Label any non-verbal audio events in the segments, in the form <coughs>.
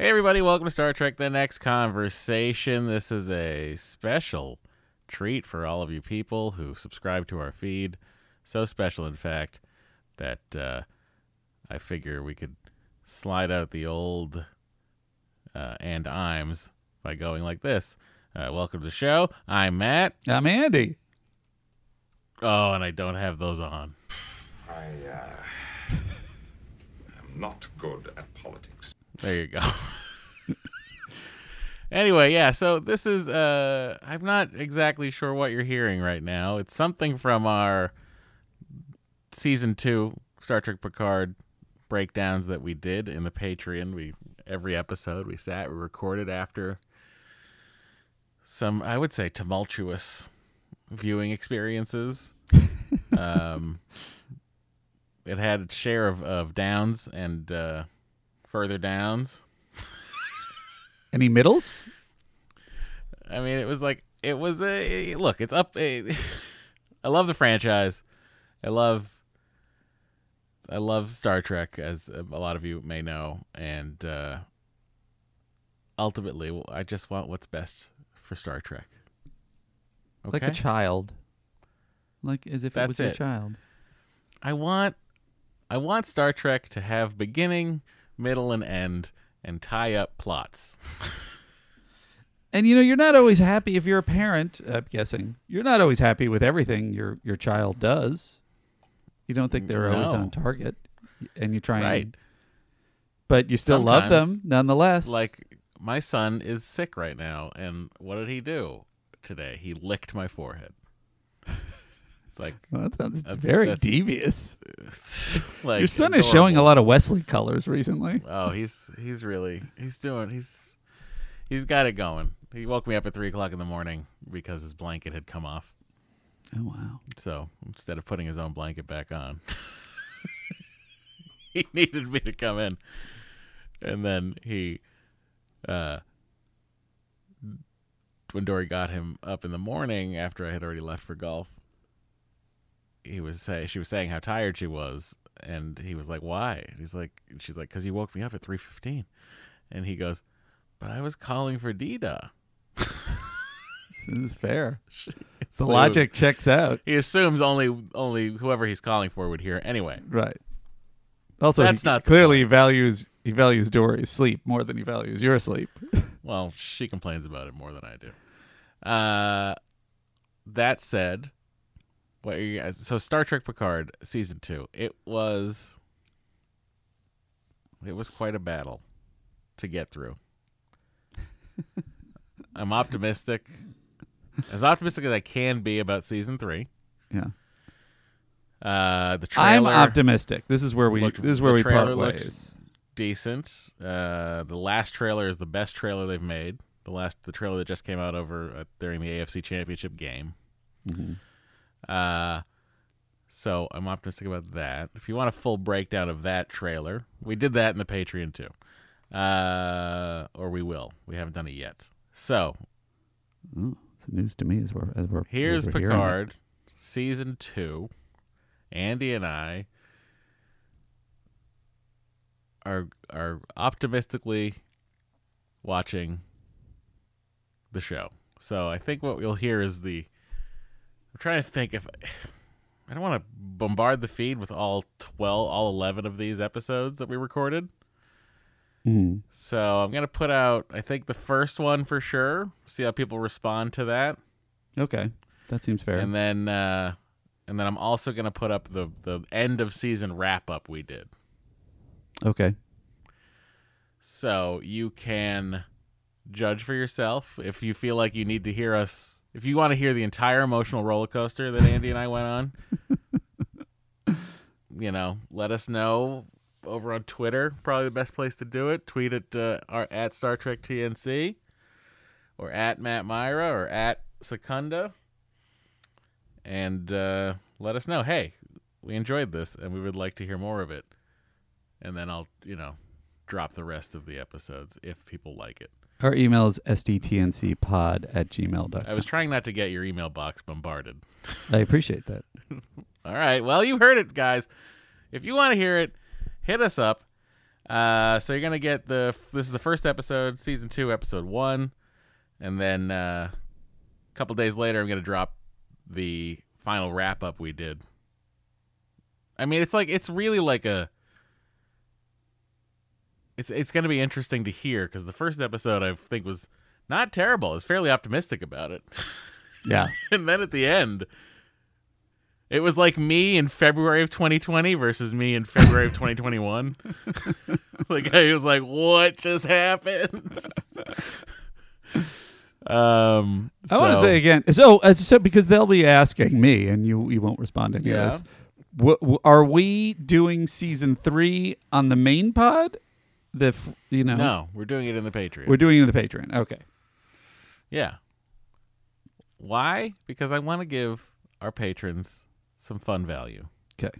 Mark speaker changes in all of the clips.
Speaker 1: Hey, everybody, welcome to Star Trek The Next Conversation. This is a special treat for all of you people who subscribe to our feed. So special, in fact, that uh, I figure we could slide out the old uh, and I'ms by going like this. Uh, welcome to the show. I'm Matt.
Speaker 2: I'm Andy.
Speaker 1: Oh, and I don't have those on.
Speaker 3: I uh, <laughs> am not good at politics.
Speaker 1: There you go. <laughs> anyway, yeah, so this is uh I'm not exactly sure what you're hearing right now. It's something from our season 2 Star Trek Picard breakdowns that we did in the Patreon. We every episode we sat, we recorded after some I would say tumultuous viewing experiences. <laughs> um it had its share of, of downs and uh further downs.
Speaker 2: Any middles?
Speaker 1: I mean, it was like it was a look. It's up. A, <laughs> I love the franchise. I love. I love Star Trek, as a lot of you may know, and uh, ultimately, I just want what's best for Star Trek. Okay?
Speaker 2: Like a child. Like as if it
Speaker 1: That's
Speaker 2: was your
Speaker 1: it.
Speaker 2: child.
Speaker 1: I want, I want Star Trek to have beginning, middle, and end, and tie up plots. <laughs>
Speaker 2: And you know, you're not always happy if you're a parent, uh, I'm guessing. You're not always happy with everything your your child does. You don't think they're always on target. And you try and but you still love them nonetheless.
Speaker 1: like my son is sick right now and what did he do today he licked my forehead like
Speaker 2: Well, that sounds
Speaker 1: That's-
Speaker 2: very
Speaker 1: that's-
Speaker 2: devious. <laughs>
Speaker 1: like
Speaker 2: Your son is showing a lot of Wesley colors recently.
Speaker 1: oh he's he's really he's doing he's he's got it going he woke me up at three o'clock in the morning because his blanket had come off
Speaker 2: Oh wow.
Speaker 1: so instead of putting his own blanket back on <laughs> he needed me to come in and then he uh when Dory got him up in the morning after I had already left for golf he was say she was saying how tired she was and he was like why and he's like she's like cuz you woke me up at 3:15 and he goes but I was calling for Dida <laughs>
Speaker 2: This is fair. <laughs> The
Speaker 1: So
Speaker 2: logic checks out.
Speaker 1: he assumes only only whoever he's calling for would hear anyway
Speaker 2: Right. Also,
Speaker 1: That's
Speaker 2: he,
Speaker 1: not
Speaker 2: clearly he values he values Dory's sleep more than he values your sleep. <laughs>
Speaker 1: Well, she complains about it more than I do. Uh, that said, what are you guys? So Star Trek Picard season two, it was, it was quite a battle to get through. <laughs> I'm optimistic, as optimistic as I can be about season three.
Speaker 2: Yeah.
Speaker 1: Uh, the
Speaker 2: I'm optimistic. This is where we
Speaker 1: looked-
Speaker 2: this is where
Speaker 1: the
Speaker 2: we part ways.
Speaker 1: decent. Uh, the last trailer is the best trailer they've made. The last the trailer that just came out over uh, during the AFC Championship game.
Speaker 2: Mhm.
Speaker 1: Uh, so I'm optimistic about that. If you want a full breakdown of that trailer, we did that in the Patreon too, uh, or we will. We haven't done it yet. So
Speaker 2: Oh, it's news to me as we're as we're
Speaker 1: here's
Speaker 2: as we're.
Speaker 1: Picard, season two. Andy and I are are optimistically watching the show. So I think what we'll hear is the. I'm trying to think if I don't want to bombard the feed with all twelve, all eleven of these episodes that we recorded.
Speaker 2: Mhm.
Speaker 1: So I'm gonna put out. I think the first one for sure. See how people respond to that.
Speaker 2: Okay, that seems fair.
Speaker 1: And then uh and then I'm also gonna put up the the end of season wrap up we did.
Speaker 2: okay,
Speaker 1: So you can judge for yourself if you feel like you need to hear us if you want to hear the entire emotional roller coaster that Andy and I went on. <laughs> you know, let us know over on Twitter. Probably the best place to do it. Tweet at uh, our, at Star Trek TNC or at Matt Mira or at Secunda. And uh, let us know, hey, we enjoyed this and we would like to hear more of it. And then I'll, you know, drop the rest of the episodes if people like it.
Speaker 2: Our email is sdtncpod at gmail.com.
Speaker 1: I was trying not to get your email box bombarded. <laughs>
Speaker 2: I appreciate that. <laughs>
Speaker 1: All right. Well, you heard it, guys. If you want to hear it, hit us up. Uh, so you're gonna get the this is the first episode, season two, episode one, and then uh, a couple days later, I'm gonna drop the final wrap up we did. I mean, it's like it's really like a. It's it's gonna be interesting to hear because the first episode I think was not terrible. I was fairly optimistic about it, <laughs>
Speaker 2: Yeah.
Speaker 1: and then at the end. It was like me in February of 2020 versus me in February of 2021. <laughs> like I was like, "What just happened?" <laughs> um,
Speaker 2: I want to say again. So, as so because they'll be asking me, and you you won't respond to any
Speaker 1: Yeah.
Speaker 2: of this. Wh- wh- are we doing season three on the main pod? The f- you know
Speaker 1: no, we're doing it in the Patreon.
Speaker 2: we're doing it in the Patreon. Okay.
Speaker 1: yeah. Why? Because I want to give our patrons some fun value,
Speaker 2: Okay.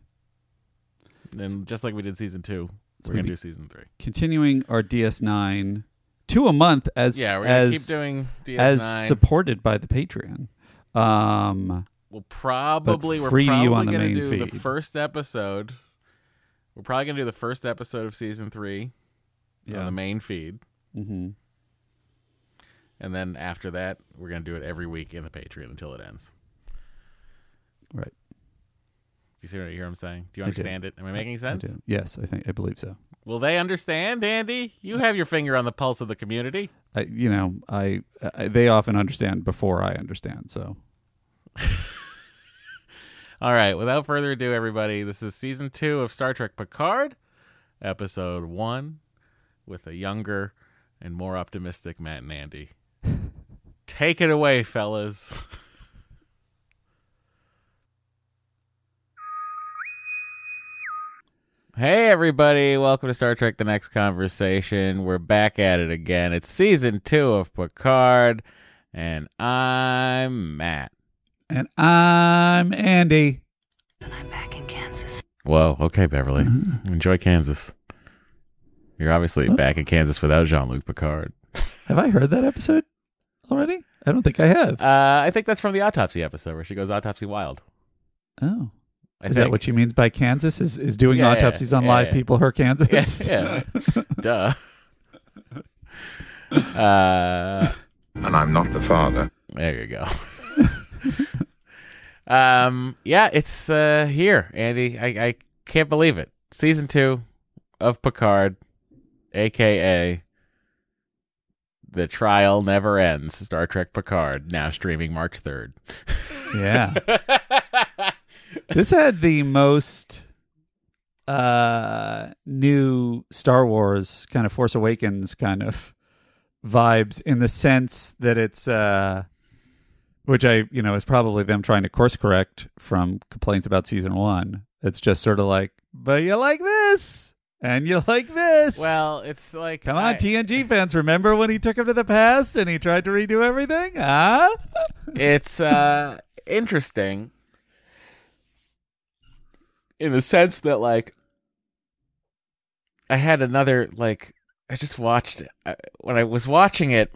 Speaker 1: and just like we did season two,
Speaker 2: So
Speaker 1: we're gonna do season three.
Speaker 2: Continuing our DS9 two a month as
Speaker 1: Yeah, we're
Speaker 2: as
Speaker 1: keep doing DS9.
Speaker 2: as supported by the Patreon. Um.
Speaker 1: We'll probably we're probably
Speaker 2: you on the
Speaker 1: gonna
Speaker 2: main
Speaker 1: do the first episode. We're probably gonna do the first episode of season three on
Speaker 2: Yeah.
Speaker 1: the main feed,
Speaker 2: hmm
Speaker 1: and then after that, we're gonna do it every week in the Patreon until it ends.
Speaker 2: Right.
Speaker 1: Do you see what I hear? I'm saying? Do you
Speaker 2: I do.
Speaker 1: understand it? Am I making sense?
Speaker 2: do. Yes, I think I believe so.
Speaker 1: Will they understand, Andy? You have your finger on the pulse of the community.
Speaker 2: I, you know, I, I they often understand before I understand. So <laughs>
Speaker 1: All right. Without further ado, everybody, this is season two of Star Trek Picard, episode one, with a younger and more optimistic Matt and Andy. <laughs> Take it away, fellas. <laughs> Hey, everybody. Welcome to Star Trek The Next Conversation. We're back at it again. It's season two of Picard, and I'm Matt.
Speaker 2: and I'm Andy.
Speaker 4: And I'm back in Kansas.
Speaker 1: Whoa. Okay, Beverly. Mm-hmm. Enjoy Kansas. You're obviously
Speaker 2: What?
Speaker 1: back in Kansas without Jean Luc Picard. <laughs>
Speaker 2: Have I heard that episode already? I don't think I have.
Speaker 1: Uh, I think that's from the autopsy episode where she goes autopsy wild.
Speaker 2: oh,
Speaker 1: I
Speaker 2: is
Speaker 1: think.
Speaker 2: that what she means by Kansas? Is is doing
Speaker 1: Yeah, yeah,
Speaker 2: autopsies on
Speaker 1: yeah,
Speaker 2: live
Speaker 1: yeah.
Speaker 2: people? Her Kansas?
Speaker 1: Yeah, yeah. <laughs> Duh. <laughs> Uh,
Speaker 3: And I'm not the father.
Speaker 1: there you go. um, yeah, it's uh, here, Andy. I, I can't believe it. Season two of Picard, aka The Trial Never Ends. Star Trek Picard, now streaming March third.
Speaker 2: yeah. <laughs> this had the most uh new Star Wars kind of Force Awakens kind of vibes in the sense that it's uh which I you know is probably them trying to course correct from complaints about season 1. It's just sort of like but you like this and you like this.
Speaker 1: Well, it's like
Speaker 2: Come on,
Speaker 1: I-
Speaker 2: TNG fans, remember when he took him to the past and he tried to redo everything? Huh?
Speaker 1: it's uh interesting in the sense that like I had another like I just watched it I, when I was watching it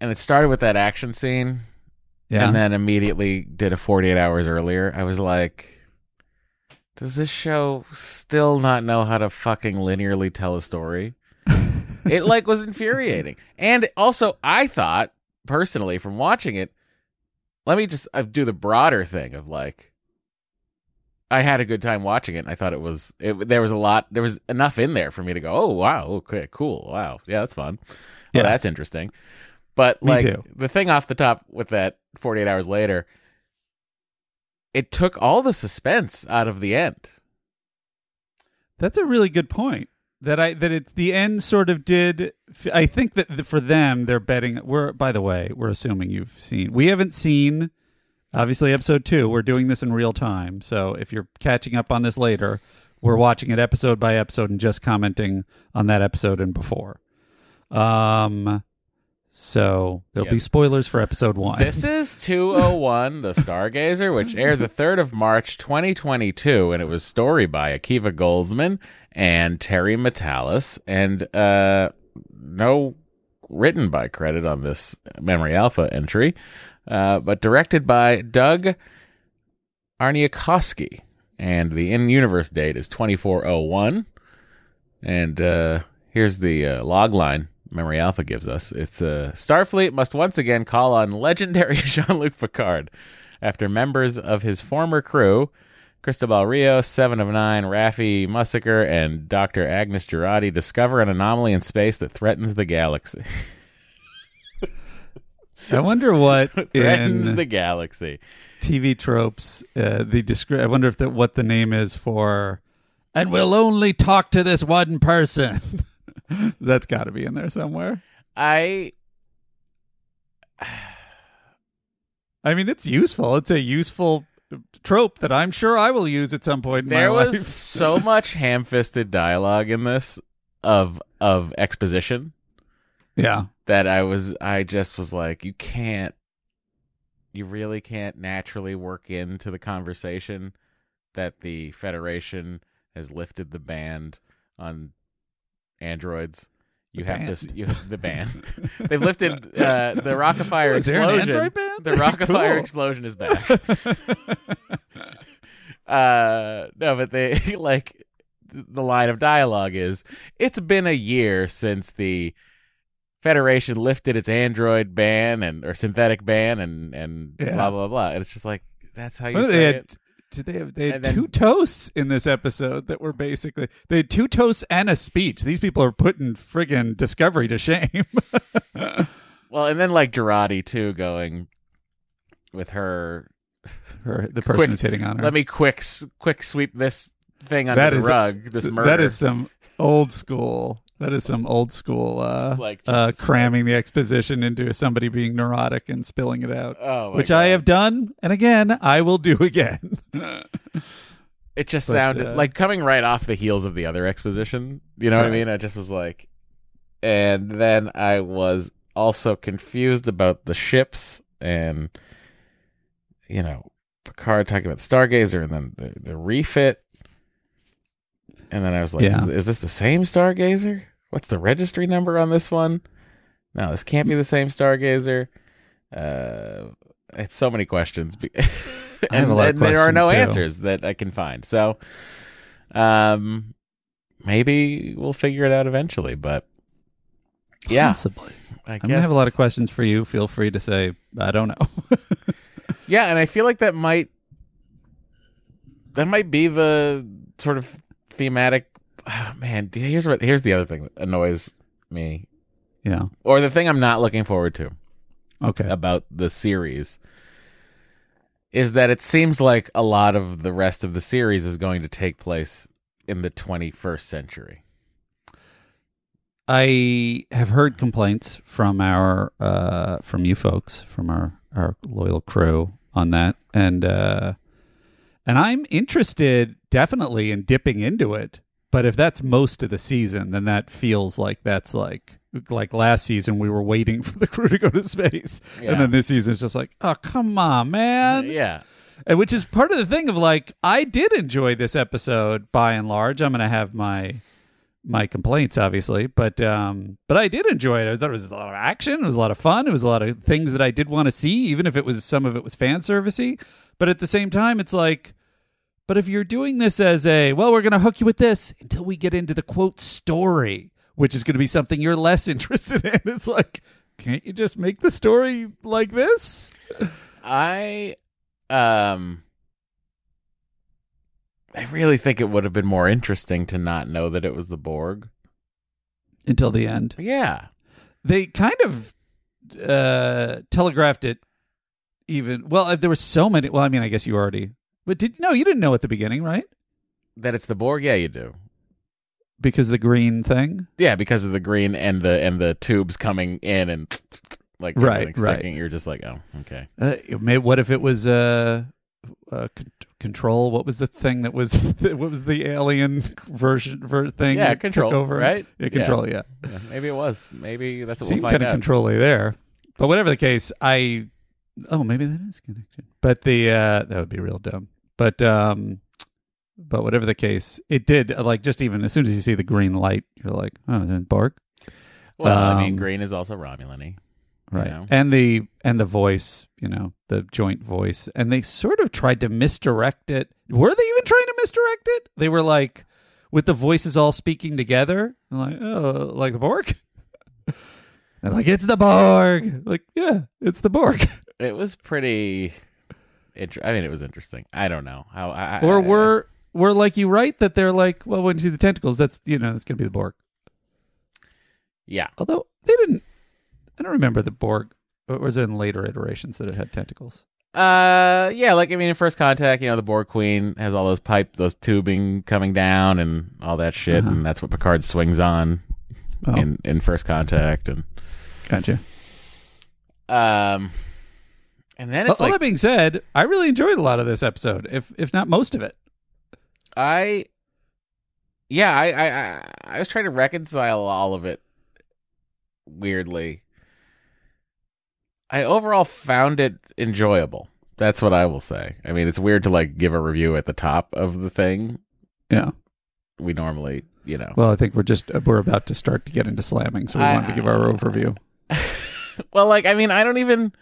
Speaker 1: and it started with that action scene
Speaker 2: Yeah.
Speaker 1: and then immediately did a 48 hours earlier I was like does this show still not know how to fucking linearly tell a story <laughs> it like was infuriating and also I thought personally from watching it let me just uh, do the broader thing of like I had a good time watching it. And I thought it was it, there was a lot there was enough in there for me to go, "Oh, wow. Okay, cool. Wow. Yeah, that's fun.
Speaker 2: Yeah.
Speaker 1: Yeah, that's interesting." But
Speaker 2: Me
Speaker 1: like
Speaker 2: too.
Speaker 1: the thing off the top with that 48 hours later, it took all the suspense out of the end.
Speaker 2: That's a really good point. That I that it the end sort of did. I think that for them they're betting. We're by the way we're assuming you've seen. We haven't seen obviously episode two. We're doing this in real time. So if you're catching up on this later, we're watching it episode by episode and just commenting on that episode and before. Um. So there'll be spoilers for episode one.
Speaker 1: This is 201 The Stargazer, which aired the 3rd of March 2022, and it was story by Akiva Goldsman and Terry Matalas, and uh, no written by credit on this Memory Alpha entry, uh, but directed by Doug Aarniokoski, and the in-universe date is 2401. And uh, here's the uh, log line Memory Alpha gives us. It's uh, Starfleet must once again call on legendary <laughs> Jean Luc Picard after members of his former crew, Cristobal Rios, Seven of Nine, Raffi Musiker, and Dr. Agnes Jurati, discover an anomaly in space that threatens the galaxy.
Speaker 2: I wonder what <laughs>
Speaker 1: threatens the galaxy.
Speaker 2: TV tropes uh, the descri- I wonder if that what the name is for. And we'll only talk to this one person. <laughs> <laughs> That's got to be in there somewhere.
Speaker 1: I <sighs>
Speaker 2: I mean, it's useful. It's a useful trope that I'm sure I will use at some point in
Speaker 1: there was
Speaker 2: life. <laughs>
Speaker 1: so much ham-fisted dialogue in this of of exposition
Speaker 2: yeah.
Speaker 1: that I was I just was like, you can't, you really can't naturally work into the conversation that the Federation has lifted the ban on androids. You
Speaker 2: The
Speaker 1: have to
Speaker 2: band.
Speaker 1: s- you the band. <laughs> They've lifted uh, the Rockafire <laughs>
Speaker 2: is
Speaker 1: explosion. The Rockafire
Speaker 2: Cool.
Speaker 1: explosion is back. <laughs> uh no but they like the line of dialogue is it's been a year since the federation lifted its android ban and or synthetic ban and and
Speaker 2: Yeah.
Speaker 1: blah blah blah and it's just like that's how you
Speaker 2: So
Speaker 1: say
Speaker 2: had,
Speaker 1: it
Speaker 2: did they have, they had
Speaker 1: then-
Speaker 2: two toasts in this episode that were basically they had two toasts and a speech. These people are putting friggin' Discovery to shame. <laughs>
Speaker 1: well and then like Jurati too going with her
Speaker 2: Her, the person
Speaker 1: Quick,
Speaker 2: who's hitting on her.
Speaker 1: let me quick quick sweep this thing under
Speaker 2: That
Speaker 1: the
Speaker 2: is-
Speaker 1: rug this murder
Speaker 2: That is some old school. That is some old school. Uh,
Speaker 1: Just like,
Speaker 2: uh, cramming the exposition into somebody being neurotic and spilling it out,
Speaker 1: oh
Speaker 2: which
Speaker 1: God.
Speaker 2: I have done, and again I will do again. <laughs>
Speaker 1: It just
Speaker 2: But,
Speaker 1: sounded
Speaker 2: uh,
Speaker 1: like coming right off the heels of the other exposition. You know what I mean? I just was like, and then I was also confused about the ships and, you know, Picard talking about the Stargazer and then the, the refit. And then I was like,
Speaker 2: Yeah.
Speaker 1: is, is this the same Stargazer? What's the registry number on this one? No, this can't be the same Stargazer. Uh, it's so many questions. Be- <laughs>
Speaker 2: I have
Speaker 1: and,
Speaker 2: a lot of
Speaker 1: and there are no
Speaker 2: too.
Speaker 1: answers that I can find. So, um, maybe we'll figure it out eventually. But yeah,
Speaker 2: Possibly.
Speaker 1: I
Speaker 2: I'm gonna have a lot of questions for you. Feel free to say I don't know. <laughs>
Speaker 1: Yeah, and I feel like that might that might be the sort of thematic. <sighs> man, here's what here's the other thing that annoys me,
Speaker 2: yeah.
Speaker 1: or the thing I'm not looking forward to
Speaker 2: Okay.
Speaker 1: about the series is that it seems like a lot of the rest of the series is going to take place in the 21st century.
Speaker 2: I have heard complaints from our uh, from you folks, from our our loyal crew on that, and uh, and I'm interested definitely in dipping into it. But if that's most of the season, then that feels like that's like like last season we were waiting <laughs> for the crew to go to space,
Speaker 1: Yeah.
Speaker 2: and then this season it's just like, oh come on, man,
Speaker 1: yeah.
Speaker 2: and which is part of the thing of like I did enjoy this episode by and large. I'm gonna have my my complaints, obviously, but um, but I did enjoy it. I thought it was a lot of action. It was a lot of fun. It was a lot of things that I did want to see, even if it was some of it was fan servicey. But at the same time, it's like, but if you're doing this as a well, we're gonna hook you with this until we get into the quote story, which is gonna be something you're less <laughs> interested in. It's like, can't you just make the story like this?
Speaker 1: I um I really think it would have been more interesting to not know that it was the Borg.
Speaker 2: Until the end.
Speaker 1: Yeah.
Speaker 2: they kind of uh telegraphed it even well if there were so many well i mean i guess you already but did no you didn't know at the beginning right
Speaker 1: That it's the Borg, yeah, you do.
Speaker 2: because the green thing
Speaker 1: Yeah, because of the green and the and the tubes coming in and like
Speaker 2: Right, right.
Speaker 1: sticking. You're just like, oh, okay.
Speaker 2: uh, may, what if it was uh, uh con- control what was the thing that was <laughs> what was the alien version ver- thing
Speaker 1: Yeah, control,
Speaker 2: over
Speaker 1: right?
Speaker 2: yeah control yeah,
Speaker 1: Yeah, maybe it was. Maybe that's what
Speaker 2: seemed
Speaker 1: we'll
Speaker 2: kind
Speaker 1: find
Speaker 2: of
Speaker 1: out.
Speaker 2: controlly there but whatever the case i oh maybe that is connection but the uh that would be real dumb but um but whatever the case it did uh, like just even as soon as you see the green light you're like oh is it bark
Speaker 1: well, I mean,
Speaker 2: Um,
Speaker 1: green is also Romulan-y.
Speaker 2: right
Speaker 1: know?
Speaker 2: and the and the voice you know the joint voice and they sort of tried to misdirect it were they even trying to misdirect it they were like with the voices all speaking together. I'm like, oh, like the Borg. <laughs> They're like, it's the Borg. Like, yeah, it's the Borg. <laughs>
Speaker 1: It was pretty. Inter- I mean, it was interesting. I don't know how. I,
Speaker 2: or we're we're like you right that they're like, well, when you see the tentacles, that's you know, that's gonna be the Borg.
Speaker 1: yeah.
Speaker 2: Although they didn't. I don't remember the Borg. Or was it in later iterations that it had tentacles?
Speaker 1: Uh, yeah, like I mean, in First Contact, you know, the Borg Queen has all those pipe, those tubing coming down, and all that shit,
Speaker 2: Uh-huh.
Speaker 1: and that's what Picard swings on
Speaker 2: Oh,
Speaker 1: in in First Contact, and
Speaker 2: gotcha.
Speaker 1: um, and then it's
Speaker 2: all
Speaker 1: like
Speaker 2: that being said, I really enjoyed a lot of this episode, if if not most of it.
Speaker 1: I, yeah, I, I, I, I was trying to reconcile all of it. Weirdly, I overall found it enjoyable. That's what I will say. I mean, it's weird to like give a review at the top of the thing.
Speaker 2: Yeah.
Speaker 1: We normally, you know.
Speaker 2: Well, I think we're just we're about to start to get into slamming, so we
Speaker 1: I-
Speaker 2: wanted to give our overview. <laughs>
Speaker 1: well, like I mean, I don't even.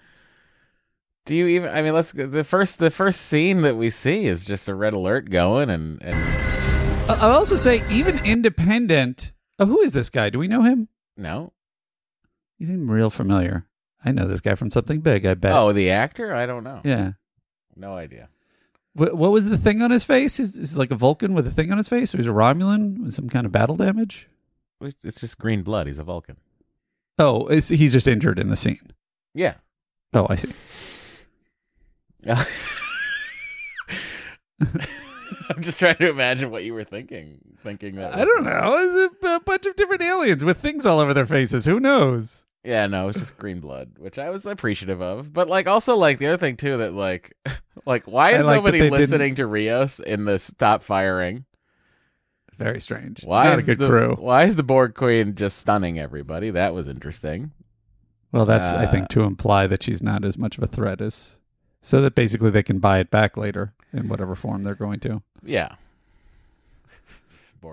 Speaker 1: Do you even? I mean, let's. The first, the first scene that we see is just a red alert going, and and
Speaker 2: I- I'll also say, even independent. Oh, who is this guy? Do we know him?
Speaker 1: no.
Speaker 2: He seemed real familiar. I know this guy from something big. I bet.
Speaker 1: Oh, the actor? I don't know.
Speaker 2: yeah.
Speaker 1: No idea.
Speaker 2: What, what was the thing on his face? Is is it like a Vulcan with a thing on his face, or he's a Romulan with some kind of battle damage?
Speaker 1: It's just green blood. He's a Vulcan.
Speaker 2: Oh, he's just injured in the scene.
Speaker 1: Yeah.
Speaker 2: Oh, I see.
Speaker 1: I'm just trying to imagine what you were thinking. Thinking that.
Speaker 2: I don't know. It's a, a bunch of different aliens with things all over their faces. Who knows?
Speaker 1: Yeah, no, it's just green blood, which I was appreciative of. But like, also like the other thing too that like, <laughs> like why is
Speaker 2: like
Speaker 1: nobody
Speaker 2: they didn't-
Speaker 1: listening to Rios in the stop firing?
Speaker 2: Very strange.
Speaker 1: Why
Speaker 2: it's not
Speaker 1: is
Speaker 2: a good
Speaker 1: the,
Speaker 2: crew.
Speaker 1: Why is the Borg Queen just stunning everybody? That was interesting.
Speaker 2: Well, that's I
Speaker 1: Uh,
Speaker 2: think to imply that she's not as much of a threat as, so that basically they can buy it back later in whatever form they're going to.
Speaker 1: Yeah.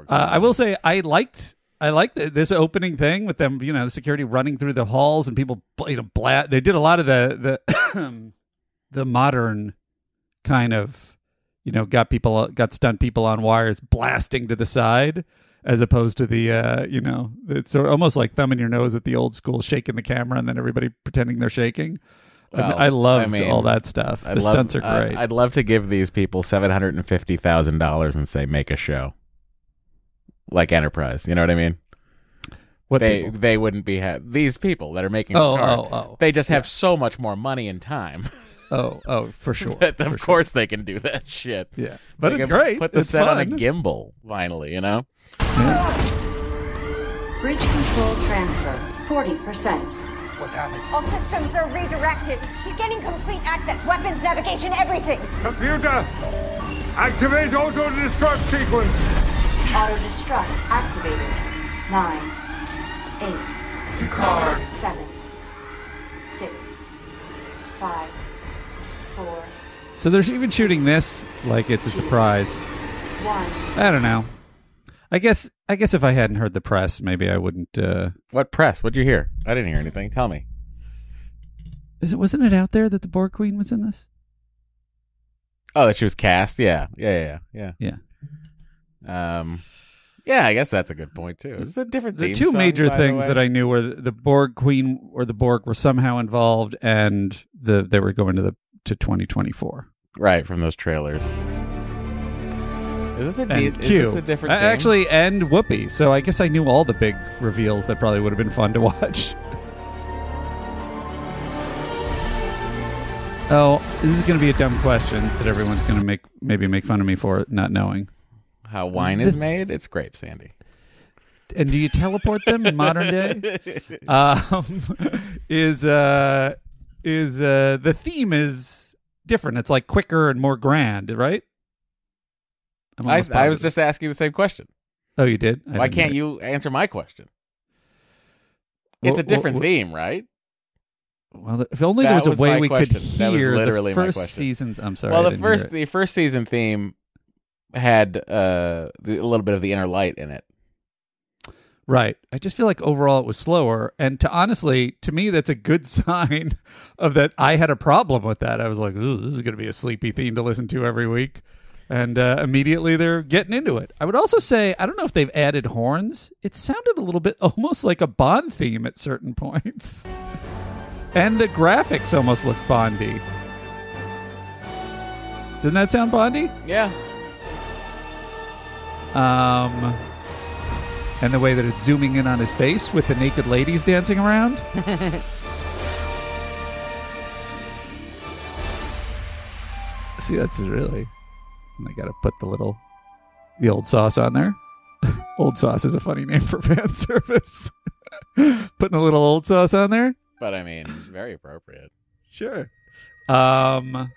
Speaker 2: Uh, I will say I liked I liked th- this opening thing with them, you know, the security running through the halls and people, you know, bla- They did a lot of the the <coughs> the modern kind of, you know, got people got stunt people on wires blasting to the side. As opposed to the, uh, you know, it's almost like thumbing your nose at the old school, shaking the camera, and then everybody pretending they're shaking. I, mean,
Speaker 1: Well,
Speaker 2: I loved
Speaker 1: I mean,
Speaker 2: all that stuff.
Speaker 1: I'd
Speaker 2: the
Speaker 1: love-
Speaker 2: stunts are great.
Speaker 1: I'd love to give these people seven hundred and fifty thousand dollars and say make a show, like Enterprise. You know what I mean?
Speaker 2: what
Speaker 1: they
Speaker 2: people?
Speaker 1: they wouldn't be ha- these people that are making.
Speaker 2: Oh,
Speaker 1: Picard,
Speaker 2: oh, oh.
Speaker 1: They just have so much more money and time <laughs>
Speaker 2: Oh, oh, for sure. <laughs>
Speaker 1: that
Speaker 2: for
Speaker 1: of
Speaker 2: sure.
Speaker 1: course they can do that shit.
Speaker 2: Yeah, but
Speaker 1: They
Speaker 2: it's great.
Speaker 1: Put the
Speaker 2: it's
Speaker 1: set on a gimbal finally. You know.
Speaker 5: Bridge control transfer, 40%.
Speaker 6: All systems are redirected. She's getting complete access. Weapons, navigation, everything.
Speaker 7: Computer, activate auto destruct sequence.
Speaker 5: Auto destruct activated. Nine, eight,
Speaker 7: Picard.
Speaker 5: seven, six, five, four,
Speaker 2: So they're even shooting this like it's a surprise.
Speaker 5: one.
Speaker 2: I don't know. I guess I guess if I hadn't heard the press, maybe I wouldn't. Uh,
Speaker 1: What press? What'd you hear? I didn't hear anything. Tell me.
Speaker 2: is it wasn't it out there that the Borg Queen was in this?
Speaker 1: Oh, that she was cast. Yeah, yeah, yeah,
Speaker 2: Yeah.
Speaker 1: yeah. Um, yeah. I guess that's a good point too. It's a different.
Speaker 2: The two
Speaker 1: song,
Speaker 2: major things that I knew were the, Borg Queen or the Borg were somehow involved, and the they were going to the to 2024.
Speaker 1: right from those trailers. Is this a
Speaker 2: And
Speaker 1: de- is this a different? Thing?
Speaker 2: actually, and Whoopi. So I guess I knew all the big reveals that probably would have been fun to <laughs> watch. Oh, this is going to be a dumb question that everyone's going to make maybe make fun of me for not knowing.
Speaker 1: how wine is made? It's grapes, Sandy.
Speaker 2: And do you teleport them in modern day? <laughs> Um, is uh is uh the theme is different. It's like quicker and more grand, right? I'm
Speaker 1: I, was just asking the same question.
Speaker 2: Oh, you did. I
Speaker 1: Why can't you answer my question?
Speaker 2: Well,
Speaker 1: It's a different
Speaker 2: well,
Speaker 1: theme, right?
Speaker 2: Well, if only there
Speaker 1: That
Speaker 2: was a way we
Speaker 1: question.
Speaker 2: could
Speaker 1: That was
Speaker 2: hear
Speaker 1: literally
Speaker 2: the first seasons. I'm sorry.
Speaker 1: well, the first the first season theme had uh the, a little bit of the inner light in it.
Speaker 2: Right. I just feel like overall it was slower. And to honestly, to me, that's a good <laughs> sign of that I had a problem with that. I was like, ooh, this is going to be a sleepy theme to listen to every week. And uh, immediately they're getting into it. I would also say I don't know if they've added horns. It sounded a little bit <laughs> almost like a Bond theme at certain points, <laughs> and the graphics almost look Bondy. Didn't that sound Bondy?
Speaker 1: Yeah.
Speaker 2: Um, and the way that it's zooming in on his face with the naked ladies dancing around. <laughs> See, that's really. I got to put the little, the old sauce on there. <laughs> old sauce is a funny name for <laughs> fan service. <laughs> Putting a little old sauce on there.
Speaker 1: But I mean, very appropriate.
Speaker 2: Sure. Um,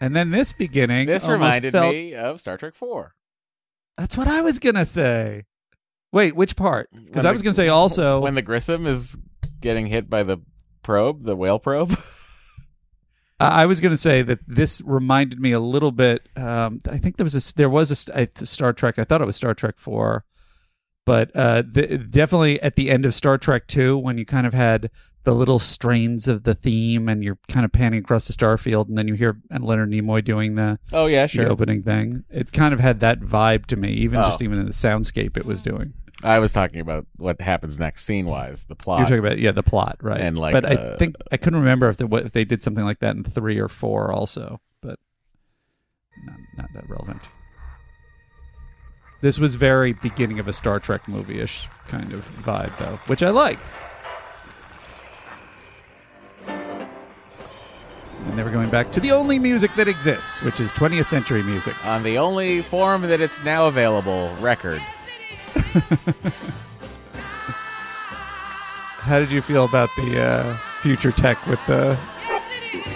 Speaker 2: and then this beginning.
Speaker 1: This reminded
Speaker 2: felt-
Speaker 1: me of Star Trek 4.
Speaker 2: That's what I was gonna say. Wait, which part? Because I was gonna say also.
Speaker 1: When the Grissom is getting hit by the probe, the whale probe.
Speaker 2: I was going to say that this reminded me a little bit. Um, I think there was a there was a, a Star Trek. I thought it was Star Trek four, but uh, the, definitely at the end of Star Trek two, when you kind of had the little strains of the theme, and you're kind of panning across the starfield, and then you hear Leonard Nimoy doing the,
Speaker 1: Oh, yeah,
Speaker 2: the
Speaker 1: sure.
Speaker 2: opening thing. It kind of had that vibe to me, even
Speaker 1: Oh.
Speaker 2: just even in the soundscape it was doing.
Speaker 1: I was talking about what happens next scene wise, the plot.
Speaker 2: You're talking about yeah, the plot, right?
Speaker 1: And, like,
Speaker 2: but I think I couldn't remember if they, what- if they did something like that in three or four also, but not, not that relevant. This was very beginning of a Star Trek movie-ish kind of vibe, though, which I like. And they were going back to the only music that exists, which is 20th century music.
Speaker 1: on the only form that it's now available, record. <laughs>
Speaker 2: How did you feel about the uh, future tech with the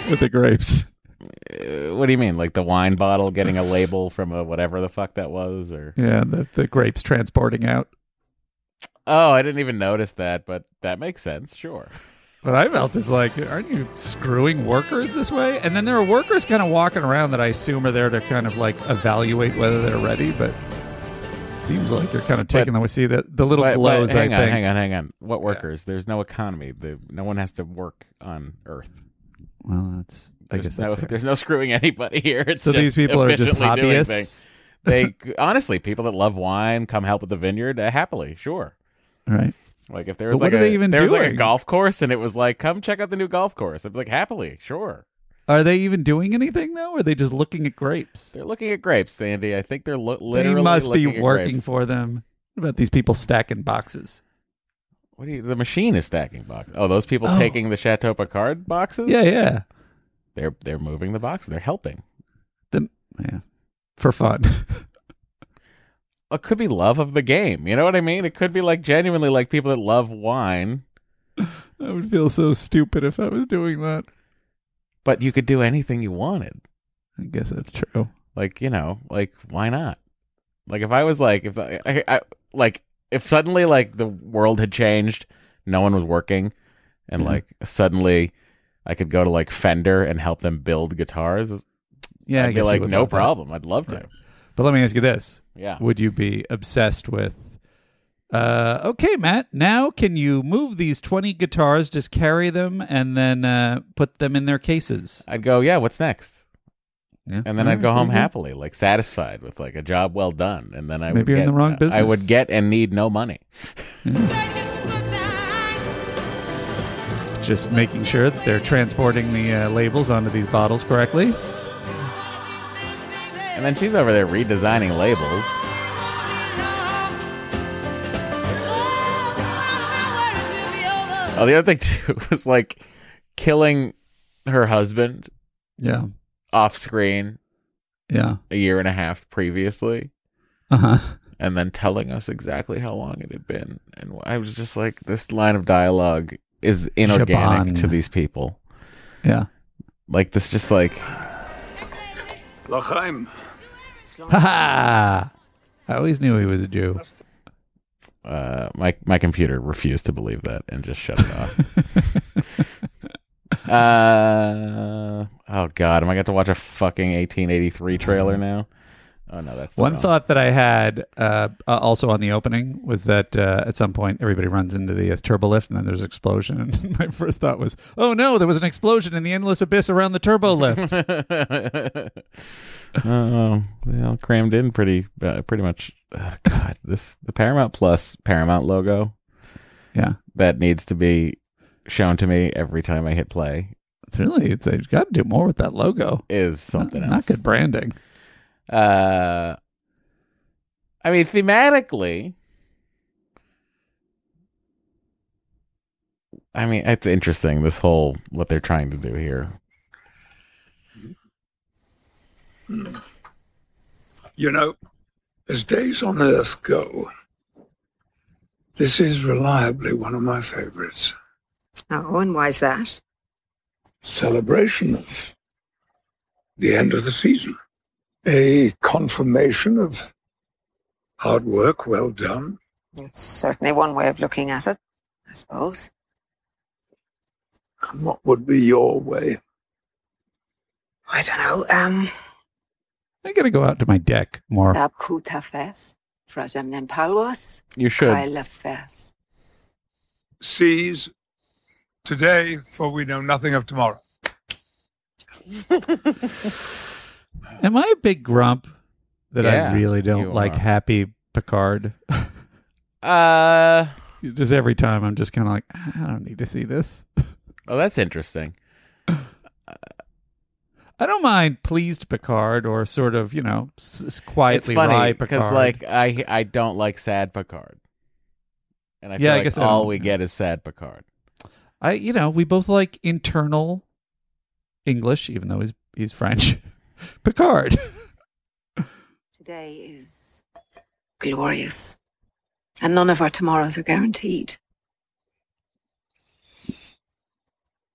Speaker 2: with the grapes?
Speaker 1: Uh, what do you mean? Like the wine bottle getting a label from a whatever the fuck that was? Or
Speaker 2: Yeah, the, the grapes transporting out.
Speaker 1: Oh, I didn't even notice that, but that makes sense, sure.
Speaker 2: What I felt is like, aren't you screwing workers this way? And then there are workers kind of walking around that I assume are there to kind of like evaluate whether they're ready, but seems like you're kind of taking them. We see the the little
Speaker 1: But- but
Speaker 2: glows.
Speaker 1: hang
Speaker 2: I
Speaker 1: on,
Speaker 2: think.
Speaker 1: hang on, hang on. What workers? There's no economy. The, no one has to work on Earth.
Speaker 2: Well, that's I
Speaker 1: There's
Speaker 2: guess
Speaker 1: no, <laughs> there's no screwing anybody here. It's
Speaker 2: so these people are just
Speaker 1: doing
Speaker 2: hobbyists.
Speaker 1: They honestly, people that love wine come help with the vineyard uh, happily, sure.
Speaker 2: right?
Speaker 1: Like if there was
Speaker 2: But
Speaker 1: like a
Speaker 2: they even
Speaker 1: there was like a golf course and it was like come check out the new golf course. I'd be like happily, sure.
Speaker 2: Are they even doing anything though? Or are they just looking at grapes?
Speaker 1: They're looking at grapes, Sandy. I think they're lo- literally
Speaker 2: They must be working for them. What about these people stacking boxes?
Speaker 1: What do you? The machine is stacking boxes. Oh, those people
Speaker 2: Oh.
Speaker 1: taking the Chateau Picard boxes.
Speaker 2: Yeah, yeah.
Speaker 1: they're they're moving the boxes. They're helping.
Speaker 2: The, yeah. For fun. <laughs>
Speaker 1: It could be love of the game. You know what I mean? It could be like genuinely like people that love wine, <laughs>
Speaker 2: I would feel so stupid if I was doing that.
Speaker 1: But you could do anything you wanted.
Speaker 2: I guess that's true.
Speaker 1: Like you know, like why not? Like if I was like if I, I, I like if suddenly like the world had changed, no one was working, and
Speaker 2: Yeah.
Speaker 1: like suddenly I could go to like Fender and help them build guitars.
Speaker 2: Yeah, I
Speaker 1: I'd be
Speaker 2: guess you
Speaker 1: like, no
Speaker 2: love that.
Speaker 1: problem. I'd love to.
Speaker 2: Right. But let me ask you this:
Speaker 1: Yeah.
Speaker 2: Would you be obsessed with? Uh, okay, Matt. Now, can you move these twenty guitars? Just carry them and then uh, put them in their cases.
Speaker 1: I'd go, yeah. What's next?
Speaker 2: Yeah.
Speaker 1: And then
Speaker 2: All
Speaker 1: I'd go
Speaker 2: right,
Speaker 1: home happy, like satisfied with like a job well done. And then I
Speaker 2: Maybe
Speaker 1: would
Speaker 2: you're in
Speaker 1: get,
Speaker 2: the wrong
Speaker 1: I
Speaker 2: business.
Speaker 1: would get and need no money.
Speaker 2: Just making sure that they're transporting the uh, labels onto these bottles correctly.
Speaker 1: And then she's over there redesigning labels. Oh, the other thing too <laughs> was like killing her husband
Speaker 2: Yeah.
Speaker 1: off screen
Speaker 2: Yeah.
Speaker 1: a year and a half previously,
Speaker 2: Uh huh.
Speaker 1: and then telling us exactly how long it had been. And I was just like, this line of dialogue is inorganic
Speaker 2: Zhaban.
Speaker 1: to these people.
Speaker 2: Yeah.
Speaker 1: Like this, just like
Speaker 7: L'chaim.
Speaker 2: Ha ha! I always knew he was a Jew.
Speaker 1: Uh, my my computer refused to believe that and just shut it off. <laughs> uh, oh god, am I going to watch a fucking 1883 trailer <laughs> now? Oh no, that's the
Speaker 2: One
Speaker 1: wrong-
Speaker 2: thought that I had uh, uh, also on the opening was that uh, at some point everybody runs into the uh, turbo lift and then there's an explosion. <laughs> And my first thought was, oh no, there was an explosion in the endless abyss around the turbo lift.
Speaker 1: Oh, <laughs> well, crammed in pretty, uh, pretty much. Uh, God, this the Paramount Plus Paramount logo
Speaker 2: yeah,
Speaker 1: that needs to be shown to me every time I hit play
Speaker 2: it's really it's they've got to do more with that logo.
Speaker 1: is something
Speaker 2: not,
Speaker 1: else.
Speaker 2: Not good branding.
Speaker 1: Uh, I mean, thematically, I mean, it's interesting. This whole what they're trying to do here.
Speaker 8: You know, as days on Earth go, this is reliably one of my favorites.
Speaker 4: Oh, and why's that?
Speaker 8: Celebration of the end of the season. A confirmation of hard work well done.
Speaker 4: It's certainly one way of looking at it, I suppose.
Speaker 8: And what would be your way?
Speaker 4: I don't know. Um,
Speaker 2: I got to go out to my deck more.
Speaker 4: Sab Kuta Fes, Frajam Nempalwas,
Speaker 1: You should.
Speaker 4: Kyla
Speaker 8: Seize today, for we know nothing of tomorrow. <laughs>
Speaker 2: Am I a big grump that
Speaker 1: Yeah,
Speaker 2: I really
Speaker 1: you
Speaker 2: don't like
Speaker 1: are.
Speaker 2: Happy Picard? <laughs>
Speaker 1: Uh,
Speaker 2: just every time I'm just kind of like, I don't need to see this. <laughs>
Speaker 1: oh, that's interesting.
Speaker 2: I don't mind pleased Picard or sort of, you know, s- s-
Speaker 1: It's
Speaker 2: quietly
Speaker 1: funny
Speaker 2: wry
Speaker 1: because, like, I I don't like sad Picard, and I feel
Speaker 2: Yeah, I
Speaker 1: like
Speaker 2: guess I
Speaker 1: all
Speaker 2: don't-
Speaker 1: we get is sad Picard.
Speaker 2: I, you know, we both like internal English, even though he's he's French. <laughs> <laughs> Picard.
Speaker 4: Today is glorious. And none of our tomorrows are guaranteed.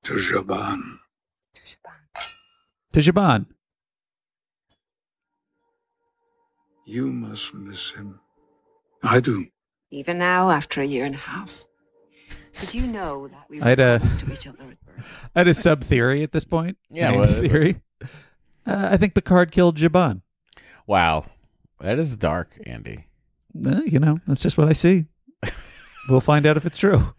Speaker 8: To Zhaban.
Speaker 4: To Zhaban.
Speaker 2: to Zhaban.
Speaker 8: You must miss him. I do.
Speaker 4: Even now, after a year and a half. Did you know that we were
Speaker 2: I'd, uh,
Speaker 4: promised to each other at birth? <laughs>
Speaker 2: I had a sub theory at this point.
Speaker 1: Yeah,
Speaker 2: An
Speaker 1: what
Speaker 2: Andy
Speaker 1: it?
Speaker 2: theory. Uh, I think Picard killed Zhaban.
Speaker 1: Wow, that is dark, Andy.
Speaker 2: Uh, you know, that's just what I see. we'll find out if it's true.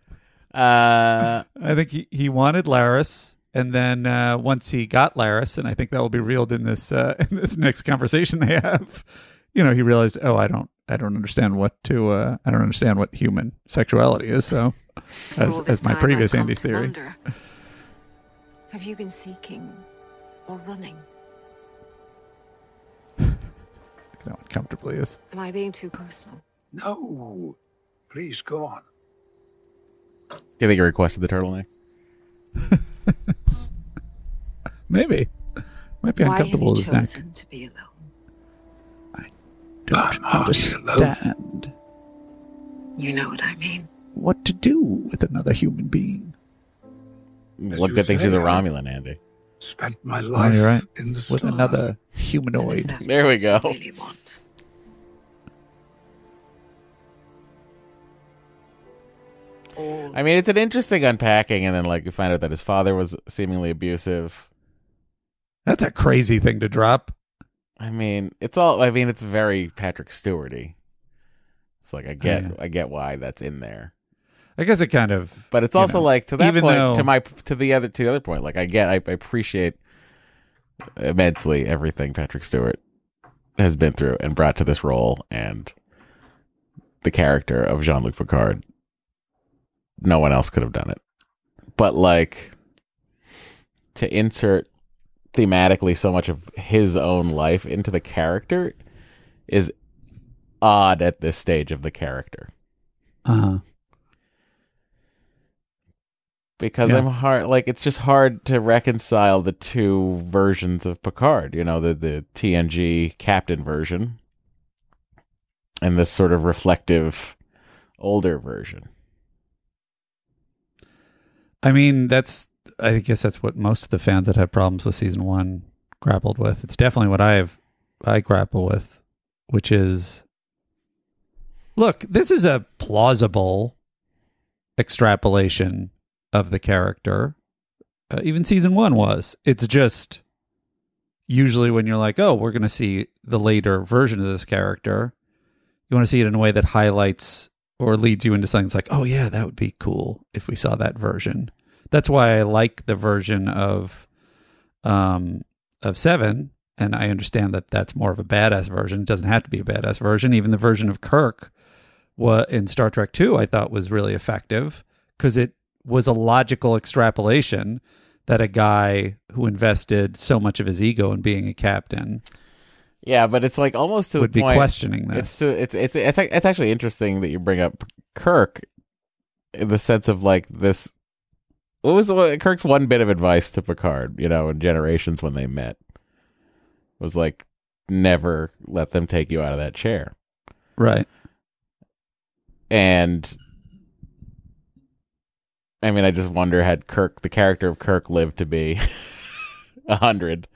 Speaker 1: Uh, <laughs>
Speaker 2: I think he, he wanted Laris, and then uh, once he got Laris, and I think that will be reeled in this uh, <laughs> in this next conversation they have. You know, he realized, oh, I don't, I don't understand what to, uh, I don't understand what human sexuality is. So, as as my previous Andy's theory,
Speaker 4: wonder, have you been seeking or running?
Speaker 2: At how uncomfortable he is.
Speaker 4: Am I being too personal?
Speaker 8: No. Please go on.
Speaker 1: do you think he requested the turtleneck? <laughs>
Speaker 2: Maybe might be
Speaker 4: Why have
Speaker 2: uncomfortable
Speaker 4: you
Speaker 2: with his neck.
Speaker 4: chosen to be alone?
Speaker 2: I don't
Speaker 8: I'm hardly alone.
Speaker 2: understand
Speaker 4: You know what I mean.
Speaker 2: what to do with another human being.
Speaker 1: What
Speaker 8: you
Speaker 1: good thing she's a Romulan, Andy?
Speaker 8: Spent my
Speaker 2: Oh,
Speaker 8: life
Speaker 2: you're right.
Speaker 8: in the
Speaker 2: With another humanoid.
Speaker 1: There we go.
Speaker 4: Really
Speaker 1: I mean, it's an interesting unpacking, and then like you find out that his father was seemingly abusive.
Speaker 2: That's a crazy thing to drop.
Speaker 1: I mean, it's all. I mean, it's very Patrick Stewarty. It's like I get, oh,
Speaker 2: yeah.
Speaker 1: I get why that's in there,
Speaker 2: I guess it kind of.
Speaker 1: but it's also
Speaker 2: know,
Speaker 1: like to that point,
Speaker 2: though-
Speaker 1: to my, to the other, to the other point. Like I get, I, I appreciate immensely everything Patrick Stewart has been through and brought to this role, and the character of Jean Luc Picard. No one else could have done it, but like to insert thematically so much of his own life into the character is odd at this stage of the character
Speaker 2: Uh-huh.
Speaker 1: Because
Speaker 2: Yeah.
Speaker 1: I'm hard like it's just hard to reconcile the two versions of Picard, you know, the the TNG captain version and this sort of reflective older version.
Speaker 2: I mean, that's. I guess that's what most of the fans that had problems with season one grappled with. It's definitely what I have. I grapple with, which is, look, this is a plausible extrapolation of the character. Uh, even season one was. It's just usually when you're like, oh, we're going to see the later version of this character, you want to see it in a way that highlights or leads you into something that's like, oh yeah, that would be cool if we saw that version. That's why I like the version of um of 7 and I understand that that's more of a badass version. It doesn't have to be a badass version. Even the version of Kirk what in Star Trek 2 I thought was really effective because it was a logical extrapolation that a guy who invested so much of his ego in being a captain
Speaker 1: Yeah, but it's like almost to
Speaker 2: would
Speaker 1: the
Speaker 2: be
Speaker 1: point.
Speaker 2: questioning that.
Speaker 1: It's it's it's it's it's actually interesting that you bring up Kirk in the sense of like this. What was what, Kirk's one bit of advice to Picard? You know, in Generations when they met, was like never let them take you out of that chair.
Speaker 2: right.
Speaker 1: And I mean, I just wonder had Kirk, the character of Kirk, lived to be <laughs> a hundred,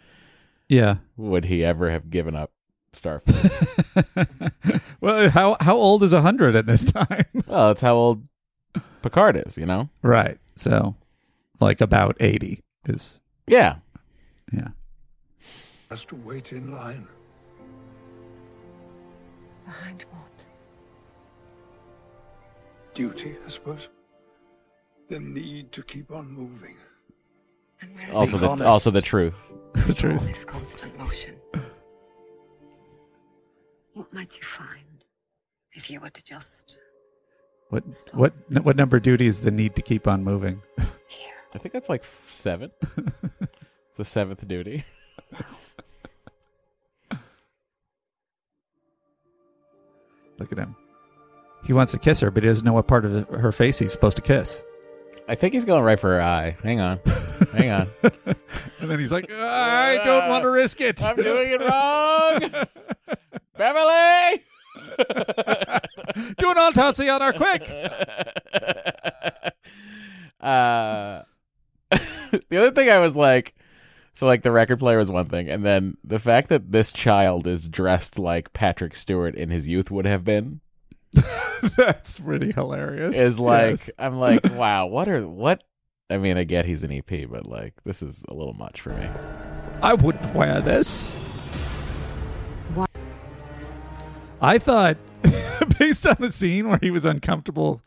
Speaker 2: Yeah.
Speaker 1: would he ever have given up Starfleet? <laughs>
Speaker 2: well, how how old is a 100 at this time? <laughs>
Speaker 1: well, that's how old Picard is. You know.
Speaker 2: right. So like about 80 is
Speaker 1: Yeah.
Speaker 2: yeah.
Speaker 8: Has to wait in line.
Speaker 4: Behind what?
Speaker 8: Duty, I suppose. The need to keep on moving.
Speaker 4: And where is
Speaker 1: Also the
Speaker 8: honest.
Speaker 1: also the truth.
Speaker 2: the <laughs>
Speaker 4: all
Speaker 2: truth.
Speaker 4: this constant motion? What might you find if you were to just
Speaker 2: What what what number duty is the need to keep on moving?
Speaker 4: here?
Speaker 1: I think that's like seven. <laughs> it's the seventh duty. <laughs>
Speaker 2: Look at him. He wants to kiss her, but he doesn't know what part of her face he's supposed to kiss.
Speaker 1: I think he's going right for her eye. Hang on. Hang on. <laughs>
Speaker 2: And then he's like, I don't want to risk it.
Speaker 1: I'm doing it wrong. <laughs> Beverly! <laughs>
Speaker 2: Do an autopsy on her quick.
Speaker 1: uh, the other thing I was like, so like the record player was one thing, and then the fact that this child is dressed like Patrick Stewart in his youth would have been <laughs>
Speaker 2: That's pretty hilarious.
Speaker 1: is like
Speaker 2: Yes.
Speaker 1: I'm like, <laughs> wow, what are what? I mean, I get he's an EP, but like this is a little much for me.
Speaker 2: I wouldn't wear this.
Speaker 4: Why-
Speaker 2: I thought, <laughs> based on the scene where he was uncomfortable,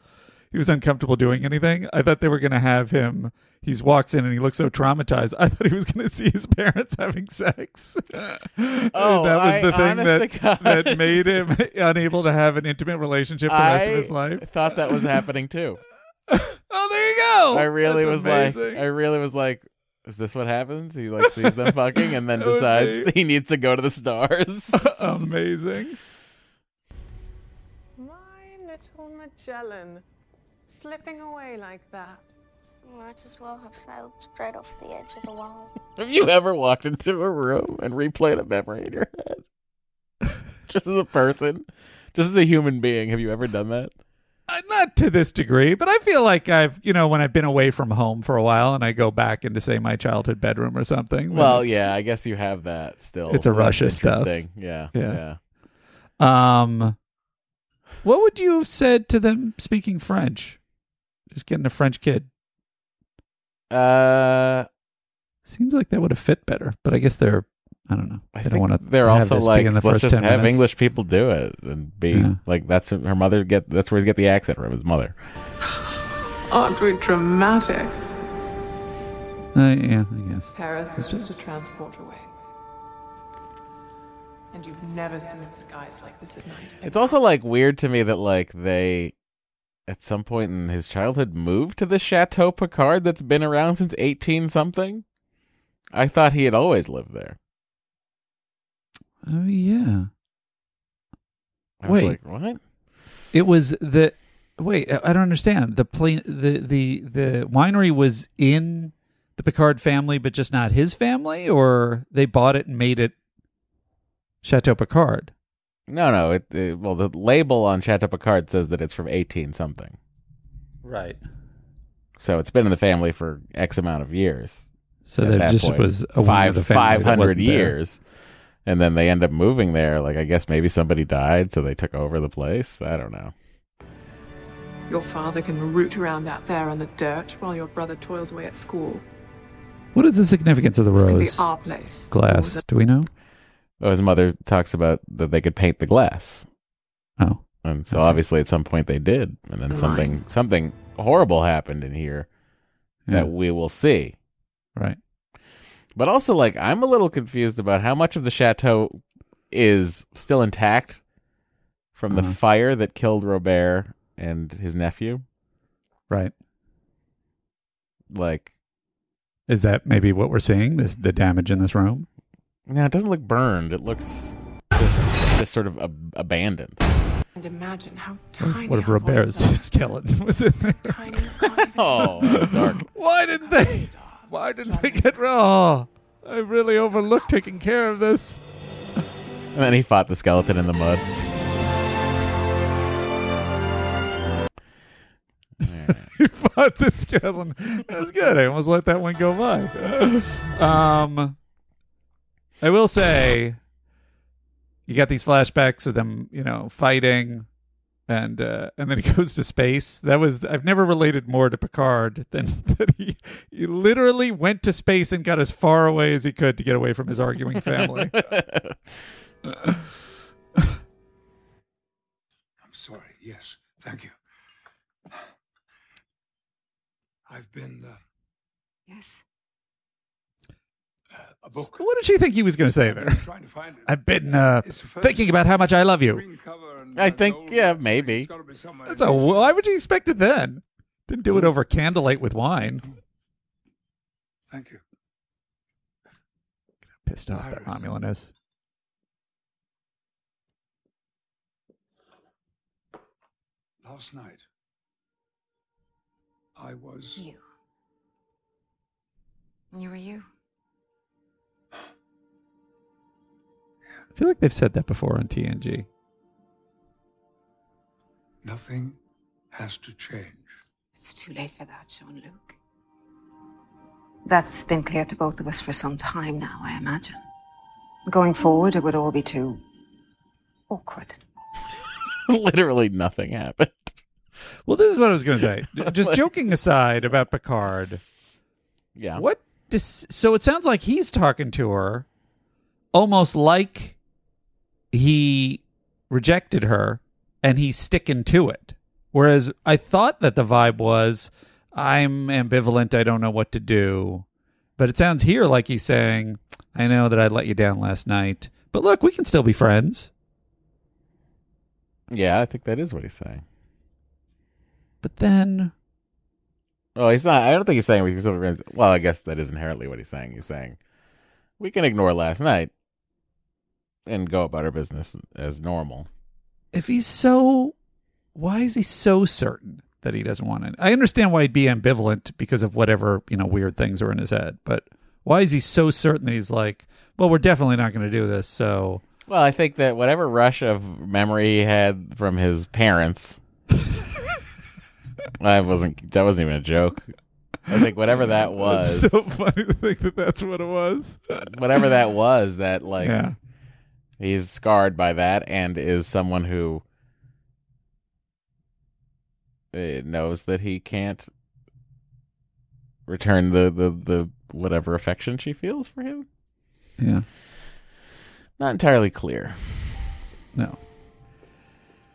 Speaker 2: he was uncomfortable doing anything. I thought they were going to have him. He walks in and he looks so traumatized. I thought he was going to see his parents having sex. <laughs>
Speaker 1: Oh,
Speaker 2: that was
Speaker 1: I-
Speaker 2: the thing that that made him <laughs> unable to have an intimate relationship for the rest of his life.
Speaker 1: thought that was happening too. <laughs>
Speaker 2: Oh, there you go.
Speaker 1: I really
Speaker 2: That's
Speaker 1: was
Speaker 2: amazing.
Speaker 1: like, I really was like, is this what happens? He like sees them fucking and then decides
Speaker 2: be-
Speaker 1: he needs to go to the stars.
Speaker 2: amazing.
Speaker 9: My little Magellan, slipping away like that.
Speaker 10: Might as well have sailed straight off the edge of the world. <laughs>
Speaker 1: Have you ever walked into a room and replayed a memory in your head? <laughs> Just as a person, just as a human being, have you ever done that?
Speaker 2: Uh, not to this degree, but I feel like I've, you know, when I've been away from home for a while and I go back into, say, my childhood bedroom or something.
Speaker 1: Well, yeah, I guess you have that still.
Speaker 2: It's a
Speaker 1: so that's
Speaker 2: Russia stuff.
Speaker 1: Yeah,
Speaker 2: Yeah.
Speaker 1: yeah.
Speaker 2: Um, what would you have said to them speaking French? Just getting a French kid.
Speaker 1: Uh,
Speaker 2: Seems like that would have fit better, but I guess they're, I don't know.
Speaker 1: I
Speaker 2: They don't want to.
Speaker 1: they're also like
Speaker 2: in the
Speaker 1: let's
Speaker 2: first
Speaker 1: just
Speaker 2: 10
Speaker 1: have
Speaker 2: minutes.
Speaker 1: English people do it and be
Speaker 2: Yeah.
Speaker 1: like that's her mother get that's where he get the accent from his mother.
Speaker 9: Aren't we dramatic?
Speaker 2: Uh, yeah, I guess.
Speaker 9: Paris is just a transport away. And you've never seen skies like this at night.
Speaker 1: It's also like weird to me that like they at some point in his childhood moved to the Chateau Picard that's been around since 18 something. I thought he had always lived there.
Speaker 2: Oh yeah.
Speaker 1: I was
Speaker 2: Wait.
Speaker 1: like, what?
Speaker 2: It was the wait. I I don't understand. The plane, the the the winery was in the Picard family, but just not his family, or they bought it and made it Chateau Picard.
Speaker 1: No, no. It, it well, the label on Chateau Picard says that it's from 18 something.
Speaker 2: Right.
Speaker 1: So it's been in the family for X amount of years.
Speaker 2: So
Speaker 1: at
Speaker 2: there
Speaker 1: that
Speaker 2: just
Speaker 1: point.
Speaker 2: was a wing
Speaker 1: five
Speaker 2: of the family
Speaker 1: five
Speaker 2: that
Speaker 1: hundred
Speaker 2: wasn't there.
Speaker 1: years, and then they end up moving there. Like I guess maybe somebody died, so they took over the place. I don't know.
Speaker 9: Your father can root around out there in the dirt while your brother toils away at school.
Speaker 2: What is the significance of the
Speaker 9: It's gonna be
Speaker 2: rose
Speaker 9: our place.
Speaker 2: glass? Do we know?
Speaker 1: Oh, his mother talks about that they could paint the glass.
Speaker 2: Oh,
Speaker 1: And so obviously at some point they did. And then
Speaker 9: Right.
Speaker 1: something something horrible happened in here
Speaker 2: yeah.
Speaker 1: that we will see.
Speaker 2: right.
Speaker 1: But also like I'm a little confused about how much of the chateau is still intact from
Speaker 2: Uh-huh.
Speaker 1: the fire that killed Robert and his nephew.
Speaker 2: Right.
Speaker 1: Like
Speaker 2: Is that maybe what we're seeing? This the damage in this room?
Speaker 1: No, it doesn't look burned. It looks just, just sort of ab- abandoned.
Speaker 9: And imagine how
Speaker 2: What
Speaker 9: tiny.
Speaker 2: if, what if
Speaker 9: our
Speaker 2: Robert's skeleton was in there?
Speaker 9: Tiny. <laughs>
Speaker 1: Oh, that's dark.
Speaker 2: Why didn't they? Why didn't they get? Oh, I really overlooked taking care of this.
Speaker 1: And then he fought the skeleton in the mud. <laughs>
Speaker 2: You fought the skeleton. That's good. I almost let that one go by. <laughs> Um, I will say, you got these flashbacks of them, you know, fighting, and uh, and then he <laughs> goes to space. That was I've never related more to Picard than <laughs> that he he literally went to space and got as far away as he could to get away from his arguing family. <laughs>
Speaker 8: I'm sorry. Yes, thank you. I've been uh,
Speaker 4: Yes.
Speaker 8: A book.
Speaker 2: what did she think he was going to say there?
Speaker 8: trying to find it.
Speaker 2: I've been uh,
Speaker 8: It's the first
Speaker 2: thinking about how much I love you.
Speaker 8: green cover and
Speaker 1: I think, yeah, maybe.
Speaker 8: It's gotta be somewhere
Speaker 2: That's a. Why would you expect it then? Didn't do it over candlelight with wine.
Speaker 8: Thank you.
Speaker 2: Pissed off that Romulan is.
Speaker 8: Last night, I was.
Speaker 4: You. You were you.
Speaker 2: Feel like they've said that before on TNG.
Speaker 8: Nothing has to change.
Speaker 4: It's too late for that, Jean-Luc. That's been clear to both of us for some time now, I imagine. Going forward, it would all be too awkward. <laughs>
Speaker 1: Literally nothing happened.
Speaker 2: Well, this is what I was going to say. <laughs> Just joking aside about Picard,
Speaker 1: Yeah.
Speaker 2: what? Dis- so it sounds like he's talking to her, almost like he rejected her, and he's sticking to it. Whereas I thought that the vibe was, I'm ambivalent. I don't know what to do. But it sounds here like he's saying, I know that I let you down last night, but look, we can still be friends.
Speaker 1: Yeah, I think that is what he's saying.
Speaker 2: But then,
Speaker 1: Oh, he's not. I don't think he's saying we can still be friends. Well, I guess that is inherently what he's saying. He's saying we can ignore last night and go about our business as normal.
Speaker 2: if he's so, why is he so certain that he doesn't want it? I understand why he'd be ambivalent because of whatever you know weird things are in his head, but why is he so certain that he's like, well, we're definitely not going to do this. So
Speaker 1: Well, I think that whatever rush of memory he had from his parents, <laughs> I wasn't. That wasn't even a joke. I think whatever that was,
Speaker 2: it's so funny to think that that's what it was.
Speaker 1: whatever that was, that like
Speaker 2: yeah,
Speaker 1: he's scarred by that and is someone who uh, knows that he can't return the, the the whatever affection she feels for him.
Speaker 2: yeah,
Speaker 1: Not entirely clear.
Speaker 2: no.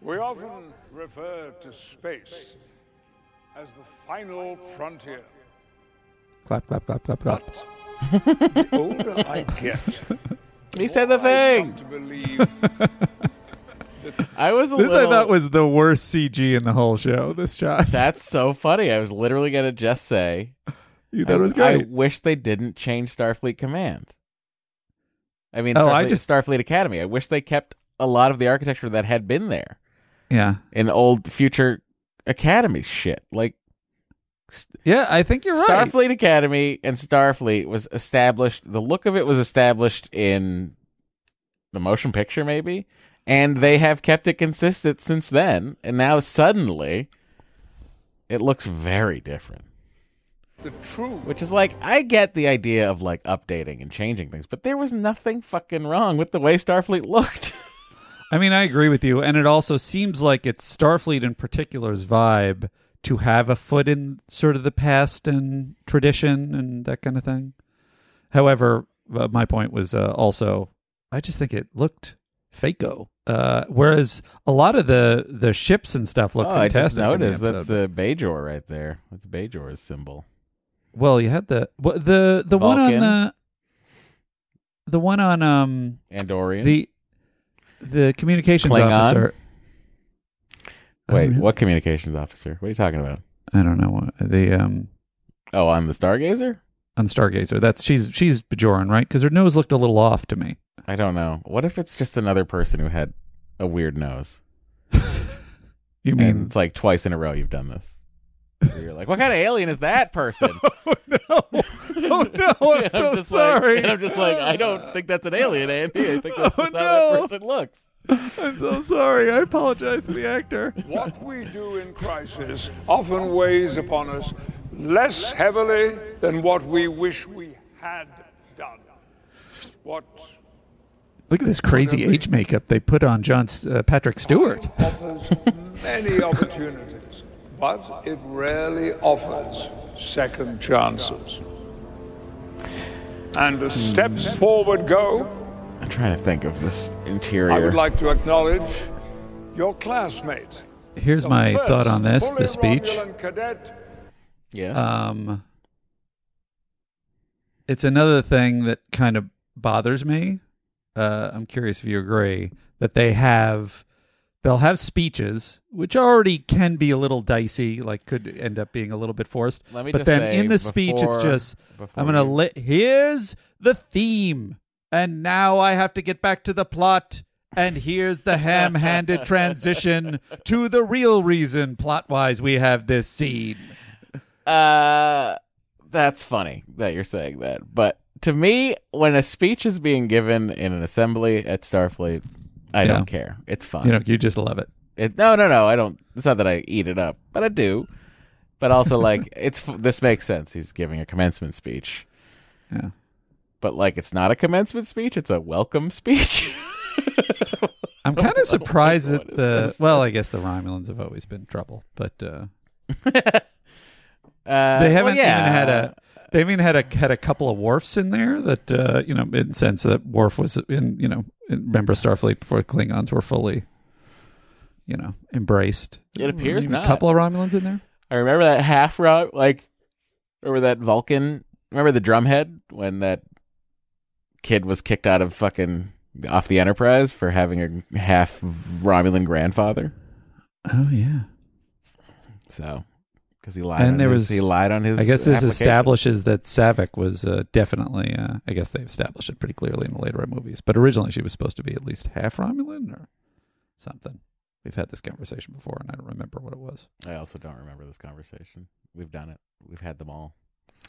Speaker 7: We often refer to space as the final frontier.
Speaker 2: Clap, clap, clap, clap, clap.
Speaker 7: The older I get,
Speaker 1: He said the
Speaker 7: more I
Speaker 1: thing.
Speaker 7: believe <laughs>
Speaker 1: I was a
Speaker 2: This
Speaker 1: little.
Speaker 2: I thought was the worst CG in the whole show. This shot, <laughs>
Speaker 1: That's so funny. I was literally gonna just say.
Speaker 2: you thought it was
Speaker 1: I, I wish they didn't change Starfleet Command. I mean,
Speaker 2: Oh,
Speaker 1: Starfleet,
Speaker 2: I just-
Speaker 1: Starfleet Academy. I wish they kept a lot of the architecture that had been there
Speaker 2: yeah,
Speaker 1: in old future Academy shit. Like
Speaker 2: yeah. I think you're right.
Speaker 1: Starfleet Academy and Starfleet was established. The look of it was established in the motion picture, maybe, and they have kept it consistent since then. And now suddenly, it looks very different.
Speaker 7: the true
Speaker 1: Which is like, I get the idea of like updating and changing things, but there was nothing fucking wrong with the way Starfleet looked. <laughs>
Speaker 2: I mean, I agree with you, and it also seems like it's Starfleet in particular's vibe to have a foot in sort of the past and tradition and that kind of thing. However, uh, my point was uh, also I just think it looked fakeo. Uh, whereas a lot of the the ships and stuff look
Speaker 1: oh, I
Speaker 2: fantastic.
Speaker 1: just
Speaker 2: in the
Speaker 1: noticed that's the Bajor right there. That's Bajor's symbol.
Speaker 2: well, you had the the the one on the the one on um
Speaker 1: Andorian.
Speaker 2: the the communications
Speaker 1: Klingon?
Speaker 2: officer. Oh,
Speaker 1: Wait,
Speaker 2: really?
Speaker 1: what communications officer? What are you talking about?
Speaker 2: I don't know the um
Speaker 1: Oh, on the Stargazer?
Speaker 2: on Stargazer. That's she's she's Bajoran, right? Because her nose looked a little off to me.
Speaker 1: I don't know. What if it's just another person who had a weird nose? <laughs>
Speaker 2: You
Speaker 1: And
Speaker 2: mean
Speaker 1: it's like twice in a row you've done this. You're like, what kind of alien is that person? <laughs>
Speaker 2: oh no, oh <laughs> no! I'm
Speaker 1: And
Speaker 2: so
Speaker 1: just
Speaker 2: sorry.
Speaker 1: Like, and I'm just like, I don't think that's an alien, Andy. I think that's
Speaker 2: Oh,
Speaker 1: just how
Speaker 2: no.
Speaker 1: that person looks.
Speaker 2: I'm so sorry. I apologize to the actor.
Speaker 8: What we do in crisis often weighs upon us less heavily than what we wish we had done. What
Speaker 2: Look at this crazy age makeup they put on John uh, Patrick Stewart.
Speaker 8: offers many opportunities, but it rarely offers second chances. And as steps forward go,
Speaker 1: I'm trying to think of this interior.
Speaker 8: I would like to acknowledge your classmate.
Speaker 2: Here's my thought on this: the speech.
Speaker 8: Cadet
Speaker 1: yeah.
Speaker 2: Um, it's another thing that kind of bothers me. Uh, I'm curious if you agree that they have they'll have speeches which already can be a little dicey, like could end up being a little bit forced.
Speaker 1: Let me
Speaker 2: but
Speaker 1: just
Speaker 2: then
Speaker 1: say
Speaker 2: in the speech, it's just I'm gonna
Speaker 1: you-
Speaker 2: let here's the theme, and now I have to get back to the plot. And here's the ham-handed <laughs> transition to the real reason, plot-wise, we have this scene.
Speaker 1: Uh, that's funny that you're saying that. But to me, when a speech is being given in an assembly at Starfleet, I
Speaker 2: Yeah.
Speaker 1: don't care. It's fun.
Speaker 2: You know, you just love it.
Speaker 1: It, no, no, no. I don't. It's not that I eat it up, but I do. But also, like, <laughs> it's this makes sense. He's giving a commencement speech,
Speaker 2: Yeah.
Speaker 1: But like, it's not a commencement speech. It's a welcome speech. <laughs>
Speaker 2: I'm kind of surprised that the
Speaker 1: this? <laughs>
Speaker 2: well, I guess the Romulans have always been trouble, but uh, <laughs>
Speaker 1: Uh,
Speaker 2: they haven't
Speaker 1: yeah.
Speaker 2: even had a they even had a had a couple of Worfs in there that uh, you know in sense that Worf was in you know in, remember Starfleet before Klingons were fully you know embraced.
Speaker 1: It appears
Speaker 2: a couple of Romulans in there.
Speaker 1: I remember that half rock, like, remember that Vulcan? Remember the drumhead when that kid was kicked out of fucking off the Enterprise for having a half Romulan grandfather?
Speaker 2: Oh yeah,
Speaker 1: So, because he lied,
Speaker 2: and there
Speaker 1: his,
Speaker 2: was
Speaker 1: he lied on his.
Speaker 2: I guess this establishes that Saavik was uh, definitely. Uh, I guess they established it pretty clearly in the later movies, but originally she was supposed to be at least half Romulan or something. We've had this conversation before, and I don't remember what it was.
Speaker 1: I also don't remember this conversation. We've done it. We've had them all.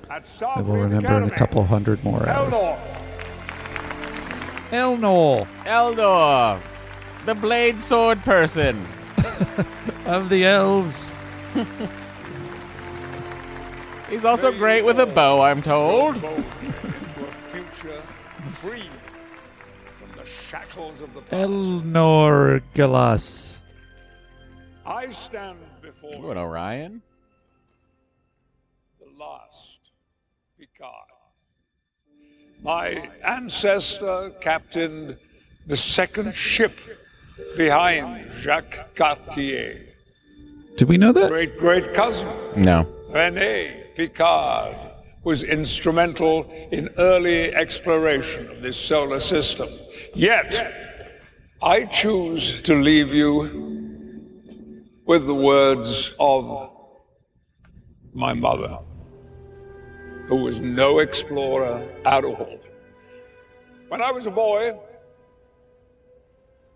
Speaker 2: I will remember in a couple hundred more hours.
Speaker 8: Elnor,
Speaker 2: Elnor
Speaker 1: Eldor, the blade sword person. <laughs>
Speaker 2: of the elves. <laughs>
Speaker 1: He's also great with a bow, I'm told.
Speaker 8: bold a future free from the shackles of the past.
Speaker 2: Elnor Galas.
Speaker 8: I stand
Speaker 1: You
Speaker 8: before
Speaker 1: an Orion?
Speaker 8: the last Picard. My ancestor captained the second ship behind Jacques Cartier.
Speaker 2: Did we know that?
Speaker 8: Great great cousin
Speaker 1: No.
Speaker 8: Rene Picard was instrumental in early exploration of this solar system. Yet, I choose to leave you with the words of my mother, who was no explorer at all. When I was a boy,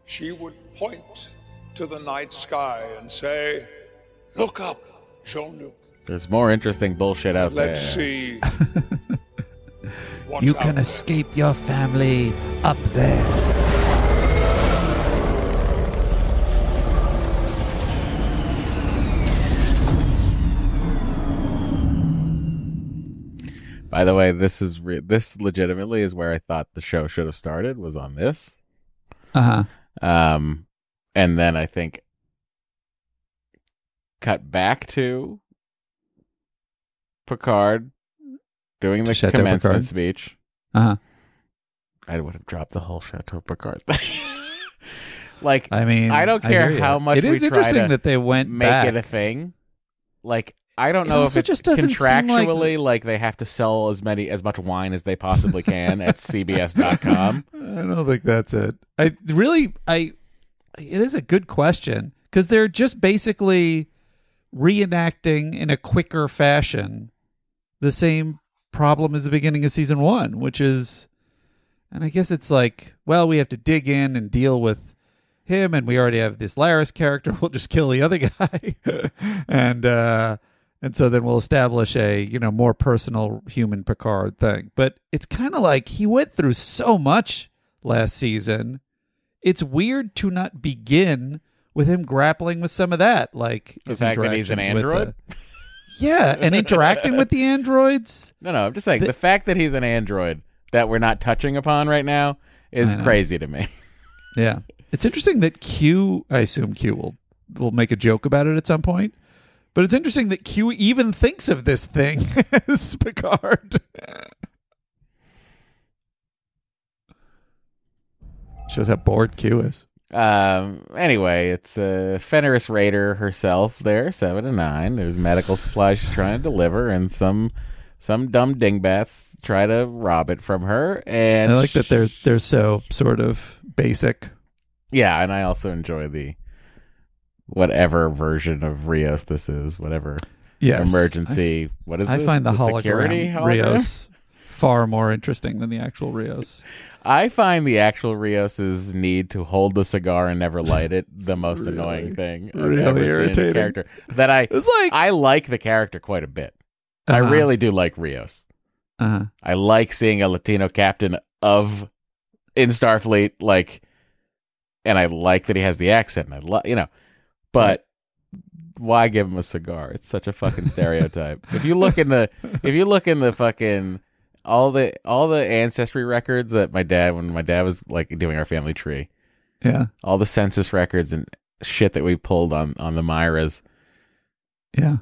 Speaker 8: she would point to the night sky and say, Look up, Jean-Luc.
Speaker 1: There's more interesting bullshit out
Speaker 8: Let's
Speaker 1: there.
Speaker 8: see. <laughs>
Speaker 2: You
Speaker 8: out
Speaker 2: can
Speaker 8: there.
Speaker 2: escape your family up there.
Speaker 1: By the way, this is re- this legitimately is where I thought the show should have started was on this.
Speaker 2: Uh huh.
Speaker 1: Um, and then I think cut back to Picard doing the
Speaker 2: Chateau
Speaker 1: commencement
Speaker 2: Picard.
Speaker 1: speech.
Speaker 2: Uh huh.
Speaker 1: I would have dropped the whole Chateau Picard thing. <laughs> like,
Speaker 2: I mean,
Speaker 1: I don't care
Speaker 2: ya.
Speaker 1: how much
Speaker 2: It is interesting
Speaker 1: to
Speaker 2: that they went
Speaker 1: make
Speaker 2: back.
Speaker 1: it a thing. Like, I don't
Speaker 2: It
Speaker 1: know if
Speaker 2: also
Speaker 1: it's
Speaker 2: just doesn't seem like-
Speaker 1: contractually like... they have to sell as many as much wine as they possibly can at <laughs> CBS.com.
Speaker 2: I don't think that's it. I really, I. It is a good question because they're just basically reenacting in a quicker fashion the same problem as the beginning of season one, which is, and I guess it's like, well, we have to dig in and deal with him, and we already have this Laris character. <laughs> We'll just kill the other guy, <laughs> and uh, and so then we'll establish a you know more personal human Picard thing. But it's kind of like he went through so much last season. It's weird to not begin with him grappling with some of that, like
Speaker 1: The fact that he's an android?
Speaker 2: the- yeah, and interacting with the androids. <laughs>
Speaker 1: No, no, I'm just saying
Speaker 2: The-
Speaker 1: the, fact that he's an android that we're not touching upon right now is crazy to me. <laughs>
Speaker 2: Yeah, it's interesting that Q. I assume Q will will make a joke about it at some point. But it's interesting that Q even thinks of this thing <laughs> as Picard. Shows how bored Q is.
Speaker 1: Um. Anyway, it's uh, Fenris Ranger herself. There, seven and nine. There's medical supplies she's trying to deliver, and some some dumb dingbats try to rob it from her. And
Speaker 2: I like that they're they're so sort of basic.
Speaker 1: yeah, and I also enjoy the whatever version of Rios this is, whatever
Speaker 2: Yes.
Speaker 1: emergency. what is
Speaker 2: I
Speaker 1: this?
Speaker 2: find the,
Speaker 1: security
Speaker 2: hologram
Speaker 1: hologram?
Speaker 2: Rios far more interesting than the actual Rios. <laughs>
Speaker 1: I find the actual Rios's need to hold the cigar and never light it the most
Speaker 2: really-
Speaker 1: annoying thing I've
Speaker 2: really
Speaker 1: ever seen in a
Speaker 2: irritating.
Speaker 1: character. That I
Speaker 2: It's like
Speaker 1: I like the character quite a bit. I
Speaker 2: Uh-huh.
Speaker 1: really do like Rios.
Speaker 2: uh
Speaker 1: I like seeing a Latino captain of in Starfleet, like, and I like that he has the accent. And I love, you know, but why give him a cigar? It's such a fucking stereotype. if you look in the, if you look in the fucking all the all the ancestry records that my dad, when my dad was like doing our family tree,
Speaker 2: yeah
Speaker 1: all the census records and shit that we pulled on on the Miras,
Speaker 2: yeah.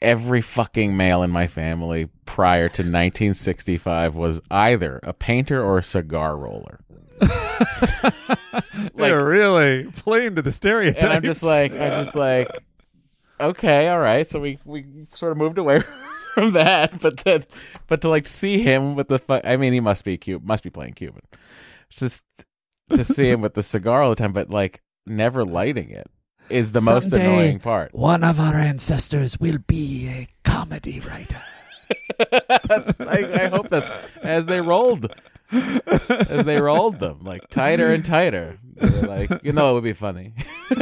Speaker 1: every fucking male in my family prior to 1965 was either a painter or a cigar roller. <laughs>
Speaker 2: They're really playing to the stereotypes.
Speaker 1: And I'm just like, I'm just like, okay, all right. So we we sort of moved away <laughs> from that, but then, but to like see him with the, fu- I mean, he must be cute, must be playing Cuban. It's just to see him with the cigar all the time, but like never lighting it is the most
Speaker 2: Someday,
Speaker 1: annoying part.
Speaker 2: One of our ancestors will be a comedy writer. <laughs>
Speaker 1: That's- I, I hope that's as they rolled, <laughs> as they rolled them, like tighter and tighter. Like, you know, it would be funny. <laughs>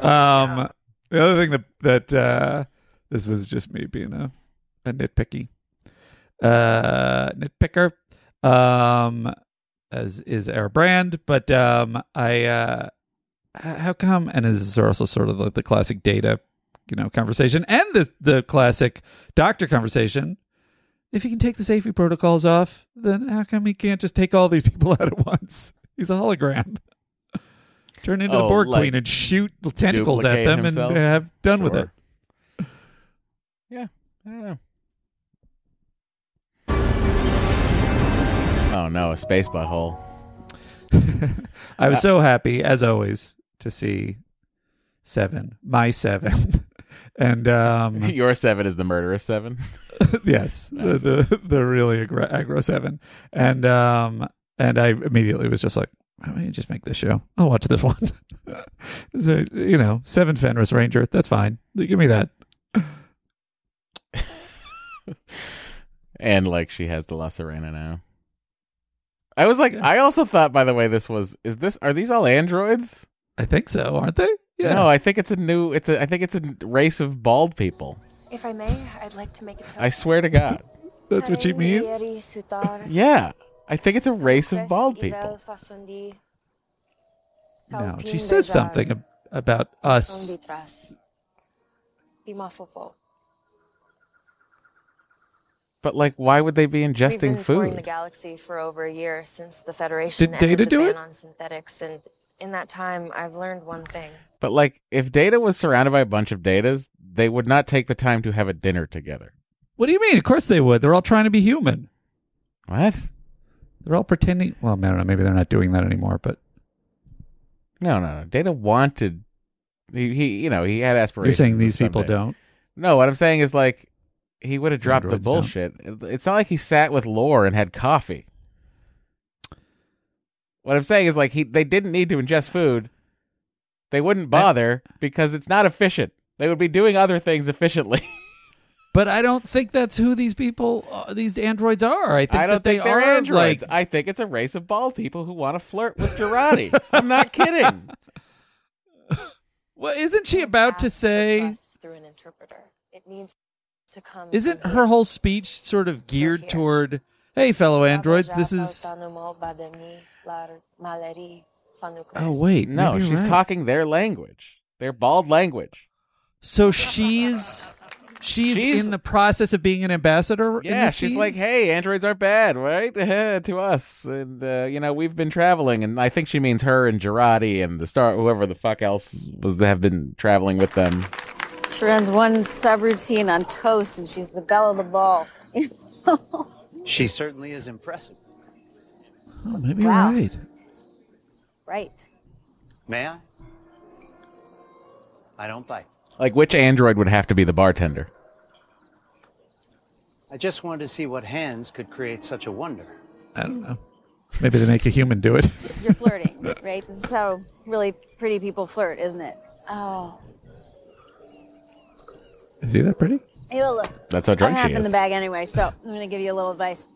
Speaker 2: Um, the other thing that that uh, this was just me being a a nitpicky uh, nitpicker, um, as is our brand. But um, I uh, how come? And this is also sort of like the classic data, you know, conversation and the the classic doctor conversation. If he can take the safety protocols off, then how come he can't just take all these <laughs> people out at once? He's a hologram. <laughs> Turn into the
Speaker 1: Oh,
Speaker 2: Borg
Speaker 1: like
Speaker 2: Queen and shoot the tentacles at them
Speaker 1: himself?
Speaker 2: and have done with it. <laughs>
Speaker 1: Yeah, I don't know. Oh no, a space butthole.
Speaker 2: I was so happy, as always, to see Seven, my Seven, and um,
Speaker 1: Your seven is the murderous seven. <laughs>
Speaker 2: yes, the, the the really aggro, aggro Seven, and um, and I immediately was just like, why don't you just make this show? I'll watch this <laughs> one. <laughs> so, you know, Seven Fenris Ranger, that's fine. Give me that.
Speaker 1: and like she has the La Sirena now. I was like, I also thought, by the way, this was is this are these all androids?
Speaker 2: I think so, aren't they? Yeah.
Speaker 1: No, I think it's a new. It's a. I think it's a race of bald people.
Speaker 10: If I may, I'd like to make a toast.
Speaker 1: I swear to God.
Speaker 2: That's what she means.
Speaker 1: Yeah, I think it's a race of bald people.
Speaker 2: No, she says something ab- about us.
Speaker 1: But like, why would they be ingesting
Speaker 10: We've
Speaker 1: ingesting
Speaker 10: been touring the galaxy for over a year since the Federation
Speaker 2: Did Data
Speaker 10: the
Speaker 2: do
Speaker 10: ban
Speaker 2: it?
Speaker 10: on synthetics, and in that time, I've learned one thing:
Speaker 1: But like, if Data was surrounded by a bunch of Datas, they would not take the time to have a dinner together.
Speaker 2: What do you mean? Of course they would. They're all trying to be human.
Speaker 1: What?
Speaker 2: They're all pretending. Well, I don't know. Maybe they're not doing that anymore. But
Speaker 1: No, no, no. Data wanted. He, he you know, he had aspirations.
Speaker 2: you're saying these people don't.
Speaker 1: No, what I'm saying is like, he would have dropped the
Speaker 2: androids don't.
Speaker 1: bullshit. It's not like he sat with Lore and had coffee. What I'm saying is like he they didn't need to ingest food. They wouldn't bother because it's not efficient. They would be doing other things efficiently. <laughs>
Speaker 2: But I don't think that's who these people, uh, these androids are. I think
Speaker 1: I don't
Speaker 2: that
Speaker 1: think they're
Speaker 2: are
Speaker 1: androids.
Speaker 2: like
Speaker 1: I think it's a race of bald people who want to flirt with Jurati. I'm not <laughs> kidding.
Speaker 2: Well, isn't she about to say?
Speaker 11: through an interpreter. It needs to come.
Speaker 2: Isn't her whole speech sort of geared toward, "Hey, fellow androids, this is." Oh wait,
Speaker 1: No,
Speaker 2: maybe
Speaker 1: she's
Speaker 2: right.
Speaker 1: talking their language. Their bald language.
Speaker 2: So she's she's,
Speaker 1: She's-
Speaker 2: in the process of being an ambassador. in
Speaker 1: Yeah,
Speaker 2: this
Speaker 1: she's
Speaker 2: scene?
Speaker 1: like, "Hey, androids aren't bad, right? <laughs> to us, and uh, you know we've been traveling." And I think she means her and Jurati and the star, whoever the fuck else was have been traveling with them.
Speaker 12: She runs one subroutine on toast, and she's the belle of the ball. <laughs>
Speaker 13: She certainly is impressive.
Speaker 2: Oh, maybe
Speaker 12: Wow.
Speaker 2: you're right.
Speaker 12: Right.
Speaker 13: May I? I don't bite.
Speaker 1: Like, which android would have to be the bartender?
Speaker 13: I just wanted to see what hands could create such a wonder.
Speaker 2: I don't know. Maybe they make a human do it. <laughs>
Speaker 12: You're flirting, right? This is how really pretty people flirt, isn't it? Oh.
Speaker 2: Is he that pretty?
Speaker 12: Hey, well, look.
Speaker 1: That's how drunk
Speaker 12: I'm half
Speaker 1: she
Speaker 12: in
Speaker 1: is.
Speaker 12: the bag anyway, so I'm going to give you a little advice.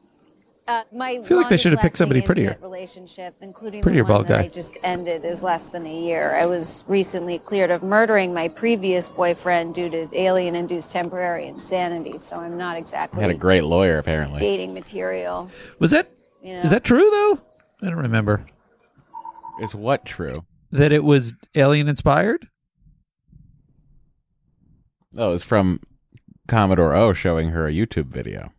Speaker 12: Uh, my
Speaker 2: I feel like they should have picked somebody prettier.
Speaker 12: Relationship, including
Speaker 2: Prettier
Speaker 12: the one
Speaker 2: bald guy.
Speaker 12: I just ended, is less than a year. I was recently cleared of murdering my previous boyfriend due to alien-induced temporary insanity, so I'm not exactly
Speaker 1: Had a great lawyer, apparently.
Speaker 12: dating material.
Speaker 2: Was that
Speaker 12: You know?
Speaker 2: is that true though? I don't remember
Speaker 1: Is what true?
Speaker 2: that it was alien inspired.
Speaker 1: Oh, it was from Commodore O showing her a YouTube video.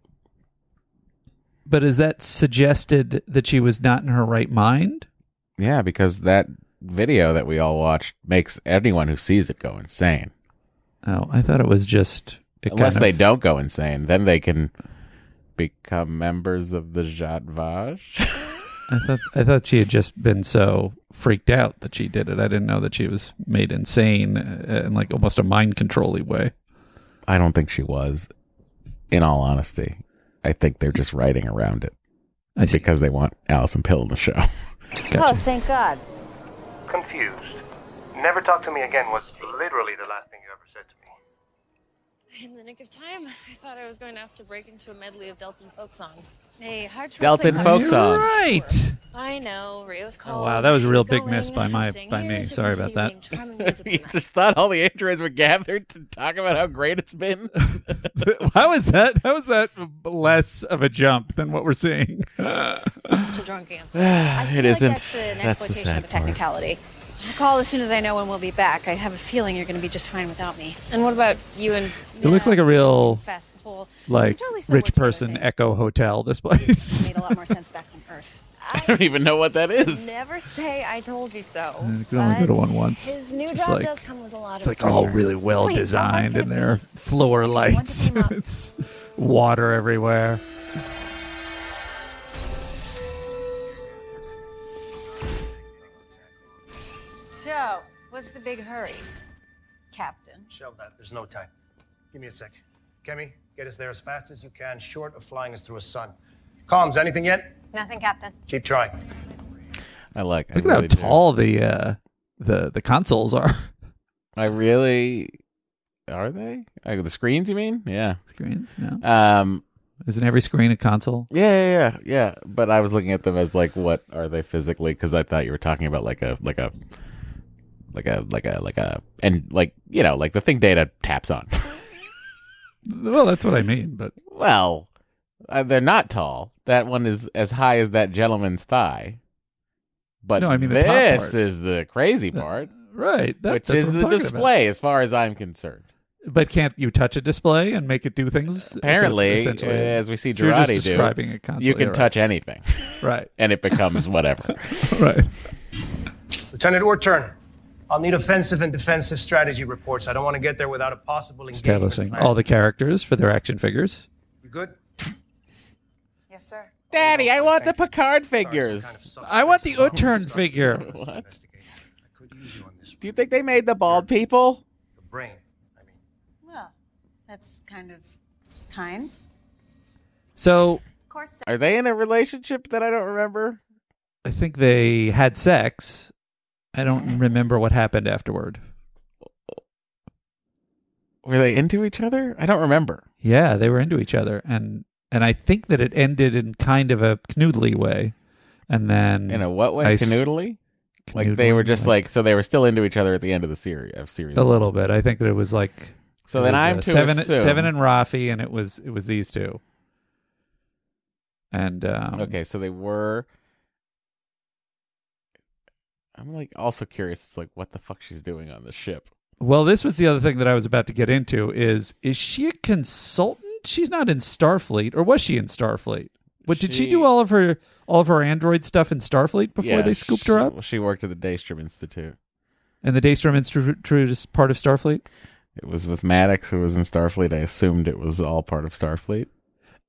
Speaker 2: But is that suggested that she was not in her right mind?
Speaker 1: Yeah, because that video that we all watched makes anyone who sees it go insane.
Speaker 2: Oh, I thought it was just it
Speaker 1: Unless
Speaker 2: kind
Speaker 1: they don't go insane, then they can become members of the Zhat Vash. <laughs>
Speaker 2: I thought I thought she had just been so freaked out that she did it. I didn't know that she was made insane uh, in like almost a mind controlly way.
Speaker 1: I don't think she was. In all honesty, I think they're just writing around it.
Speaker 2: I see.
Speaker 1: Because they want Allison Pill in the show.
Speaker 12: Oh, thank God.
Speaker 14: Confused. Never talk to me again was literally the last thing you ever said to me.
Speaker 11: In the nick of time, I thought I was going to have to break into a medley of Deltan folk songs. Hey, hard to
Speaker 1: Deltan
Speaker 11: replace
Speaker 1: folk
Speaker 11: that.
Speaker 1: songs.
Speaker 2: Right.
Speaker 11: I know, Rios
Speaker 2: Oh
Speaker 11: called.
Speaker 2: wow, that was a real big
Speaker 11: Going
Speaker 2: miss by my by me. Sorry about that.
Speaker 11: continue <laughs>
Speaker 1: you just thought all the androids were gathered to talk about how great it's been? <laughs>
Speaker 2: how is that? How is that less of a jump than what we're seeing?
Speaker 11: to drunk answer.
Speaker 12: I <sighs> feel
Speaker 1: It
Speaker 12: like
Speaker 1: isn't.
Speaker 12: That's, an
Speaker 1: That's the
Speaker 12: exploitation of
Speaker 1: sad
Speaker 12: a
Speaker 1: part.
Speaker 12: technicality. I'll call as soon as I know when we'll be back. I have a feeling you're going to be just fine without me.
Speaker 11: And what about you and
Speaker 2: It looks like a real
Speaker 12: Fast the whole
Speaker 2: like
Speaker 12: totally
Speaker 2: rich person. Echo Hotel. This place. <laughs>
Speaker 12: made a lot more sense back on Earth. <laughs>
Speaker 1: I don't even know what that is.
Speaker 11: Never say I told you so.
Speaker 2: You can only go to one once.
Speaker 11: His new
Speaker 2: Just
Speaker 11: job
Speaker 2: like-
Speaker 11: does come with a lot
Speaker 2: It's
Speaker 11: of
Speaker 2: like all really well
Speaker 11: Please,
Speaker 2: designed in there. Floor lights. <laughs> it's water everywhere.
Speaker 12: What's the big hurry, Captain?
Speaker 14: Shelve that. There's no time. Give me a sec. Kemi, get us there as fast as you can, short of flying us through a sun. Comms, anything yet?
Speaker 12: Nothing, Captain.
Speaker 14: Keep trying.
Speaker 1: I like. I
Speaker 2: Look at how
Speaker 1: really do.
Speaker 2: tall the uh, the the consoles are. <laughs>
Speaker 1: I really are they? Like the screens? You mean? Yeah.
Speaker 2: Screens? No.
Speaker 1: Um.
Speaker 2: Isn't every screen a console?
Speaker 1: Yeah, yeah, yeah, yeah. But I was looking at them as like, what are they physically? Because I thought you were talking about like a, like a, like a, like a, like a, and like you know, like the thing data taps on. <laughs>
Speaker 2: Well, that's what I mean. But
Speaker 1: well, uh, they're not tall. That one is as high as that gentleman's thigh. But
Speaker 2: No, I mean the
Speaker 1: this
Speaker 2: top part.
Speaker 1: is the crazy part,
Speaker 2: right, that,
Speaker 1: which is the
Speaker 2: talking about.
Speaker 1: display, as far as I'm concerned.
Speaker 2: But can't you touch a display and make it do things?
Speaker 1: Apparently,
Speaker 2: essentially-
Speaker 1: as we see
Speaker 2: so you're just
Speaker 1: Jurati do,
Speaker 2: describing a console.
Speaker 1: you can
Speaker 2: right.
Speaker 1: touch anything, <laughs>
Speaker 2: Right.
Speaker 1: and it becomes whatever. <laughs>
Speaker 2: right.
Speaker 14: Lieutenant Orturn, I'll need offensive and defensive strategy reports. I don't want to get there without a possible engagement
Speaker 2: Establishing
Speaker 14: plan.
Speaker 2: all the characters for their action figures.
Speaker 14: You good?
Speaker 5: Yes, sir.
Speaker 1: Daddy, I want the Picard figures.
Speaker 2: I want the Utern figure.
Speaker 1: what? Do you think they made the bald people?
Speaker 14: The brain.
Speaker 4: Well, that's kind of kind.
Speaker 2: So
Speaker 4: Of course.
Speaker 1: Are they in a relationship that I don't remember?
Speaker 2: I think they had sex. I don't remember what happened afterward.
Speaker 1: Were they into each other? I don't remember.
Speaker 2: Yeah, they were into each other, and and I think that it ended in kind of a canoodly way, and then
Speaker 1: In a what way?
Speaker 2: I
Speaker 1: Canoodly? Like they were just like so they were still into each other at the end of the series of series.
Speaker 2: a little bit. I think that it was like
Speaker 1: So then
Speaker 2: was,
Speaker 1: I'm
Speaker 2: uh,
Speaker 1: to
Speaker 2: seven,
Speaker 1: assume-
Speaker 2: seven and Raffi, and it was it was these two. And um,
Speaker 1: Okay, so they were. I'm like also curious. It's like what the fuck she's doing on the ship.
Speaker 2: Well, this was the other thing that I was about to get into is is she a consultant? She's not in Starfleet, or was she in Starfleet? But did she
Speaker 1: She-
Speaker 2: do all of her all of her android stuff in Starfleet before
Speaker 1: Yeah,
Speaker 2: they scooped her
Speaker 1: she-
Speaker 2: up?
Speaker 1: She worked at the Daystrom Institute.
Speaker 2: And the Daystrom Institute is part of Starfleet.
Speaker 1: It was with Maddox, who was in Starfleet. I assumed it was all part of Starfleet.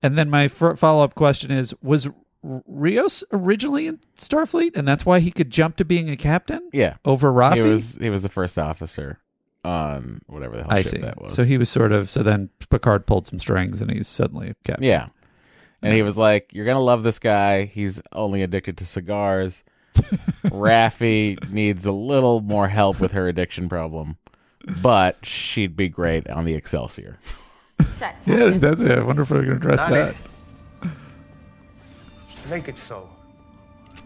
Speaker 2: And then my f- follow up question is: Was Rios originally in Starfleet, and that's why he could jump to being a captain?
Speaker 1: Yeah,
Speaker 2: over Raffi.
Speaker 1: He was he was the first officer on whatever the hell
Speaker 2: I
Speaker 1: ship
Speaker 2: see.
Speaker 1: that was.
Speaker 2: So he was sort of. So then Picard pulled some strings, and he's suddenly a captain.
Speaker 1: Yeah. And he was like, You're going to love this guy. He's only addicted to cigars. <laughs> Raffi needs a little more help with her addiction problem, but she'd be great on the Excelsior. <laughs>
Speaker 2: Yeah, that's it. I wonder if we're going to address
Speaker 14: Daddy.
Speaker 2: that.
Speaker 14: Make it so.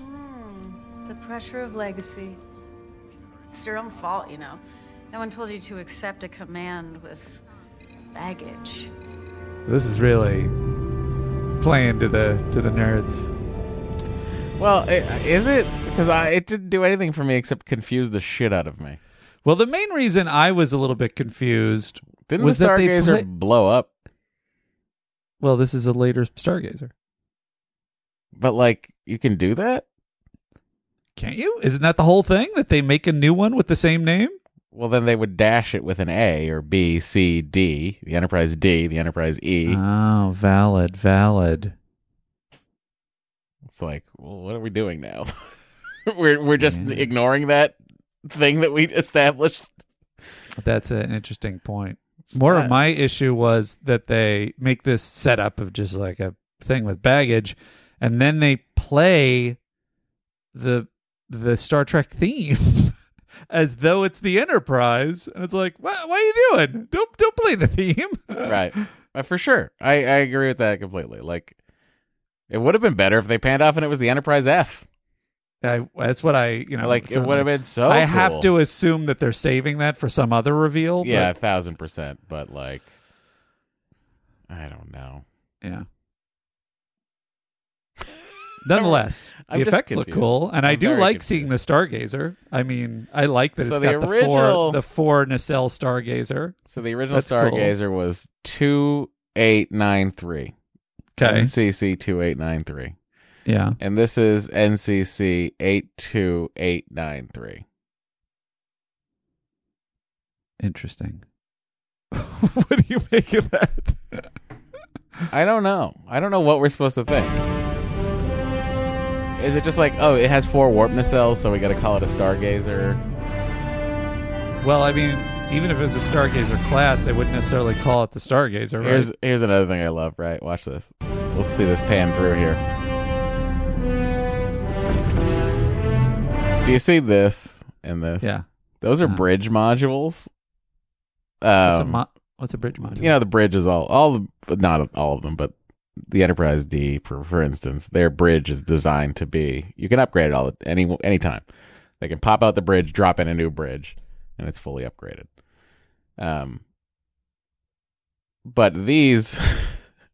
Speaker 4: Hmm. The pressure of legacy. It's your own fault, you know. No one told you to accept a command with baggage.
Speaker 2: This is really playing to the to the nerds.
Speaker 1: Well, i- is it? Because I it didn't do anything for me except confuse the shit out of me.
Speaker 2: Well, the main reason I was a little bit confused
Speaker 1: Didn't
Speaker 2: was
Speaker 1: the
Speaker 2: that they
Speaker 1: Stargazer
Speaker 2: play-
Speaker 1: blow up?
Speaker 2: Well, this is a later Stargazer.
Speaker 1: But, like, you can do that?
Speaker 2: Can't you? Isn't that the whole thing that they make a new one with the same name?
Speaker 1: Well, then they would dash it with an A or B, C, D, the Enterprise D, the Enterprise E.
Speaker 2: Oh, valid, valid.
Speaker 1: It's like, well, what are we doing now? <laughs> we're we're just ignoring that thing that we established.
Speaker 2: That's an interesting point. More of my issue was that they make this setup of just like a thing with baggage, and then they play the the Star Trek theme <laughs> as though it's the Enterprise, and it's like, what, what are you doing? Don't don't play the theme. <laughs>
Speaker 1: right. Uh, for sure. I, I agree with that completely. Like, it would have been better if they panned off and it was the Enterprise F.
Speaker 2: I, that's what I, you know,
Speaker 1: Like, it would have been so
Speaker 2: I have to assume that they're saving that for some other reveal.
Speaker 1: Yeah, a thousand percent. But, like, I don't know.
Speaker 2: Yeah. Nonetheless, <laughs>
Speaker 1: I'm
Speaker 2: the effects look cool, and I
Speaker 1: I'm
Speaker 2: do
Speaker 1: very
Speaker 2: like seeing the Stargazer. I mean, I like that
Speaker 1: So
Speaker 2: it's
Speaker 1: the
Speaker 2: got the,
Speaker 1: original-
Speaker 2: four the four nacelle Stargazer.
Speaker 1: So the original
Speaker 2: That's cool.
Speaker 1: Stargazer was 2893.
Speaker 2: Okay.
Speaker 1: NCC 2893.
Speaker 2: Yeah.
Speaker 1: And this is NCC 82893.
Speaker 2: Interesting. <laughs> what do you make of that?
Speaker 1: I don't know. I don't know what we're supposed to think. Is it just like, oh, it has four warp nacelles, so we got to call it a Stargazer?
Speaker 2: Well, I mean, even if it was a Stargazer class, they wouldn't necessarily call it the Stargazer, right?
Speaker 1: Here's here's another thing I love. Right, watch this. Let's see this pan through here. Do you see this and this?
Speaker 2: Yeah.
Speaker 1: those are
Speaker 2: Uh-huh.
Speaker 1: bridge modules.
Speaker 2: what's, a
Speaker 1: Um,
Speaker 2: mo- what's a bridge module?
Speaker 1: you know the bridge is all all the not all of them, but the Enterprise D, for for instance, their bridge is designed to be you can upgrade it all any anytime. They can pop out the bridge, drop in a new bridge, and it's fully upgraded. Um, but these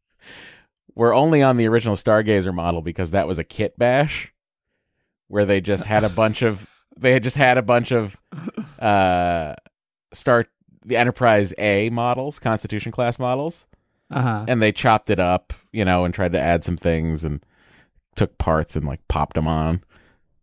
Speaker 1: <laughs> were only on the original Stargazer model because that was a kit bash where they just had a bunch of <laughs> they had just had a bunch of uh Star the Enterprise A models, Constitution class models.
Speaker 2: Uh-huh.
Speaker 1: And they chopped it up, you know, and tried to add some things and took parts and like popped them on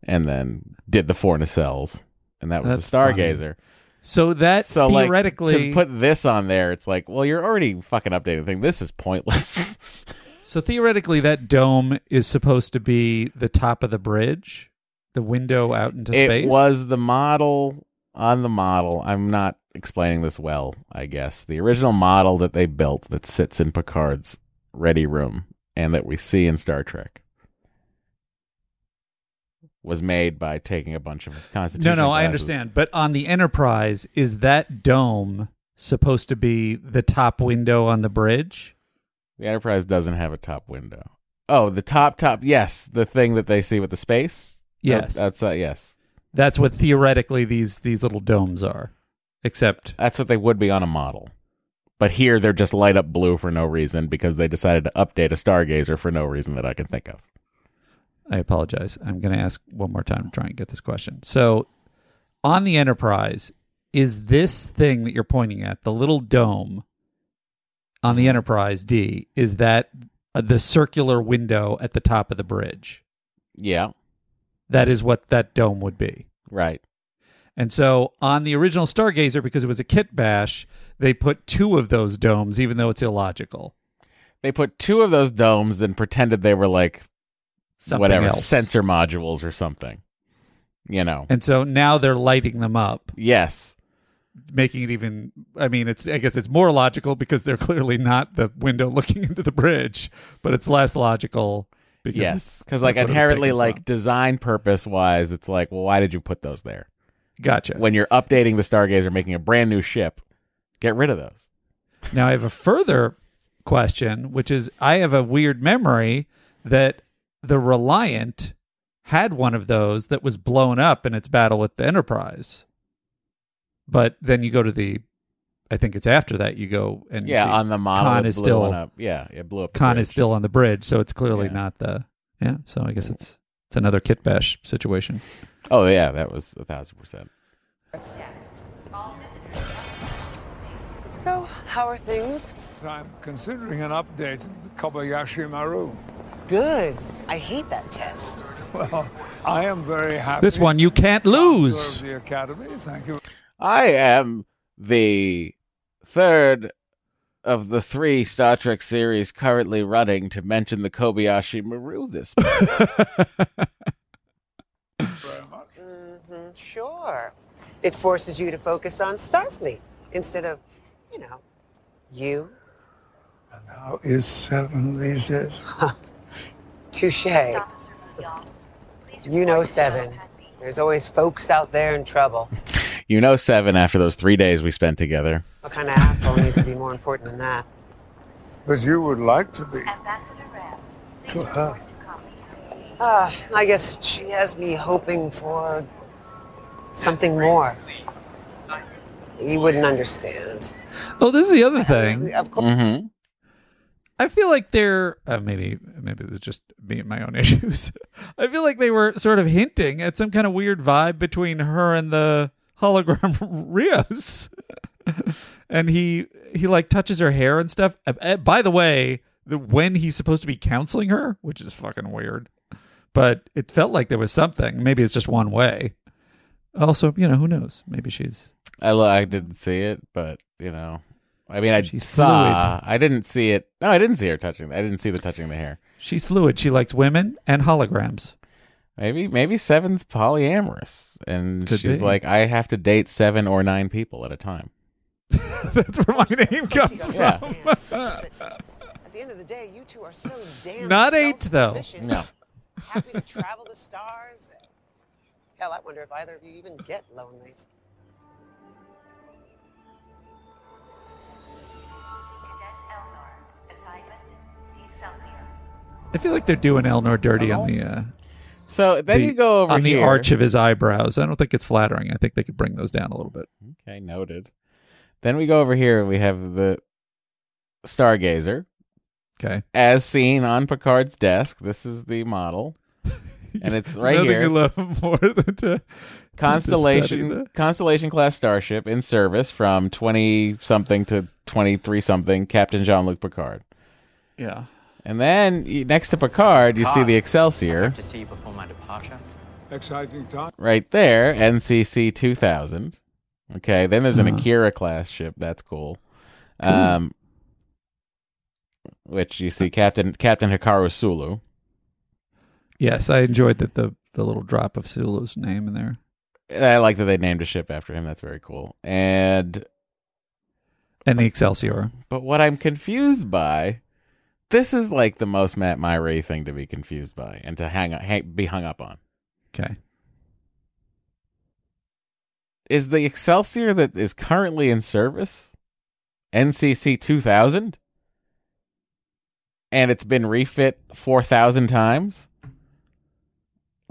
Speaker 1: and then did the four nacelles and that was
Speaker 2: That's
Speaker 1: the
Speaker 2: funny.
Speaker 1: Stargazer.
Speaker 2: So that
Speaker 1: So like
Speaker 2: theoretically,
Speaker 1: to put this on there, it's like, well, you're already fucking updating the thing. This is pointless. <laughs>
Speaker 2: so theoretically, that dome is supposed to be the top of the bridge, the window out into
Speaker 1: it
Speaker 2: space.
Speaker 1: was the model on the model. I'm not explaining this well, I guess. The original model that they built that sits in Picard's ready room and that we see in Star Trek was made by taking a bunch of Constitution.
Speaker 2: No, no, I understand. But on the Enterprise, is that dome supposed to be the top window on the bridge?
Speaker 1: The Enterprise doesn't have a top window. Oh, the top top. Yes, the thing that they see with the space.
Speaker 2: Yes.
Speaker 1: That's uh, yes.
Speaker 2: That's what theoretically these these little domes are. Except
Speaker 1: That's what they would be on a model. But here they're just light up blue for no reason because they decided to update a Stargazer for no reason that I can think of.
Speaker 2: I apologize. I'm going to ask one more time to try and get this question. So, on the Enterprise, is this thing that you're pointing at, the little dome on the Enterprise D, is that uh, the circular window at the top of the bridge?
Speaker 1: Yeah,
Speaker 2: That is what that dome would be.
Speaker 1: right.
Speaker 2: And so on the original Stargazer, because it was a kit bash, they put two of those domes, even though it's illogical.
Speaker 1: They put two of those domes and pretended they were like
Speaker 2: Something
Speaker 1: whatever
Speaker 2: else.
Speaker 1: sensor modules or something. You know.
Speaker 2: And so now they're lighting them up,
Speaker 1: yes.
Speaker 2: making it even. I mean, it's. I guess it's more logical because they're <laughs> clearly not the window looking into the bridge, but it's less logical because
Speaker 1: yes. Because like
Speaker 2: that's what it was
Speaker 1: inherently, like
Speaker 2: from.
Speaker 1: design purpose wise, it's like, well, why did you put those there?
Speaker 2: Gotcha.
Speaker 1: When you're updating the Stargazer, making a brand new ship, get rid of those.
Speaker 2: Now I have a further question, which is I have a weird memory that the Reliant had one of those that was blown up in its battle with the Enterprise. But then you go to the I think it's after that you go and
Speaker 1: Yeah,
Speaker 2: see
Speaker 1: on the model,
Speaker 2: Khan is still
Speaker 1: up. Yeah, it blew up the
Speaker 2: Khan
Speaker 1: bridge.
Speaker 2: is still on the bridge, so it's clearly
Speaker 1: Yeah.
Speaker 2: not the yeah. So I guess it's it's another kitbash situation.
Speaker 1: Oh yeah, that was a thousand percent.
Speaker 5: So, how are things?
Speaker 8: I'm considering an update of the Kobayashi Maru.
Speaker 5: Good. I hate that test. <laughs>
Speaker 8: Well, I am very happy.
Speaker 2: This one you can't lose.
Speaker 8: serve the Academy. Thank you.
Speaker 1: I am the third of the three Star Trek series currently running to mention the Kobayashi Maru this month. <laughs>
Speaker 5: hmm Sure. It forces you to focus on Starfleet instead of, you know, you.
Speaker 8: And how is seven these days? <laughs>
Speaker 5: Touche. You know Seven. There's always folks out there in trouble. <laughs>
Speaker 1: you know, seven after those three days we spent together.
Speaker 5: What kind of asshole needs to be more important than that?
Speaker 8: But you would like to be. To her.
Speaker 5: Uh, I guess she has me hoping for something more. You wouldn't understand.
Speaker 2: Oh, this is the other thing.
Speaker 5: Of course.
Speaker 1: Mm-hmm.
Speaker 2: I feel like they're uh, maybe maybe it's just me and my own <laughs> issues. I feel like they were sort of hinting at some kind of weird vibe between her and the hologram <laughs> Rios, <laughs> and he he like touches her hair and stuff. Uh, uh, by the way, the when he's supposed to be counseling her, which is fucking weird, but it felt like there was something. Maybe it's just one way. Also, you know, who knows? Maybe she's
Speaker 1: I, lo- I didn't see it, but you know, I mean, I
Speaker 2: She's
Speaker 1: saw. I didn't see it. No, I didn't see her touching. I didn't see the touching the hair.
Speaker 2: she's fluid. She likes women and holograms.
Speaker 1: Maybe maybe Seven's polyamorous, and
Speaker 2: Could
Speaker 1: she's
Speaker 2: be.
Speaker 1: like, I have to date seven or nine people at a time. <laughs>
Speaker 2: That's where my name comes from.
Speaker 1: Yeah. <laughs>
Speaker 5: At the end of the day, you two are so damn
Speaker 2: Not eight, though.
Speaker 5: self-sufficient,
Speaker 1: No.
Speaker 5: Happy to travel the stars. Hell, I wonder if either of you even get lonely.
Speaker 2: I feel like they're doing Elnor dirty on the uh,
Speaker 1: So then
Speaker 2: the-
Speaker 1: you go over
Speaker 2: on
Speaker 1: here.
Speaker 2: the arch of his eyebrows. I don't think it's flattering. I think they could bring those down a little bit.
Speaker 1: Okay, noted. Then we go over here and we have the Stargazer.
Speaker 2: Okay.
Speaker 1: As seen on Picard's desk. This is the model. <laughs> <laughs> And it's right
Speaker 2: Nothing
Speaker 1: here.
Speaker 2: you love <laughs> more than to
Speaker 1: Constellation
Speaker 2: to
Speaker 1: Constellation class starship in service from 20 something to 23 something Captain Jean-Luc Picard.
Speaker 2: yeah.
Speaker 1: And then next to Picard, you see the Excelsior.
Speaker 15: to see you before my departure.
Speaker 8: Exciting time.
Speaker 1: right there, NCC 2000. Okay, then there's an
Speaker 2: Uh-huh.
Speaker 1: Akira class ship. That's cool. Um, which you see Captain Captain Hikaru Sulu.
Speaker 2: Yes, I enjoyed that the the little drop of Sulu's name in there.
Speaker 1: I like that they named a ship after him. That's very cool. And
Speaker 2: And the Excelsior.
Speaker 1: but what I'm confused by, this is like the most Matt Mira thing to be confused by and to hang, hang be hung up on.
Speaker 2: Okay.
Speaker 1: Is the Excelsior that is currently in service NCC 2000? And it's been refit 4,000 times?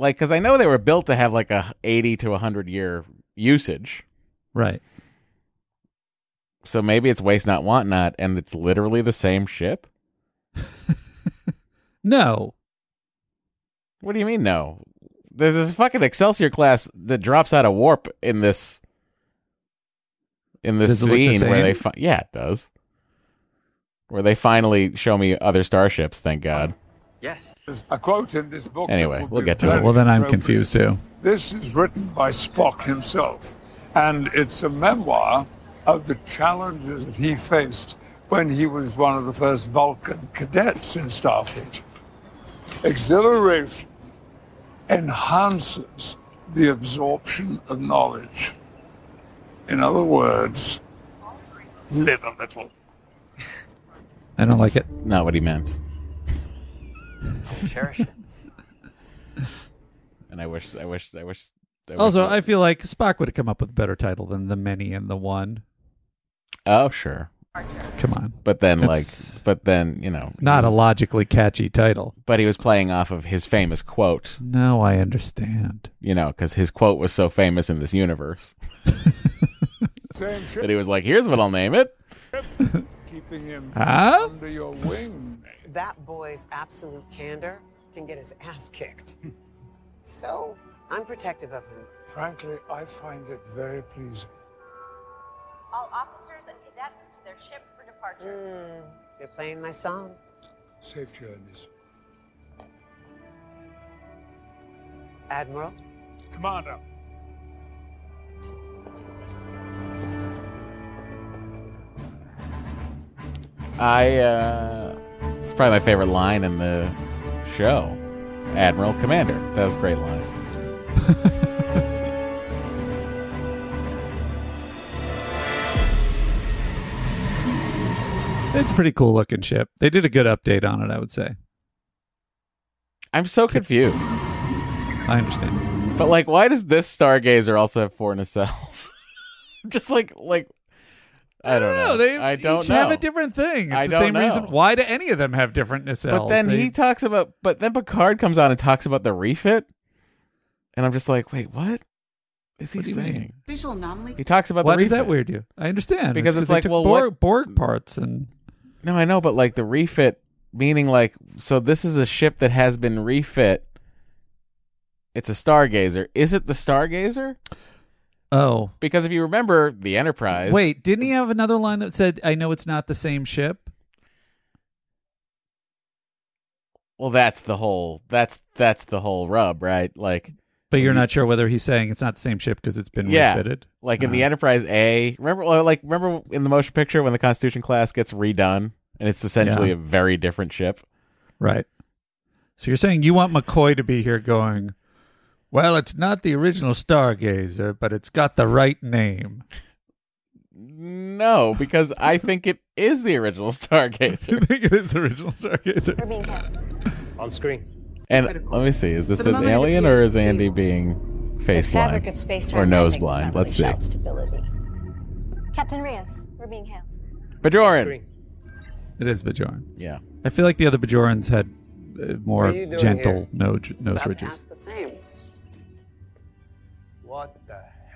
Speaker 1: Like, because I know they were built to have like a 80 to 100 year usage.
Speaker 2: Right.
Speaker 1: So maybe it's waste not, want not, and it's literally the same ship? <laughs>
Speaker 2: No.
Speaker 1: What do you mean, no? There's this fucking Excelsior class that drops out of warp in this in this
Speaker 2: Does look the
Speaker 1: scene where they fi- yeah, it does. Where they finally show me other starships, thank God.
Speaker 8: Yes. There's A quote in this book.
Speaker 1: Anyway, we'll get to it.
Speaker 2: Well, then I'm confused too.
Speaker 8: This is written by Spock himself, and it's a memoir of the challenges that he faced when he was one of the first Vulcan cadets in Starfleet. Exhilaration enhances the absorption of knowledge. In other words, live a little.
Speaker 2: I don't like it.
Speaker 1: Not what he meant.
Speaker 13: Cherish it.
Speaker 1: And I wish I wish I wish I wish
Speaker 2: Also,
Speaker 1: that-
Speaker 2: I feel like Spock would have come up with a better title than the many and the one.
Speaker 1: Oh, sure.
Speaker 2: Come on.
Speaker 1: But then
Speaker 2: It's
Speaker 1: like but then, you know,
Speaker 2: Not
Speaker 1: he
Speaker 2: a logically catchy title.
Speaker 1: But he was playing off of his famous quote,
Speaker 2: No, I understand.
Speaker 1: you know, cuz his quote was so famous in this universe <laughs>
Speaker 8: Same ship,
Speaker 1: that he was like, "Here's what I'll name it."
Speaker 8: keeping him
Speaker 2: Huh?
Speaker 8: under your wing.
Speaker 5: That boy's absolute candor can get his ass kicked. <laughs> So I'm protective of him.
Speaker 8: Frankly, I find it very pleasing.
Speaker 6: All officers and cadets to their ship for departure.
Speaker 5: Mm, you're playing my song.
Speaker 8: Safe journeys.
Speaker 5: Admiral,
Speaker 8: Commander.
Speaker 1: I uh it's probably my favorite line in the show. Admiral Commander. That was a great line. <laughs>
Speaker 2: It's a pretty cool looking ship. They did a good update on it, I would say.
Speaker 1: I'm so confused.
Speaker 2: I understand.
Speaker 1: But like why does this Stargazer also have four nacelles? <laughs> Just like like I don't know.
Speaker 2: They
Speaker 1: I don't
Speaker 2: each
Speaker 1: know.
Speaker 2: have a different thing. It's
Speaker 1: I
Speaker 2: the
Speaker 1: don't
Speaker 2: same reason.
Speaker 1: know.
Speaker 2: Why do any of them have different nacelles?
Speaker 1: But then
Speaker 2: They-
Speaker 1: he talks about, but then Picard comes on and talks about the refit, and I'm just like, wait, what is he
Speaker 2: What do you mean?
Speaker 1: saying?
Speaker 15: Visual anomaly.
Speaker 1: He talks about
Speaker 2: Why
Speaker 1: the
Speaker 2: does that weird you? I understand
Speaker 1: Because it's
Speaker 2: they
Speaker 1: like,
Speaker 2: took
Speaker 1: well,
Speaker 2: Borg,
Speaker 1: what-
Speaker 2: Borg parts and
Speaker 1: No, I know, but like the refit, meaning like, so this is a ship that has been refit. It's a Stargazer. Is it the Stargazer?
Speaker 2: Oh
Speaker 1: Because if you remember the Enterprise,
Speaker 2: wait, didn't he have another line that said, "I know it's not the same ship"?
Speaker 1: well, that's the whole. That's that's the whole rub, right? Like,
Speaker 2: But you're not sure whether he's saying it's not the same ship because it's been
Speaker 1: yeah,
Speaker 2: refitted.
Speaker 1: like in the
Speaker 2: Uh,
Speaker 1: Enterprise A. Remember, like remember in the motion picture when the Constitution class gets redone and it's essentially
Speaker 2: Yeah.
Speaker 1: a very different ship.
Speaker 2: right. So you're saying you want McCoy to be here going, "Well, it's not the original Stargazer, but it's got the right name."
Speaker 1: No, because I think it is the original <laughs> Stargazer.
Speaker 2: I think it is the original Stargazer.
Speaker 6: We're being held.
Speaker 14: On screen.
Speaker 1: And let me see, is this
Speaker 15: For the
Speaker 1: an
Speaker 15: moment, it
Speaker 1: alien or
Speaker 15: appears
Speaker 1: is Andy
Speaker 15: stable.
Speaker 1: being face
Speaker 12: the fabric
Speaker 1: blind
Speaker 12: of space-time
Speaker 1: or nose
Speaker 12: bending was
Speaker 1: blind?
Speaker 12: not
Speaker 1: Let's see.
Speaker 12: really shelf stability.
Speaker 6: Captain Rios, we're being hailed.
Speaker 1: Bajoran.
Speaker 14: Screen.
Speaker 2: It is Bajoran.
Speaker 1: Yeah.
Speaker 2: I feel like the other Bajorans had uh, more
Speaker 5: What are you doing
Speaker 2: gentle
Speaker 5: here?
Speaker 2: nose, nose ridges.
Speaker 5: the same.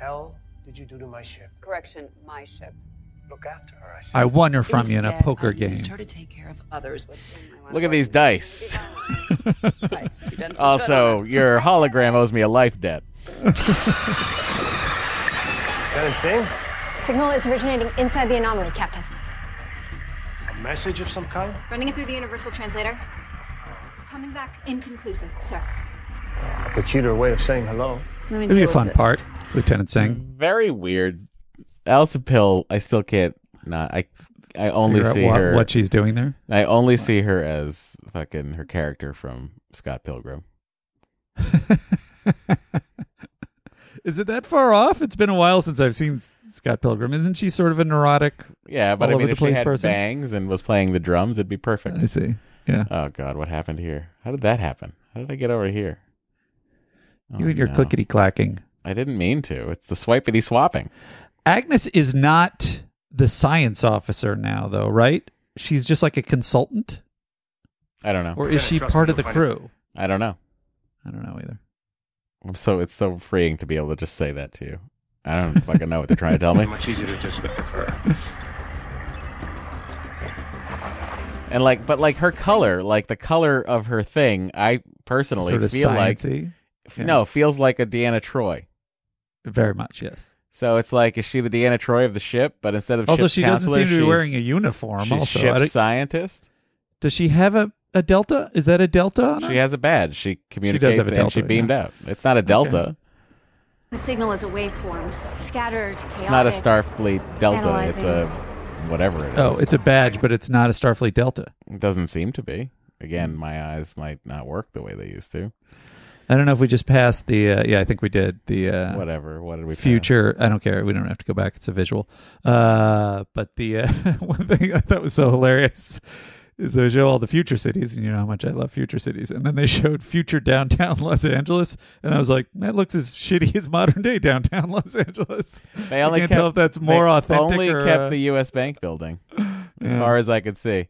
Speaker 14: Hell did you do to my ship?
Speaker 15: Correction, my ship.
Speaker 14: Look after her, I said.
Speaker 2: I won her from you in a
Speaker 15: Instead,
Speaker 2: poker
Speaker 15: I
Speaker 2: game.
Speaker 15: used her to take care of others within my
Speaker 1: Look at these
Speaker 15: work.
Speaker 1: dice. <laughs>
Speaker 15: Besides, you've done some good
Speaker 1: Also,
Speaker 15: on
Speaker 1: your hologram owes me a life debt.
Speaker 14: That insane?
Speaker 6: Signal is originating inside the anomaly, Captain.
Speaker 14: A message of some kind?
Speaker 6: Running it through the universal translator. Coming back inconclusive, sir.
Speaker 14: A cuter way of saying hello.
Speaker 4: Let me
Speaker 2: It'll be a fun
Speaker 4: this.
Speaker 2: part, Lieutenant Singh.
Speaker 1: Very weird. Alison Pill, I still can't. Not I. I only
Speaker 2: Figure out
Speaker 1: see
Speaker 2: what,
Speaker 1: her.
Speaker 2: what she's doing there.
Speaker 1: I only see her as fucking her character from Scott Pilgrim. <laughs>
Speaker 2: Is it that far off? It's been a while since I've seen Scott Pilgrim. Isn't she sort of a neurotic?
Speaker 1: Yeah, but
Speaker 2: all
Speaker 1: I mean,
Speaker 2: over
Speaker 1: if
Speaker 2: the
Speaker 1: she
Speaker 2: place
Speaker 1: had
Speaker 2: person?
Speaker 1: bangs and was playing the drums, it'd be perfect.
Speaker 2: I see. Yeah.
Speaker 1: Oh God, what happened here? How did that happen? How did I get over here?
Speaker 2: Oh, you
Speaker 1: Oh,
Speaker 2: and your
Speaker 1: no.
Speaker 2: clickety clacking.
Speaker 1: I didn't mean to. It's the swipity swapping.
Speaker 2: Agnes is not the science officer now, though, right? She's just like a consultant,
Speaker 1: I don't know.
Speaker 2: or is she part of the
Speaker 14: you'll find out.
Speaker 2: crew?
Speaker 1: I don't know.
Speaker 2: I don't know either.
Speaker 1: I'm so it's so freeing to be able to just say that to you. I don't <laughs> fucking know what they're trying to tell me.
Speaker 14: Much easier to just prefer.
Speaker 1: And like, but like her color, like the color of her thing, I personally
Speaker 2: Sort of
Speaker 1: feel like
Speaker 2: sciencey.
Speaker 1: f-
Speaker 2: Yeah.
Speaker 1: no, feels like a Deanna Troy.
Speaker 2: Very much, yes.
Speaker 1: So it's like, is she the Deanna Troy of the ship? But instead of
Speaker 2: Also,
Speaker 1: ship
Speaker 2: she doesn't seem to be
Speaker 1: she's-
Speaker 2: wearing a uniform.
Speaker 1: She's
Speaker 2: also,
Speaker 1: ship scientist.
Speaker 2: does she have a, a delta? Is that a delta? On her?
Speaker 1: She has a badge. She
Speaker 2: does
Speaker 1: communicates
Speaker 2: have a
Speaker 1: and she beamed
Speaker 2: yeah.
Speaker 1: out. It's not a delta.
Speaker 4: The signal is a waveform, scattered, chaotic.
Speaker 1: It's not a Starfleet delta. It's a whatever it is.
Speaker 2: Oh, it's a badge, but it's not a Starfleet Delta.
Speaker 1: It doesn't seem to be. Again, my eyes might not work the way they used to.
Speaker 2: I don't know if we just passed the. Uh, yeah, I think we did the. Uh,
Speaker 1: Whatever. What did we? pass?
Speaker 2: future? I don't care. We don't have to go back. It's a visual. Uh, but the uh, <laughs> one thing I thought was so hilarious is they show all the future cities, and you know how much I love future cities. And then they showed future downtown <laughs> Los Angeles, and I was like, that looks as shitty as modern day downtown <laughs> Los Angeles.
Speaker 1: They only
Speaker 2: I can't
Speaker 1: kept,
Speaker 2: tell if that's more
Speaker 1: they
Speaker 2: authentic.
Speaker 1: Only
Speaker 2: or,
Speaker 1: kept
Speaker 2: uh,
Speaker 1: the U.S. Bank building, as
Speaker 2: Yeah.
Speaker 1: far as I could see.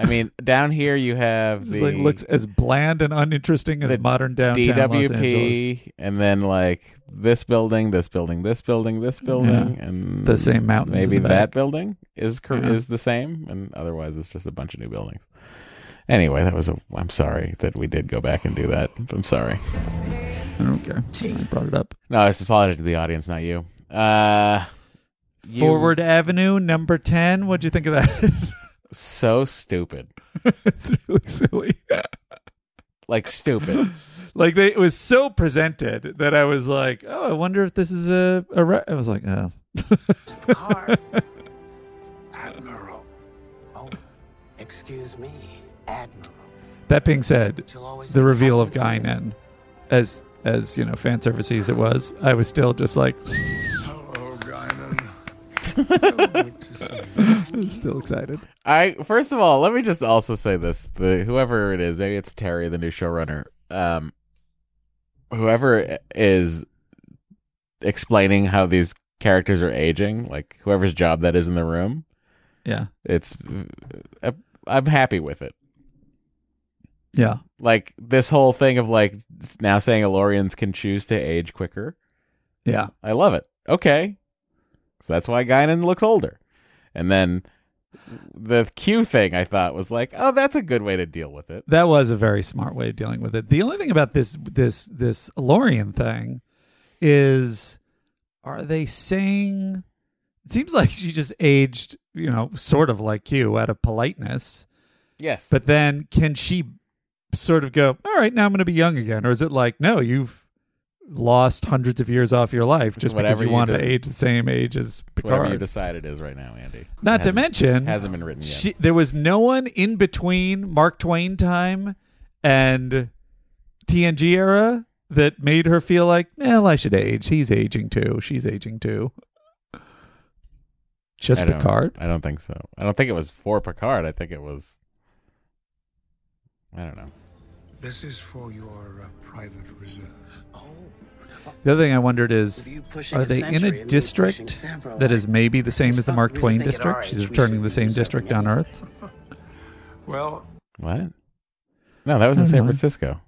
Speaker 1: I mean, down here you have
Speaker 2: It's
Speaker 1: the
Speaker 2: like looks as bland and uninteresting as modern downtown Los Angeles.
Speaker 1: DWP, and then like this building, this building, this building, this building,
Speaker 2: Yeah.
Speaker 1: and
Speaker 2: The same mountains in
Speaker 1: Maybe that
Speaker 2: back.
Speaker 1: building is
Speaker 2: Yeah.
Speaker 1: is the same, and otherwise it's just a bunch of new buildings. Anyway, that was a. I'm sorry that we did go back and do that. I'm sorry.
Speaker 2: I don't care. I brought it up.
Speaker 1: No, I apologize to the audience, not you. Uh, you-
Speaker 2: Forward Avenue, number ten. What'd you think of that? <laughs>
Speaker 1: so stupid, <laughs>
Speaker 2: it's really silly.
Speaker 1: like stupid. <laughs>
Speaker 2: like they, it was so presented that I was like, oh, I wonder if this is a. a re-. I was like, oh. <laughs>
Speaker 16: Admiral. Oh, excuse me, Admiral.
Speaker 2: that being said, the reveal of Guinan, as as you know, fan servicey as it was, I was still just like,
Speaker 8: Hello, Guinan. <laughs>
Speaker 2: I was still excited.
Speaker 1: I first of all, let me just also say this: the whoever it is, maybe it's Terry, the new showrunner. Um, whoever is explaining how these characters are aging, like whoever's job that is in the room,
Speaker 2: Yeah,
Speaker 1: it's uh, I'm happy with it.
Speaker 2: yeah,
Speaker 1: Like this whole thing of like now saying El-Aurians can choose to age quicker.
Speaker 2: yeah.
Speaker 1: I love it. Okay. So that's why Guinan looks older. And then the Q thing I thought was like, oh, that's a good way to deal with it.
Speaker 2: That was a very smart way of dealing with it. The only thing about this this this Lorian thing is are they saying it seems like she just aged, you know, sort of like you out of politeness.
Speaker 1: Yes.
Speaker 2: But then can she sort of go, "All right, now I'm going to be young again." Or is it like, "No, you've lost hundreds of years off your life just because
Speaker 1: whatever
Speaker 2: you
Speaker 1: you
Speaker 2: want to age the same age as
Speaker 1: It's whatever you
Speaker 2: Picard?"
Speaker 1: decide it is right now, Andy.
Speaker 2: Not
Speaker 1: It
Speaker 2: to mention,
Speaker 1: hasn't been written yet.
Speaker 2: She, there was no one in between Mark Twain time and TNG era that made her feel like, well, I should age. He's aging too. She's aging too. Just
Speaker 1: I
Speaker 2: Picard.
Speaker 1: I don't think so. I don't think it was for Picard. I think it was. I don't know.
Speaker 8: This is for your uh, private reserve.
Speaker 2: The other thing I wondered is, are they in a district that is maybe the same as the Mark Twain district? She's returning the same district on Earth.
Speaker 8: Well,
Speaker 1: What? No, that was in San. Francisco.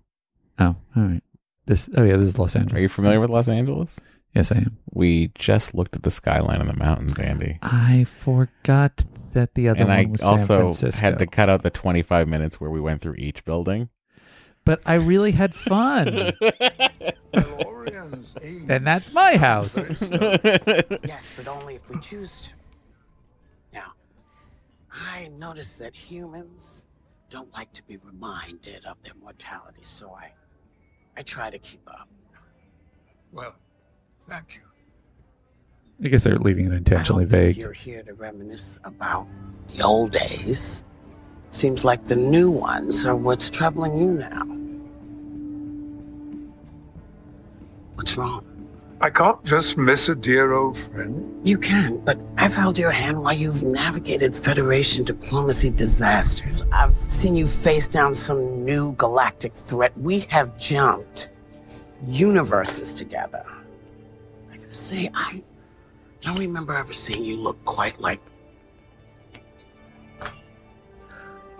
Speaker 2: Oh, all right. This. Oh yeah, this is Los Angeles.
Speaker 1: Are you familiar with Los Angeles?
Speaker 2: Yes, I am.
Speaker 1: We just looked at the skyline in the mountains, Andy.
Speaker 2: I forgot that the other
Speaker 1: and
Speaker 2: one
Speaker 1: I
Speaker 2: was San
Speaker 1: also
Speaker 2: Francisco.
Speaker 1: had to cut out the 25 minutes where we went through each building.
Speaker 2: But I really had fun. and that's my house.
Speaker 16: yes, but only if we choose to. Now, I notice that humans don't like to be reminded of their mortality, so I I try to keep up.
Speaker 8: Well, thank you.
Speaker 2: I guess they're leaving it intentionally vague.
Speaker 16: You're here to reminisce about the old days. Seems like the new ones are what's troubling you now. What's wrong?
Speaker 8: I can't just miss a dear old friend.
Speaker 16: You can, but I've held your hand while you've navigated Federation diplomacy disasters. I've seen you face down some new galactic threat. We have jumped universes together. I gotta say, I don't remember ever seeing you look quite like.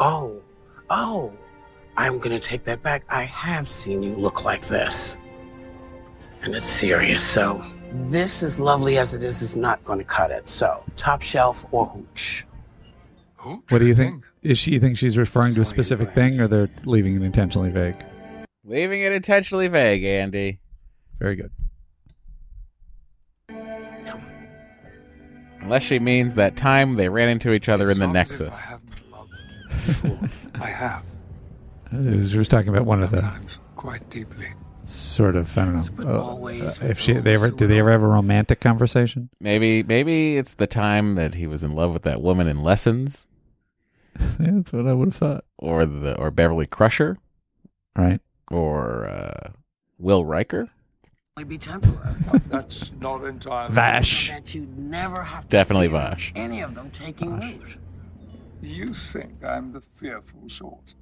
Speaker 16: Oh, oh, I'm gonna take that back. I have seen you look like this. And it's serious, so this, as lovely as it is, is not gonna cut it. So, top shelf or hooch?
Speaker 2: What do you think? Is she you think she's referring to a specific thing, or they're leaving it intentionally vague?
Speaker 1: Leaving it intentionally vague, Andy.
Speaker 2: Very good.
Speaker 1: Unless she means that time they ran into each other in the Nexus.
Speaker 8: I have,
Speaker 2: She was talking about one of the
Speaker 8: quite deeply.
Speaker 2: sort of I don't know uh,
Speaker 16: always
Speaker 2: uh, if she they ever do they ever have a romantic conversation?
Speaker 1: Maybe maybe it's the time that he was in love with that woman in Lessons, <laughs>
Speaker 2: Yeah, that's what I would have thought.
Speaker 1: or the or Beverly Crusher,
Speaker 2: Right.
Speaker 1: or uh, Will Riker.
Speaker 16: Only be temporary.
Speaker 8: That's not entirely.
Speaker 2: Vash.
Speaker 16: That you never have to
Speaker 1: Definitely Vash.
Speaker 16: any of them taking root.
Speaker 8: You think I'm the fearful sort?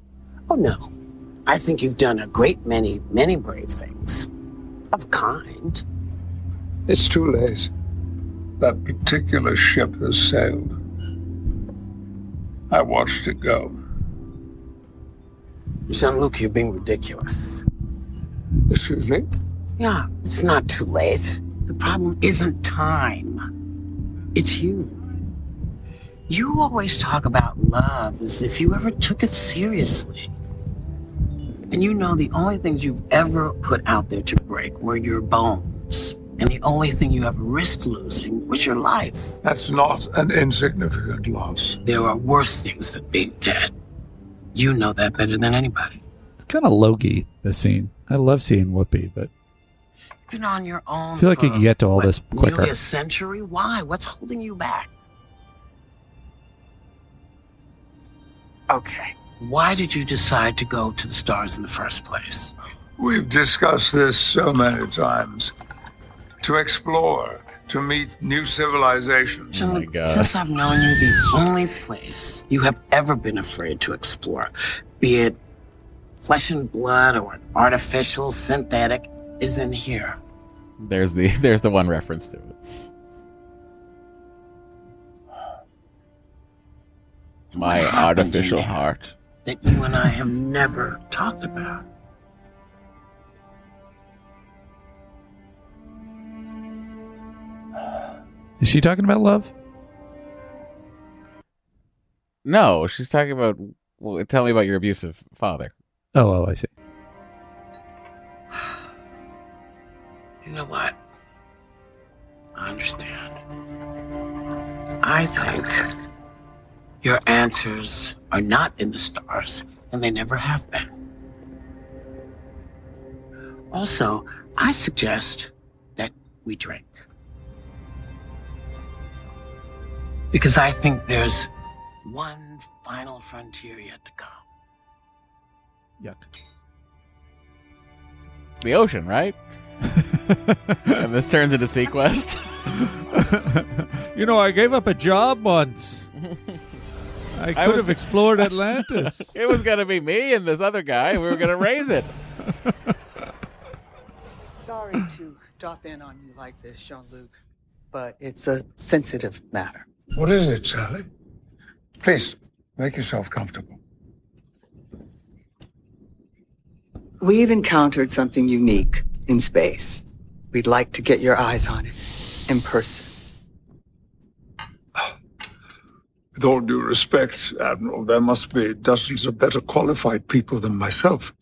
Speaker 16: Oh no. I think you've done a great many, many brave things. Of kind.
Speaker 8: It's too late. That particular ship has sailed. I watched it go.
Speaker 16: Jean Luc, you're being ridiculous.
Speaker 8: Excuse me?
Speaker 16: Yeah, it's not too late. The problem isn't time. It's you. You always talk about love as if you ever took it seriously. And you know the only things you've ever put out there to break were your bones. And the only thing you ever risked losing was your life.
Speaker 8: That's not an insignificant loss.
Speaker 16: There are worse things than being dead. You know that better than anybody.
Speaker 2: It's kind of Loki this scene. I love seeing Whoopi, but You've
Speaker 16: Been on your own.
Speaker 2: I feel like you
Speaker 16: for,
Speaker 2: could get to all this quicker.
Speaker 16: Nearly a century? Why? What's holding you back? Okay. Why did you decide to go to the stars in the first place?
Speaker 8: We've discussed this so many times. To explore, to meet new civilizations.
Speaker 16: Oh Jean-Luc, Since I've known you, the only place you have ever been afraid to explore, be it flesh and blood or an artificial, synthetic, is in here.
Speaker 1: There's the <laughs> there's the one reference to it. My
Speaker 16: What happened in
Speaker 1: artificial heart.
Speaker 16: That you and I have never talked about.
Speaker 2: is she talking about love?
Speaker 1: No, she's talking about. Well, tell me about your abusive father.
Speaker 2: Oh, oh, I see. <sighs>
Speaker 16: You know what? I understand. I think your answers are not in the stars, and they never have been. Also, I suggest that we drink. Because I think there's one final frontier yet to come.
Speaker 2: Yuck.
Speaker 1: The ocean, right? <laughs> and this turns into seaQuest. <laughs>
Speaker 2: You know, I gave up a job once. <laughs> I could
Speaker 1: was-
Speaker 2: have explored Atlantis. <laughs>
Speaker 1: it was gonna be me and this other guy. and We were gonna raise it. <laughs>
Speaker 17: Sorry to drop in on you like this, Jean Luc, but it's a sensitive matter.
Speaker 8: What is it, Sally? Please, make yourself comfortable.
Speaker 17: We've encountered something unique in space. We'd like to get your eyes on it in person.
Speaker 8: With all due respect, Admiral, there must be dozens of better qualified people than myself.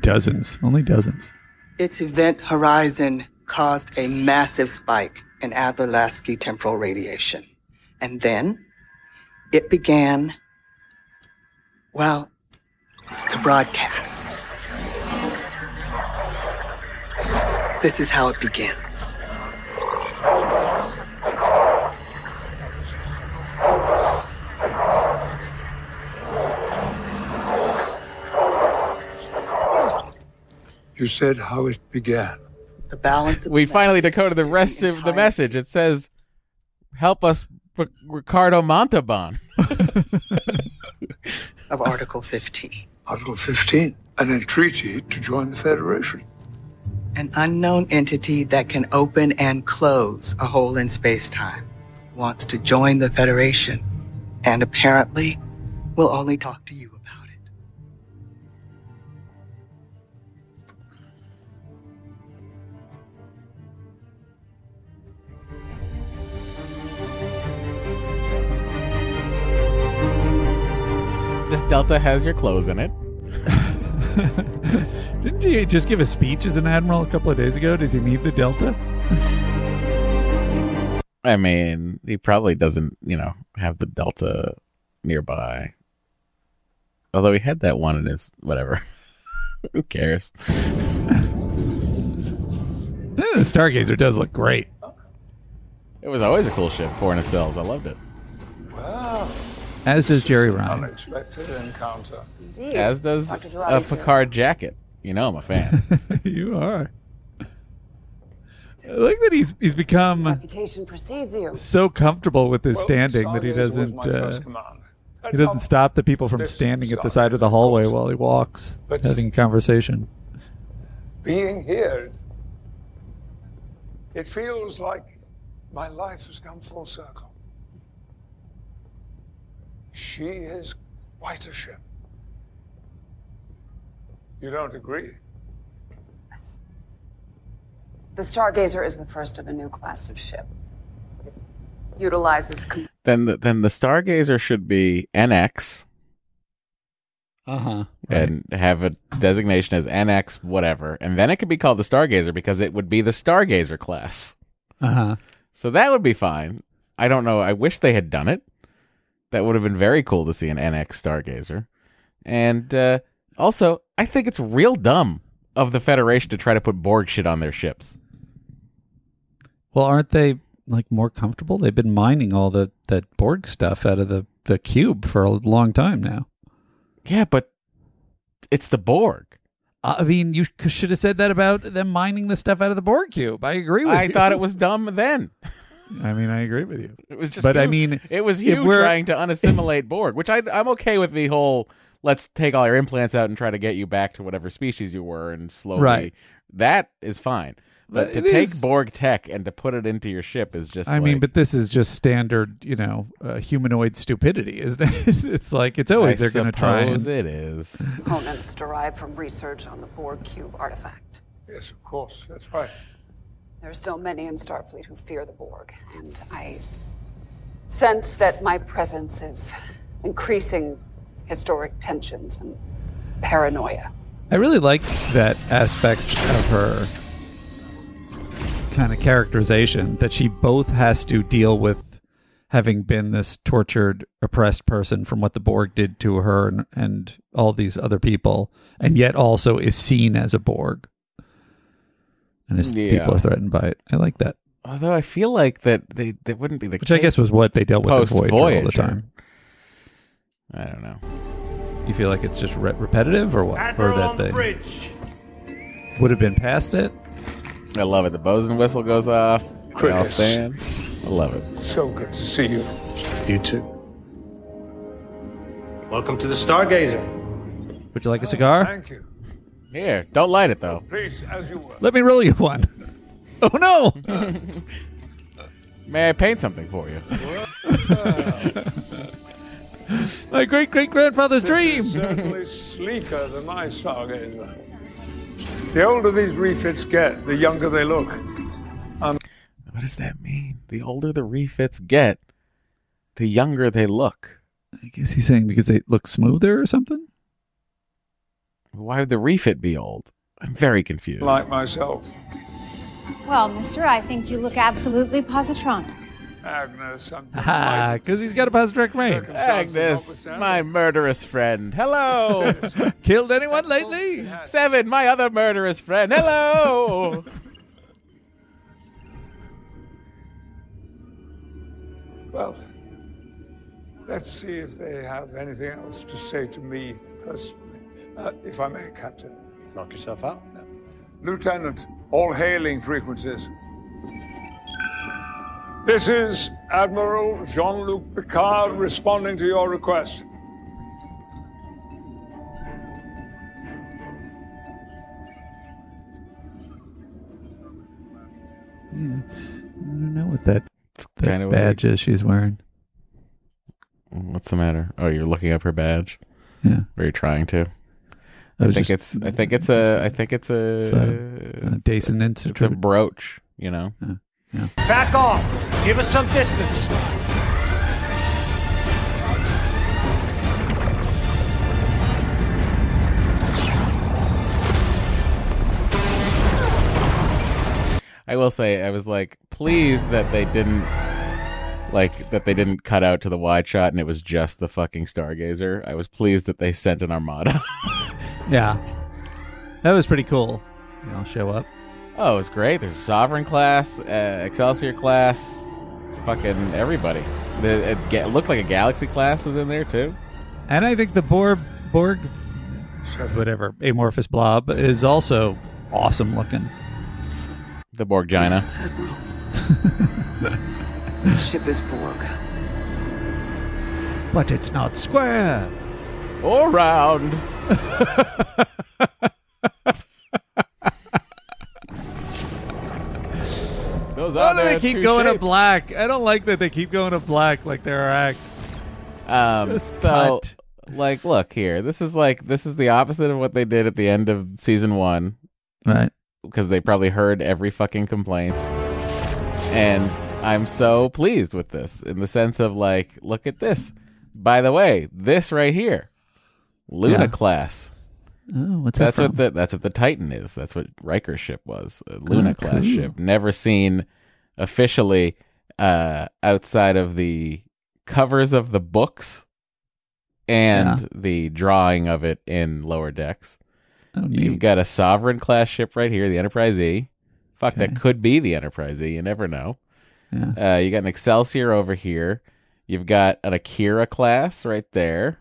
Speaker 2: Dozens, only dozens.
Speaker 17: Its event horizon caused a massive spike in Adlerlasky temporal radiation. And then it began, well, to broadcast. This is how it begins.
Speaker 8: You said how it began.
Speaker 17: The balance of
Speaker 1: We finally decoded the rest of the message. It says, "Help us, R- Ricardo Montalban." <laughs>
Speaker 17: of Article 15.
Speaker 8: Article 15, an entreaty to join the Federation.
Speaker 17: An unknown entity that can open and close a hole in space time wants to join the Federation and apparently will only talk to you
Speaker 1: Delta has your clothes in it. <laughs>
Speaker 2: Didn't he just give a speech as an admiral a couple of days ago? Does he need the Delta?
Speaker 1: I mean, he probably doesn't, you know, have the Delta nearby. Although he had that one in his whatever. <laughs> Who cares? <laughs>
Speaker 2: The Stargazer does look great.
Speaker 1: It was always a cool ship, four nacelles. I loved it.
Speaker 8: Wow.
Speaker 2: As does Jeri Ryan.
Speaker 8: Unexpected encounter.
Speaker 1: As does a Picard jacket. You know I'm a fan. <laughs>
Speaker 2: you are. I like that he's he's become
Speaker 15: Reputation precedes you.
Speaker 2: so comfortable with his
Speaker 8: Well,
Speaker 2: standing that he doesn't uh, he doesn't stop the people from standing at the side of the hallway while he walks,
Speaker 8: But-
Speaker 2: having a conversation.
Speaker 8: Being here, it feels like my life has come full circle. She is quite a ship. You don't agree?
Speaker 15: The Stargazer is the first of a new class of ship. It utilizes com-
Speaker 1: then the, then the Stargazer should be NX
Speaker 2: Uh huh.
Speaker 1: and have a designation as NX whatever, and then it could be called the Stargazer because it would be the Stargazer class.
Speaker 2: Uh huh.
Speaker 1: So that would be fine. I don't know. I wish they had done it. That would have been very cool to see an NX Stargazer. And uh, also, I think it's real dumb of the Federation to try to put Borg shit on their ships.
Speaker 2: Well, aren't they like more comfortable? They've been mining all the that Borg stuff out of the the cube for a long time now.
Speaker 1: Yeah, but it's the Borg.
Speaker 2: I mean, you should have said that about them mining the stuff out of the Borg cube. I agree with
Speaker 1: I
Speaker 2: you.
Speaker 1: I thought it <laughs> was dumb then. <laughs>
Speaker 2: I mean, I agree with you.
Speaker 1: It was just.
Speaker 2: But I mean,
Speaker 1: it was you
Speaker 2: we're-
Speaker 1: trying to unassimilate Borg, which I, I'm okay with. The whole let's take all your implants out and try to get you back to whatever species you were, and slowly.
Speaker 2: Right.
Speaker 1: That is fine. But,
Speaker 2: But
Speaker 1: to take
Speaker 2: is-
Speaker 1: Borg tech and to put it into your ship is just.
Speaker 2: I mean, but this is just standard, you know, uh, humanoid stupidity, isn't it? <laughs> it's like it's always
Speaker 1: I
Speaker 2: they're going to try.
Speaker 1: suppose
Speaker 2: And,
Speaker 1: it is.
Speaker 15: components derived from research on the Borg cube artifact.
Speaker 8: Yes, of course. That's right.
Speaker 15: There are still many in Starfleet who fear the Borg, and I sense that my presence is increasing historic tensions and paranoia.
Speaker 2: I really like that aspect of her kind of characterization that she both has to deal with having been this tortured, oppressed person from what the Borg did to her and, and all these other people, and yet also is seen as a Borg. And his
Speaker 1: Yeah.
Speaker 2: people are threatened by it. I like that.
Speaker 1: Although I feel like that they that wouldn't be the
Speaker 2: Which I guess was what they dealt with in
Speaker 1: post
Speaker 2: Voyager all the time.
Speaker 1: I don't know.
Speaker 2: You feel like it's just re- repetitive or what?
Speaker 18: Admiral
Speaker 2: or that
Speaker 18: on the
Speaker 2: they
Speaker 18: bridge.
Speaker 2: would have been past it?
Speaker 1: I love it. The bosun whistle goes off. They
Speaker 8: Chris.
Speaker 1: stand. I love it.
Speaker 8: So good to see you.
Speaker 14: You too. Welcome to the Stargazer.
Speaker 2: Would you like a cigar?
Speaker 8: Thank you.
Speaker 1: Here, don't light it though.
Speaker 8: Please, as you were.
Speaker 2: Let me roll you one. <laughs> Oh no!
Speaker 1: May I paint something for you? <laughs>
Speaker 2: My great great grandfather's
Speaker 8: This
Speaker 2: dream.
Speaker 8: is certainly sleeker than my Stargazer. The older these refits get, the younger they look. Um,
Speaker 1: What does that mean? The older the refits get, the younger they look.
Speaker 2: I guess he's saying because they look smoother or something.
Speaker 1: Why would the refit be old? I'm very confused.
Speaker 8: Like myself.
Speaker 12: Well, mister, I think you look absolutely positronic.
Speaker 8: Agnes, I'm.
Speaker 2: Ah, because he's got a positronic brain.
Speaker 1: Agnes, my murderous friend. Hello. <laughs>
Speaker 2: Killed anyone lately?
Speaker 1: Seven, my other murderous friend. Hello.
Speaker 8: well, let's see if they have anything else to say to me personally. Uh, if I may, Captain.
Speaker 14: Knock yourself out?
Speaker 8: Lieutenant, all hailing frequencies. This is Admiral Jean Luc Picard responding to your request.
Speaker 2: Yeah, it's, I don't know what that, that
Speaker 1: kinda
Speaker 2: badge is she's wearing.
Speaker 1: What's the matter? Oh, you're looking up her badge.
Speaker 2: Yeah.
Speaker 1: Or you're trying to.
Speaker 2: I
Speaker 1: I, think
Speaker 2: just-
Speaker 1: it's. I think it's a. <laughs> I think it's a.
Speaker 2: Uh, it's a- a Daystrom
Speaker 1: It's a
Speaker 2: Institute.
Speaker 1: brooch. You know.
Speaker 14: Back off! Give us some distance!
Speaker 1: I will say I was like pleased that they didn't like that they didn't cut out to the wide shot and it was just the fucking stargazer. I was pleased that they sent an armada. <laughs>
Speaker 2: Yeah. That was pretty cool. You know, show up.
Speaker 1: oh, it was great. There's Sovereign class, uh, Excelsior class, fucking everybody. The, it, ga- it looked like a Galaxy class was in there too.
Speaker 2: And I think the Borg, Borg, whatever, amorphous blob is also awesome looking.
Speaker 1: The Borgina. <laughs>
Speaker 15: The ship is Borg.
Speaker 2: But it's not square.
Speaker 1: Or round. Those
Speaker 2: Why do they keep going to black? I don't like that they keep going to black like there are acts.
Speaker 1: Um,
Speaker 2: Just
Speaker 1: so,
Speaker 2: cut.
Speaker 1: like, look here. This is like this is the opposite of what they did at the end of season one,
Speaker 2: Right.
Speaker 1: because they probably heard every fucking complaint, and I'm so pleased with this in the sense of like, look at this. By the way, this right here, Luna
Speaker 2: Yeah.
Speaker 1: class.
Speaker 2: Oh, what's
Speaker 1: that's
Speaker 2: that
Speaker 1: what the that's what the Titan is. That's what Riker's ship was, a Luna
Speaker 2: Oh,
Speaker 1: class
Speaker 2: cool.
Speaker 1: ship. Never seen officially uh, outside of the covers of the books and
Speaker 2: Yeah.
Speaker 1: the drawing of it in lower decks.
Speaker 2: Oh,
Speaker 1: You've got a Sovereign class ship right here, the Enterprise E. Fuck,
Speaker 2: Okay.
Speaker 1: that could be the Enterprise E. You never know.
Speaker 2: Yeah.
Speaker 1: Uh, you got an Excelsior over here. You've got an Akira class right there.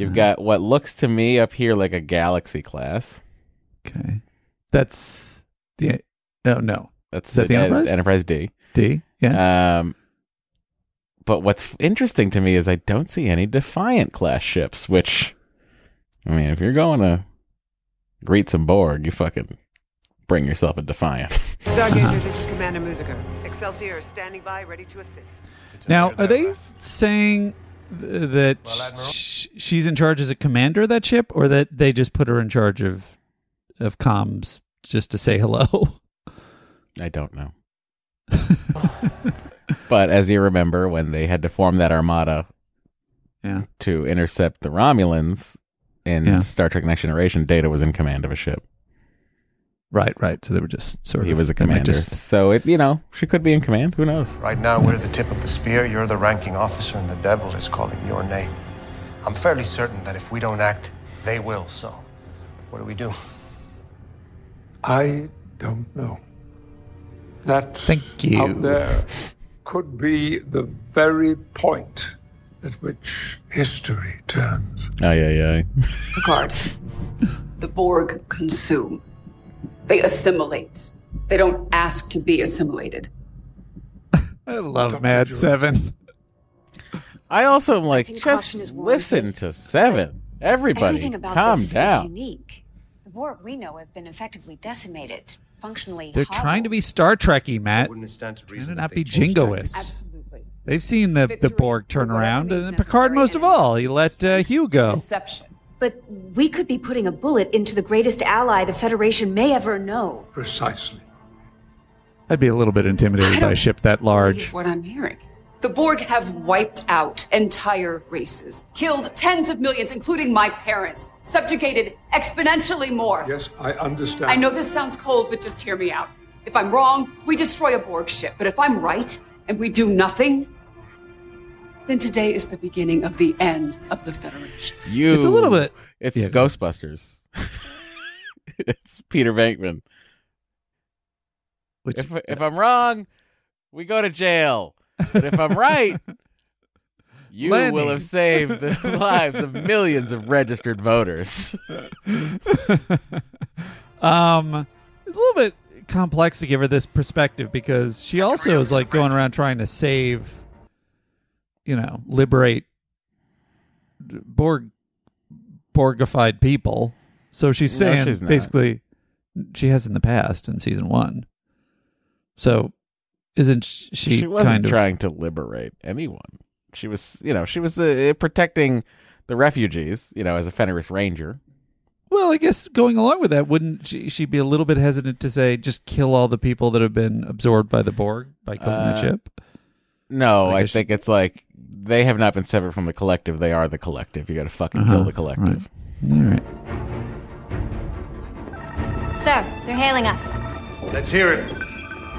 Speaker 1: You've got what looks to me up here like a Galaxy class.
Speaker 2: Okay. That's the. Oh, no.
Speaker 1: That's
Speaker 2: Is that the Enterprise?
Speaker 1: Enterprise D.
Speaker 2: D? Yeah.
Speaker 1: Um, but what's interesting to me is I don't see any Defiant class ships. Which, I mean, if you're going to greet some Borg, you fucking bring yourself a Defiant. <laughs>
Speaker 5: Stargazer, this is Commander Musica. Excelsior is standing by, ready to assist.
Speaker 2: Now, are they saying th- that sh- she's in charge as a commander of that ship, or that they just put her in charge of of comms just to say hello?
Speaker 1: I don't know. but as you remember, when they had to form that armada
Speaker 2: Yeah.
Speaker 1: to intercept the Romulans in
Speaker 2: Yeah.
Speaker 1: Star Trek Next Generation, Data was in command of a ship.
Speaker 2: Right, right. So they were just sort
Speaker 1: He
Speaker 2: of.
Speaker 1: was a commander.
Speaker 2: just-
Speaker 1: So it, you know, she could be in command. Who knows?
Speaker 14: Right now, we're the tip of the spear. You're the ranking officer, and the devil is calling your name. I'm fairly certain that if we don't act, they will. So, what do we do?
Speaker 8: I don't know. That
Speaker 2: Thank you.
Speaker 8: out there could be the very point at which history turns.
Speaker 1: Oh yeah, yeah.
Speaker 15: Picard. <laughs> the Borg consume. They assimilate. They don't ask to be assimilated.
Speaker 2: I love Mad Seven.
Speaker 1: I also am like, just
Speaker 6: caution is warranted.
Speaker 1: listen to Seven. Everybody,
Speaker 6: about
Speaker 1: calm
Speaker 6: this
Speaker 1: down.
Speaker 6: is unique. The Borg we know have been effectively decimated, functionally.
Speaker 2: They're
Speaker 6: hollow.
Speaker 2: trying to be Star Trekky, Matt.
Speaker 14: Wouldn't it stand to
Speaker 2: Trying to not be
Speaker 14: changed
Speaker 2: jingoist.
Speaker 15: Absolutely.
Speaker 2: They've seen the, the Borg turn around, and Picard most of all. He let uh, Hugh go.
Speaker 15: Deception.
Speaker 6: But we could be putting a bullet into the greatest ally the Federation may ever know.
Speaker 8: Precisely.
Speaker 2: I'd be a little bit intimidated by a ship that large.
Speaker 15: What I'm hearing. The Borg have wiped out entire races, killed tens of millions, including my parents, subjugated exponentially more.
Speaker 8: Yes, I understand.
Speaker 15: I know this sounds cold, but just hear me out. If I'm wrong, we destroy a Borg ship. But if I'm right and we do nothing, then today is the beginning of the end of the Federation.
Speaker 1: You.
Speaker 2: It's a little bit-
Speaker 1: It's
Speaker 2: Yeah.
Speaker 1: Ghostbusters. <laughs> it's Peter Venkman.
Speaker 2: Which
Speaker 1: If if I'm wrong, we go to jail. But if I'm right, <laughs> you
Speaker 2: Lenny.
Speaker 1: will have saved the <laughs> lives of millions of registered voters.
Speaker 2: Um, it's a little bit complex to give her this perspective because she also is like going around trying to save, you know, liberate Borg Borgified people. So she's
Speaker 1: No,
Speaker 2: saying
Speaker 1: she's
Speaker 2: basically she has in the past in season one. So isn't she,
Speaker 1: She wasn't
Speaker 2: kind of
Speaker 1: trying to liberate anyone. She was, you know, she was uh, protecting the refugees, you know, as a Fenris Ranger.
Speaker 2: Well, I guess going along with that, wouldn't she, she be a little bit hesitant to say just kill all the people that have been absorbed by the Borg by killing
Speaker 1: Uh,
Speaker 2: that ship?
Speaker 1: No,
Speaker 2: I
Speaker 1: I, think it's like they have not been severed from the collective. They are the collective. You got to fucking
Speaker 2: Uh-huh,
Speaker 1: kill the collective.
Speaker 2: All right.
Speaker 18: Sir, they're hailing us.
Speaker 14: Let's hear it.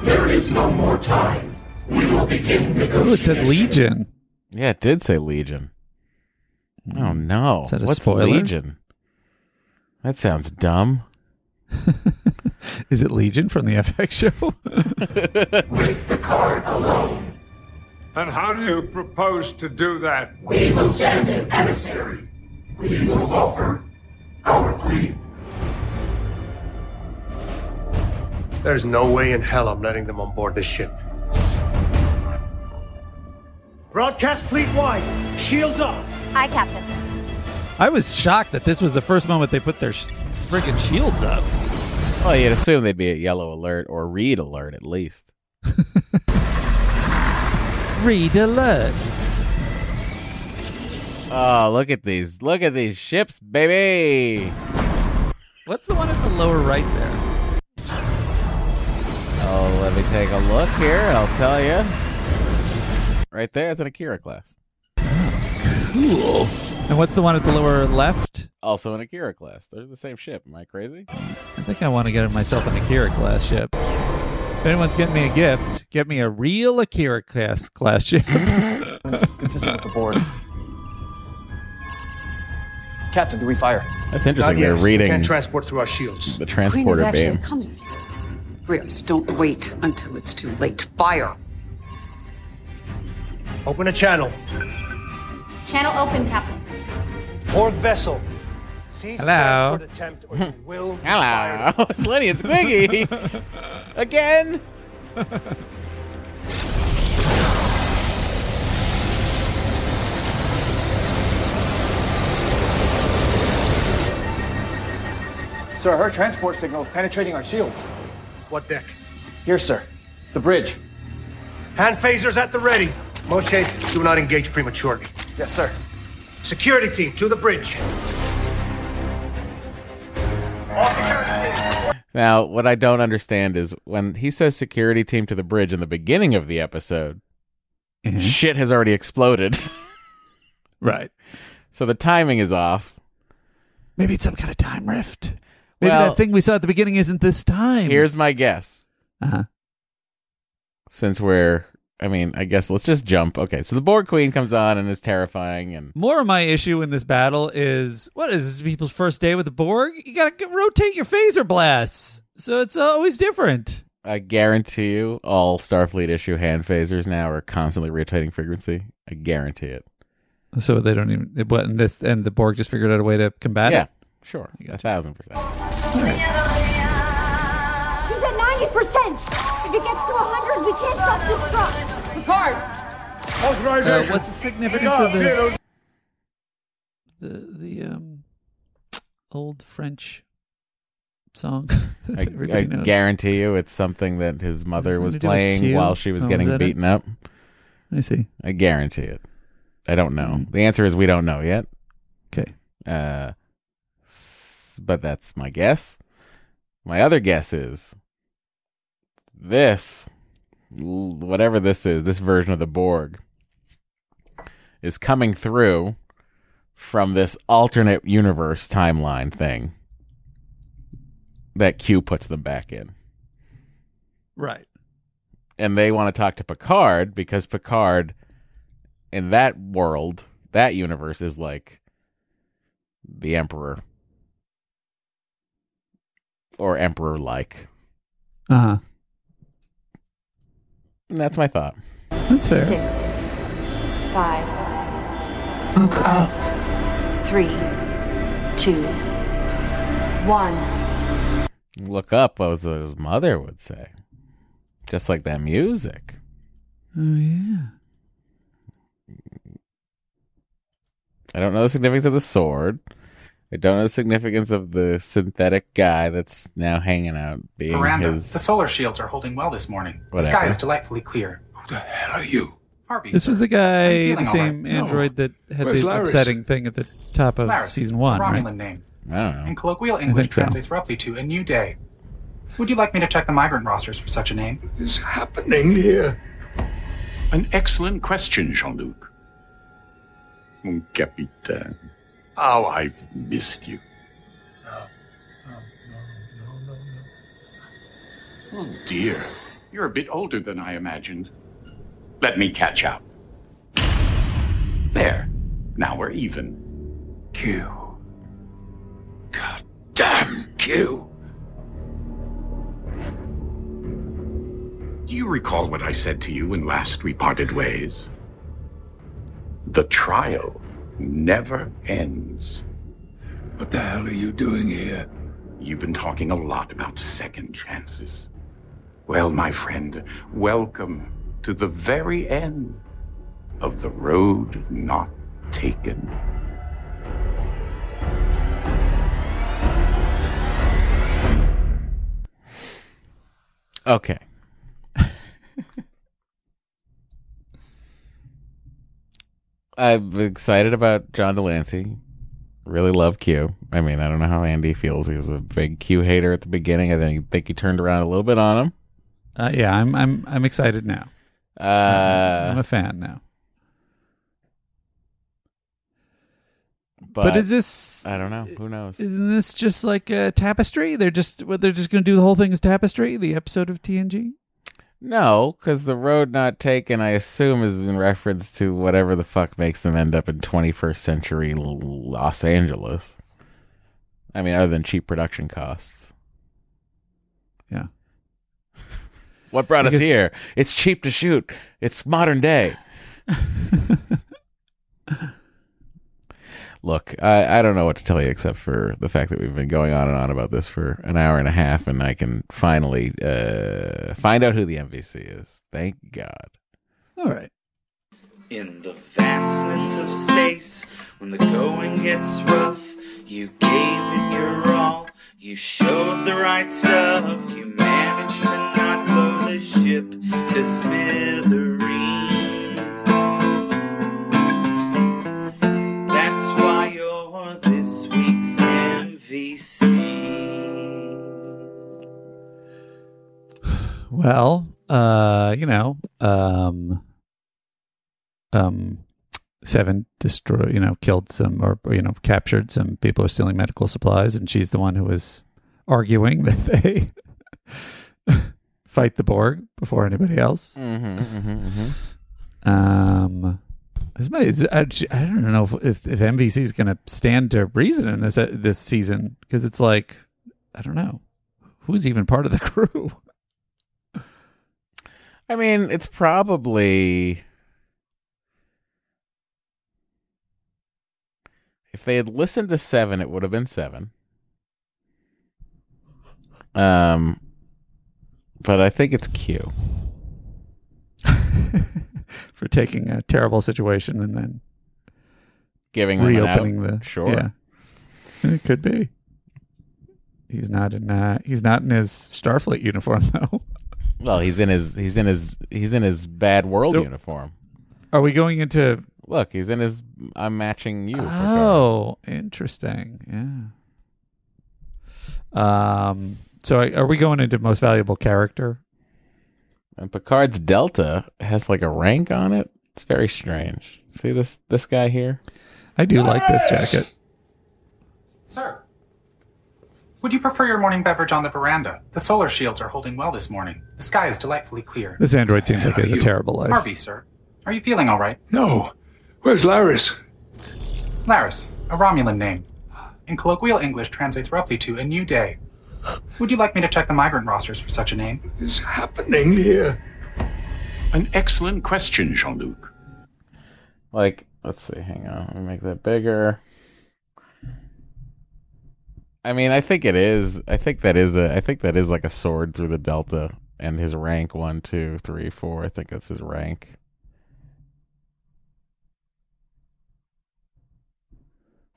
Speaker 19: There is no more time. We will begin
Speaker 2: Oh, it said Legion.
Speaker 1: Yeah, it did say Legion. Oh no!
Speaker 2: Is that a
Speaker 1: What's
Speaker 2: spoiler?
Speaker 1: Legion? That sounds dumb. <laughs>
Speaker 2: Is it Legion from the FX show?
Speaker 19: with Picard alone.
Speaker 8: And how do you propose to do that?
Speaker 19: We will send an emissary. We will offer our queen.
Speaker 14: There's no way in hell I'm letting them on board this ship. Broadcast fleet wide. Shields up.
Speaker 18: Aye, Captain.
Speaker 2: I was shocked that this was the first moment they put their sh- friggin' shields up.
Speaker 1: Well, you'd assume they'd be at yellow alert or read alert at least. <laughs>
Speaker 2: Read alert.
Speaker 1: Oh, look at these! Look at these ships, baby!
Speaker 2: What's the one at the lower right there?
Speaker 1: Oh, let me take a look here. I'll tell you. Right there, it's an Akira class.
Speaker 2: Cool. And what's the one at the lower left?
Speaker 1: Also an Akira class. They're the same ship. Am I crazy?
Speaker 2: I think I want to get myself an Akira class ship. If anyone's getting me a gift, get me a real Akira class class ship. <laughs> <laughs>
Speaker 20: Consistent with the board. Captain, do we fire?
Speaker 1: That's interesting.
Speaker 14: Not yet.
Speaker 1: They're
Speaker 14: We
Speaker 1: reading
Speaker 14: can't transport through our shields.
Speaker 1: the
Speaker 15: Queen is
Speaker 1: transporter
Speaker 15: actually
Speaker 1: beam.
Speaker 15: coming. Rios, don't wait until it's too late. Fire.
Speaker 14: Open a channel.
Speaker 18: Channel open, Captain.
Speaker 14: Borg vessel. Cease
Speaker 2: Hello.
Speaker 14: transport attempt or you <laughs> will be
Speaker 1: Hello, <laughs> it's Lenny. It's Squiggy <laughs> again.
Speaker 20: Sir, her transport signal is penetrating our shields.
Speaker 14: What deck?
Speaker 20: Here, sir. The bridge.
Speaker 14: Hand phasers at the ready. Moshe, do not engage prematurely.
Speaker 20: Yes, sir.
Speaker 14: Security team to the bridge.
Speaker 1: Now, what I don't understand is when he says security team to the bridge in the beginning of the episode, shit has already exploded. <laughs>
Speaker 2: right.
Speaker 1: So the timing is off.
Speaker 2: Maybe it's some kind of time rift. Maybe
Speaker 1: Well-
Speaker 2: that thing we saw at the beginning isn't this time.
Speaker 1: Here's my guess.
Speaker 2: Uh-huh.
Speaker 1: Since we're, I mean, I guess let's just jump. Okay, so the Borg Queen comes on and is terrifying, and
Speaker 2: More of my issue in this battle is what is this people's first day with the Borg? You gotta g- rotate your phaser blasts, so it's uh, always different.
Speaker 1: I guarantee you, all Starfleet issue hand phasers now are constantly rotating frequency. I guarantee it.
Speaker 2: So they don't even what and this and the Borg just figured out a way to combat
Speaker 1: yeah,
Speaker 2: it.
Speaker 1: Yeah, sure, a thousand percent.
Speaker 6: She's at 90%! If it gets to 100, we can't self-destruct! Picard!
Speaker 2: Uh, what's the significance of the the the um old French song? <laughs>
Speaker 1: I, I guarantee you, it's something that his mother was
Speaker 2: to do with
Speaker 1: playing while she was
Speaker 2: Oh, is
Speaker 1: getting
Speaker 2: that it?
Speaker 1: beaten up.
Speaker 2: I see.
Speaker 1: I guarantee it. I don't know. The answer is we don't know yet.
Speaker 2: Okay.
Speaker 1: Uh, s- but that's my guess. My other guess is this, whatever this is, this version of the Borg is coming through from this alternate universe timeline thing that Q puts them back in.
Speaker 2: Right.
Speaker 1: and they want to talk to Picard because Picard in that world, that universe is like the Emperor or Emperor like.
Speaker 2: Uh huh.
Speaker 1: And that's my thought.
Speaker 2: That's fair.
Speaker 21: Six, five,
Speaker 16: Look up.
Speaker 21: three, two, one.
Speaker 1: Look up, as his mother would say. Just like that music.
Speaker 2: Oh yeah.
Speaker 1: I don't know the significance of the sword. I don't know the significance of the synthetic guy that's now hanging out being
Speaker 22: Miranda,
Speaker 1: his.
Speaker 22: the solar shields are holding well this morning. The sky is delightfully clear.
Speaker 8: Who the hell are you?
Speaker 22: Harvey,
Speaker 2: This
Speaker 22: sir.
Speaker 2: was the guy, the same
Speaker 22: right?
Speaker 2: android that had
Speaker 8: Where's
Speaker 2: the
Speaker 8: Laris?
Speaker 2: upsetting thing at the top of
Speaker 22: Laris,
Speaker 2: season
Speaker 22: a
Speaker 2: one, right?
Speaker 22: Romulan name.
Speaker 1: I don't know.
Speaker 22: In colloquial English
Speaker 2: think so.
Speaker 22: translates roughly to a new day. Would you like me to check the migrant rosters for such a name?
Speaker 8: What is happening here?
Speaker 23: An excellent question, Jean Luc. Mon capitaine. How I've missed you. Oh dear. You're a bit older than I imagined. Let me catch up. There. Now we're even.
Speaker 8: Q. God damn Q.
Speaker 23: Do you recall what I said to you when last we parted ways? The trial never ends.
Speaker 8: What the hell are you doing here?
Speaker 23: You've been talking a lot about second chances. Well, my friend, welcome to the very end of the road not taken.
Speaker 1: Okay. <laughs> I'm excited about John de Lancie. Really love Q. I mean, I don't know how Andy feels. He was a big Q hater at the beginning. I think, think he turned around a little bit on him.
Speaker 2: Uh, yeah, I'm I'm I'm excited now.
Speaker 1: Uh,
Speaker 2: I'm a fan now.
Speaker 1: but,
Speaker 2: But is this-
Speaker 1: I don't know. Who knows?
Speaker 2: Isn't this just like a tapestry? They're just what they're just going to do the whole thing as tapestry, the episode of TNG.
Speaker 1: No, because the road not taken, I assume, is in reference to whatever the fuck makes them end up in 21st century Los Angeles. I mean, other than cheap production costs.
Speaker 2: Yeah. <laughs>
Speaker 1: What brought us here? It's cheap to shoot. It's modern day. <laughs> Look, I, I don't know what to tell you except for the fact that we've been going on and on about this for an hour and a half, and I can finally uh, find out who the MVC is. Thank God.
Speaker 2: All right.
Speaker 24: In the vastness of space, when the going gets rough, you gave it your all. You showed the right stuff. You managed to not blow the ship to smithereens.
Speaker 2: Well, uh, you know, um, um, Seven destroy, you know, killed some or, or, you know, captured some people who are stealing medical supplies, and she's the one who was arguing <laughs> that they fight the Borg before anybody else.
Speaker 1: Mm-hmm, mm-hmm, mm-hmm.
Speaker 2: Um, is my, is, I, I don't know if if, if MVC is going to stand to reason in this uh, this season because it's like I don't know who's even part of the <laughs> crew.
Speaker 1: I mean, it's probably if they had listened to seven, it would have been seven. Um, but I think it's Q. <laughs>
Speaker 2: for taking a terrible situation and then
Speaker 1: Giving
Speaker 2: reopening the
Speaker 1: Sure.
Speaker 2: Yeah, it could be. He's not in. Uh, he's not in his Starfleet uniform <laughs> though.
Speaker 1: Well, he's in his he's in his he's in his bad world
Speaker 2: So-
Speaker 1: uniform.
Speaker 2: Are we going into?
Speaker 1: Look, he's in his. I'm matching you.
Speaker 2: Oh, interesting. Yeah. Um. So are we going into most valuable character?
Speaker 1: And Picard's Delta has like a rank on it. It's very strange. See this this guy here?
Speaker 2: I do like this jacket.
Speaker 22: Sir, would you prefer your morning beverage on the veranda? The solar shields are holding well this morning. The sky is delightfully clear.
Speaker 2: This android seems like he has a terrible life.
Speaker 22: Harvey, sir, are you feeling all right?
Speaker 8: No. Where's Laris?
Speaker 22: Laris, a Romulan name. In colloquial English, translates roughly to a new day. Would you like me to check the migrant rosters for such a name?
Speaker 8: What is happening here?
Speaker 23: An excellent question, Jean Luc.
Speaker 1: Like, let's see, hang on, let me make that bigger. I mean, I think it is. I think that is a. I think that is like a sword through the delta, and his rank one, two, three, four. I think that's his rank.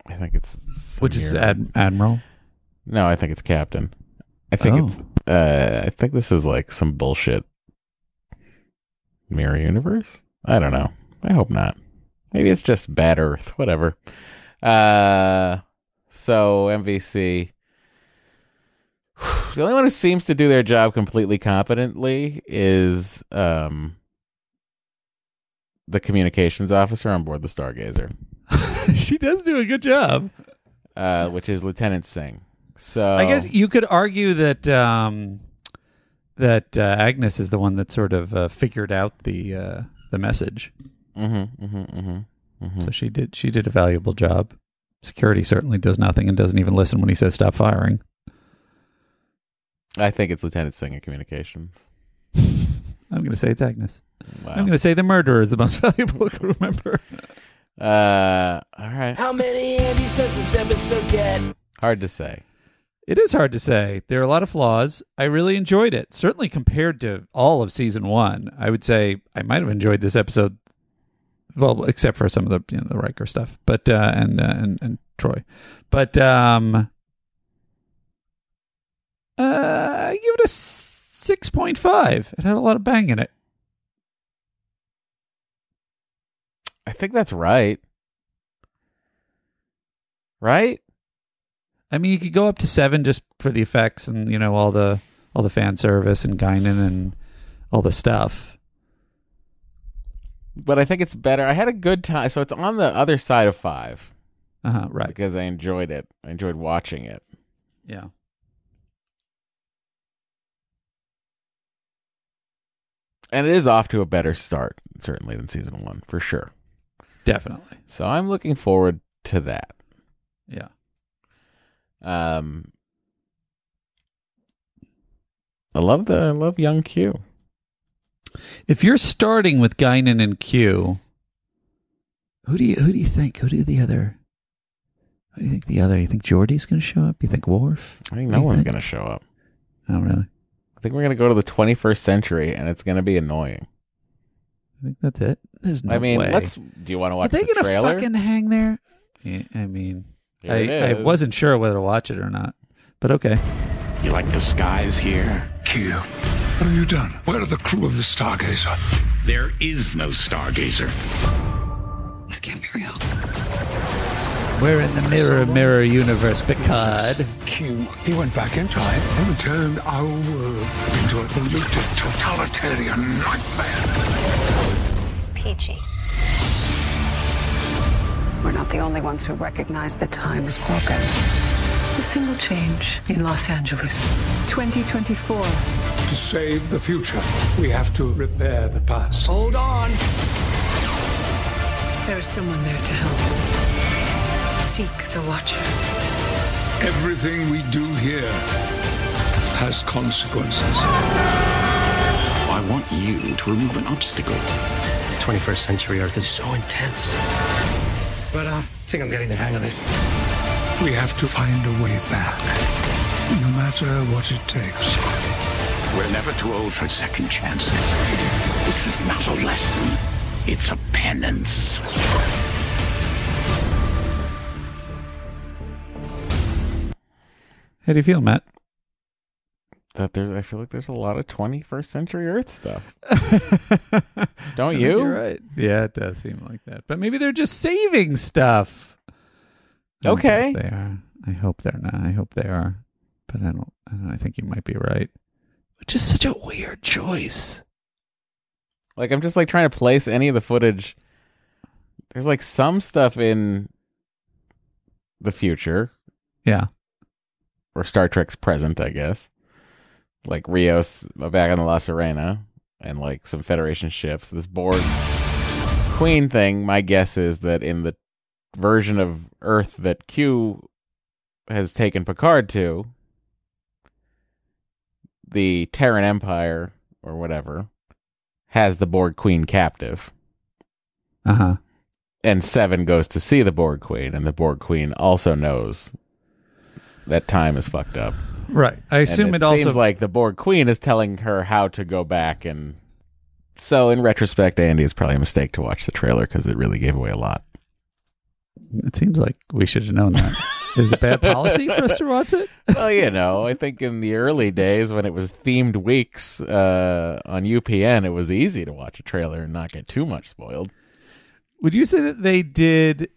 Speaker 1: I think it's
Speaker 2: Which is ad- admiral.
Speaker 1: No, I think it's captain. I think
Speaker 2: Oh.
Speaker 1: it's. Uh, I think this is like some bullshit. Mirror universe. I don't know. I hope not. Maybe it's just bad Earth. Whatever. Uh, so MVC. The only one who seems to do their job completely competently is um the communications officer on board the Stargazer. <laughs>
Speaker 2: she does do a good job.
Speaker 1: Uh, which is Lieutenant Singh. So
Speaker 2: I guess you could argue that um, that uh, Agnes is the one that sort of uh, figured out the uh, the message.
Speaker 1: Mm-hmm, mm-hmm, mm-hmm, mm-hmm.
Speaker 2: So she did she did a valuable job. Security certainly does nothing and doesn't even listen when he says stop firing.
Speaker 1: I think it's Lieutenant Singh in communications.
Speaker 2: I'm going to say it's Agnes.
Speaker 1: Wow.
Speaker 2: I'm going to say the murderer is the most <laughs> valuable crew member.
Speaker 1: Uh, all right.
Speaker 25: How many Andys does this episode get?
Speaker 1: Hard to say.
Speaker 2: It is hard to say. There are a lot of flaws. I really enjoyed it. Certainly compared to all of season one, I would say I might have enjoyed this episode. Well, except for some of the you know, the Riker stuff, but uh, and, uh, and and Troi, but um, uh, I give it a six point five. It had a lot of bang in it.
Speaker 1: I think that's right. Right?
Speaker 2: I mean, you could go up to seven just for the effects and you know all the all the fan service and Guinan and all the stuff.
Speaker 1: But I think it's better. I had a good time. So it's on the other side of five.
Speaker 2: Uh huh. Right.
Speaker 1: Because I enjoyed it. I enjoyed watching it.
Speaker 2: Yeah.
Speaker 1: And it is off to a better start, certainly, than season one, for sure.
Speaker 2: Definitely.
Speaker 1: So I'm looking forward to that.
Speaker 2: Yeah.
Speaker 1: Um, I love the I love young Q.
Speaker 2: If you're starting with Guinan and Q, who do you who do you think? Who do the other? Who do you think the other? You think Geordi's going to show up? You think Worf?
Speaker 1: I think no one's going to show up.
Speaker 2: Oh, really?
Speaker 1: I think we're going to go to the 21st century, and it's going to be annoying.
Speaker 2: I think that's it. There's no
Speaker 1: I mean,
Speaker 2: way.
Speaker 1: let's. Do you want to watch?
Speaker 2: Are they
Speaker 1: the
Speaker 2: gonna
Speaker 1: trailer?
Speaker 2: fucking hang there? Yeah, I mean,
Speaker 1: Here
Speaker 2: I, I wasn't sure whether to watch it or not, but okay.
Speaker 23: You like the skies here?
Speaker 8: Q, what have you done? Where are the crew of the Stargazer?
Speaker 23: There is no Stargazer.
Speaker 25: This can't be real.
Speaker 2: We're in the mirror, mirror universe, Picard.
Speaker 8: Q, he went back in time and turned our world into a polluted, totalitarian nightmare.
Speaker 6: Peachy.
Speaker 15: We're not the only ones who recognize the time is broken.
Speaker 26: A single change in Los Angeles. 2024.
Speaker 8: To save the future, we have to repair the past.
Speaker 25: Hold on.
Speaker 26: There is someone there to help. Seek the Watcher.
Speaker 8: Everything we do here has consequences.
Speaker 23: I want you to remove an obstacle.
Speaker 25: 21st century Earth is so intense. But uh, I think I'm getting the hang of it.
Speaker 8: We have to find a way back, no matter what it takes.
Speaker 23: We're never too old for second chances. This is not a lesson. It's a penance.
Speaker 2: How do you feel, Matt?
Speaker 1: that there's. I feel like there's a lot of 21st century Earth stuff. <laughs> Don't you?
Speaker 2: You're right. Yeah, it does seem like that. But maybe they're just saving stuff.
Speaker 1: Okay.
Speaker 2: think They are. I hope they're not. I hope they are. But I don't. I, don't, I think you might be right. Which is such a weird choice.
Speaker 1: Like I'm just like trying to place any of the footage. There's like some stuff in the future
Speaker 2: Yeah.
Speaker 1: or Star Trek's present, I guess. Like Rios uh, back on the La Sirena and like some Federation ships. This Borg Queen thing, my guess is that in the version of Earth that Q has taken Picard to, the Terran Empire or whatever has the Borg Queen captive,
Speaker 2: Uh huh.
Speaker 1: and Seven goes to see the Borg Queen, and the Borg Queen also knows that time is fucked up.
Speaker 2: Right. I assume
Speaker 1: And
Speaker 2: it,
Speaker 1: it,
Speaker 2: also
Speaker 1: seems like the Borg Queen is telling her how to go back, and so in retrospect, Andy, it's probably a mistake to watch the trailer because it really gave away a lot.
Speaker 2: it seems like we should have known that. <laughs> Is it bad policy for us to watch it? <laughs>
Speaker 1: well, you know, I think in the early days when it was themed weeks uh, on UPN, it was easy to watch a trailer and not get too much spoiled.
Speaker 2: Would you say that they did?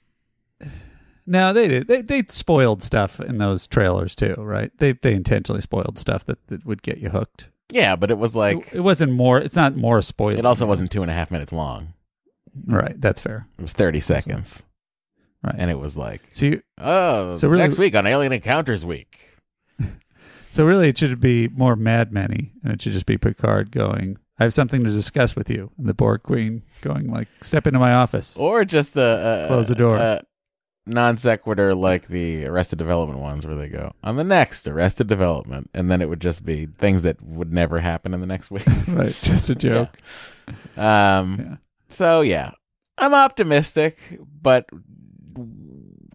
Speaker 2: No, they did. They they spoiled stuff in those trailers too, right? They they intentionally spoiled stuff that, that would get you hooked.
Speaker 1: Yeah, but it was like
Speaker 2: It, it wasn't more. It's not more spoiled.
Speaker 1: it also wasn't two and a half minutes long.
Speaker 2: right. That's fair.
Speaker 1: It was thirty seconds,
Speaker 2: Right.
Speaker 1: and it was like,
Speaker 2: So you,
Speaker 1: oh,
Speaker 2: So really-
Speaker 1: next week on Alien Encounters Week. <laughs>
Speaker 2: so really, it should be more Mad Men-y, and it should just be Picard going. I have something to discuss with you, and the Borg Queen going like, "Step into my office."
Speaker 1: or just a, a
Speaker 2: Close the door.
Speaker 1: a non sequitur like the Arrested Development ones, where they go on the next Arrested Development, and then it would just be things that would never happen in the next week. <laughs>
Speaker 2: right, just a <laughs> joke.
Speaker 1: Um. So yeah, I'm optimistic, but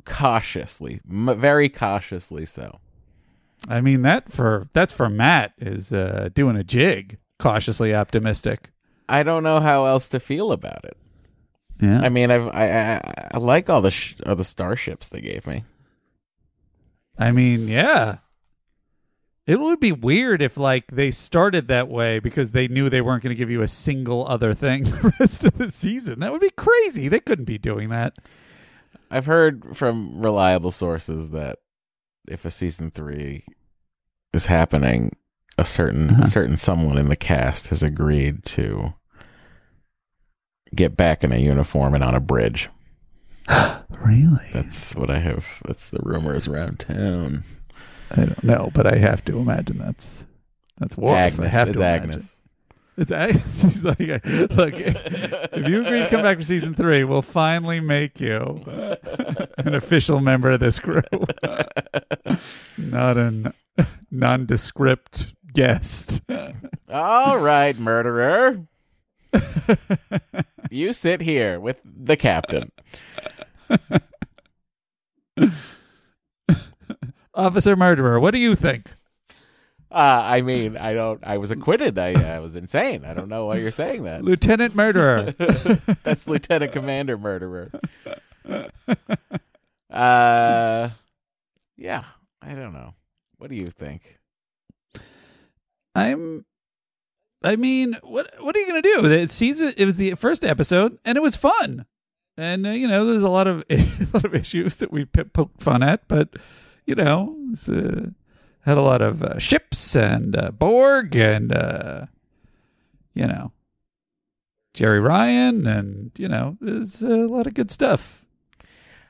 Speaker 1: cautiously, m- very cautiously so.
Speaker 2: I mean that for that's for Matt is uh, doing a jig, cautiously optimistic.
Speaker 1: I don't know how else to feel about it.
Speaker 2: Yeah.
Speaker 1: I mean, I've, I, I I like all the sh- all the starships they gave me.
Speaker 2: I mean, yeah. It would be weird if like they started that way because they knew they weren't going to give you a single other thing <laughs> the rest of the season. That would be crazy. They couldn't be doing that.
Speaker 1: I've heard from reliable sources that if a season three is happening, a certain
Speaker 2: Uh-huh.
Speaker 1: a certain someone in the cast has agreed to get back in a uniform and on a bridge. <gasps>
Speaker 2: Really?
Speaker 1: That's what I have. That's the rumors around town.
Speaker 2: I don't know, but I have to imagine that's that's Worf. I have
Speaker 1: is
Speaker 2: to imagine.
Speaker 1: Agnes.
Speaker 2: It's <laughs> She's like, look, if you agree to come back for season three, we'll finally make you <laughs> an official member of this crew, <laughs> not an nondescript guest.
Speaker 1: All right, murderer. you sit here with the captain.
Speaker 2: Officer murderer, what do you think?
Speaker 1: Uh, I mean, I don't. I was acquitted. I, I was insane. I don't know why you're saying that.
Speaker 2: Lieutenant murderer. <laughs>
Speaker 1: That's Lieutenant Commander Murderer. Uh, yeah. I don't know. What do you think?
Speaker 2: I'm. I mean, what what are you gonna do? It season. It was the first episode, and it was fun. And uh, you know, there's a lot of <laughs> a lot of issues that we poked fun at, but you know, it's, uh, had a lot of uh, ships and uh, Borg and uh, you know Jeri Ryan, and you know, there's a lot of good stuff.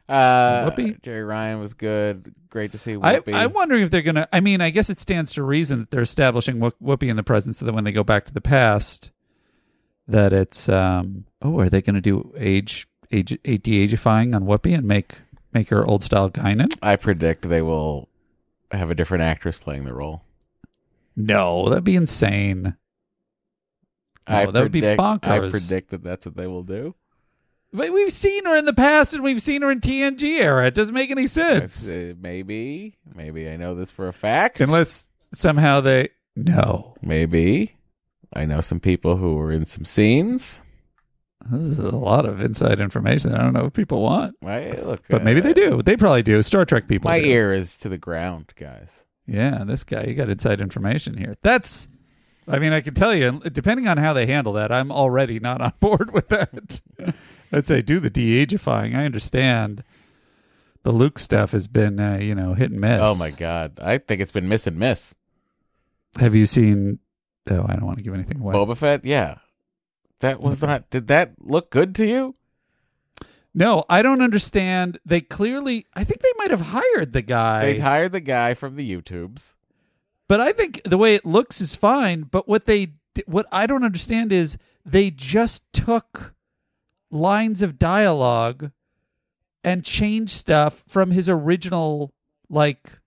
Speaker 1: Uh,
Speaker 2: Whoopi?
Speaker 1: Jeri Ryan was good. Great to see
Speaker 2: I,
Speaker 1: Whoopi.
Speaker 2: I'm wondering if they're gonna. I mean, I guess it stands to reason that they're establishing Whoop- Whoopi in the present, so that when they go back to the past, that it's. um Oh, are they going to do age age de-agifying on Whoopi and make make her old style Guinan?
Speaker 1: I predict they will have a different actress playing the role.
Speaker 2: No, that'd be insane.
Speaker 1: I
Speaker 2: No, that would be
Speaker 1: predict- I predict that that's what they will do.
Speaker 2: But we've seen her in the past, and we've seen her in TNG era. It doesn't make any sense.
Speaker 1: Uh, maybe, maybe I know this for a fact.
Speaker 2: Unless somehow they no.
Speaker 1: Maybe I know some people who were in some scenes.
Speaker 2: This is a lot of inside information. I don't know if people want,
Speaker 1: I, look,
Speaker 2: but maybe
Speaker 1: uh,
Speaker 2: they do. They probably do. Star Trek people.
Speaker 1: My
Speaker 2: do.
Speaker 1: ear is to the ground, guys.
Speaker 2: Yeah, this guy, you got inside information here. That's, I mean, I can tell you, depending on how they handle that, I'm already not on <laughs> board with that. <laughs> I'd say do the de-agifying. I understand. The Luke stuff has been, uh, you know, hit and miss.
Speaker 1: Oh my god, I think it's been miss and miss.
Speaker 2: Have you seen? Oh, I don't want to give anything away.
Speaker 1: Boba Fett, yeah, that was not. Did that look good to you?
Speaker 2: No, I don't understand. They clearly, I think they might have hired the guy.
Speaker 1: They hired the guy from the YouTubes.
Speaker 2: But I think the way it looks is fine. But what they, what I don't understand is they just took lines of dialogue and changed stuff from his original like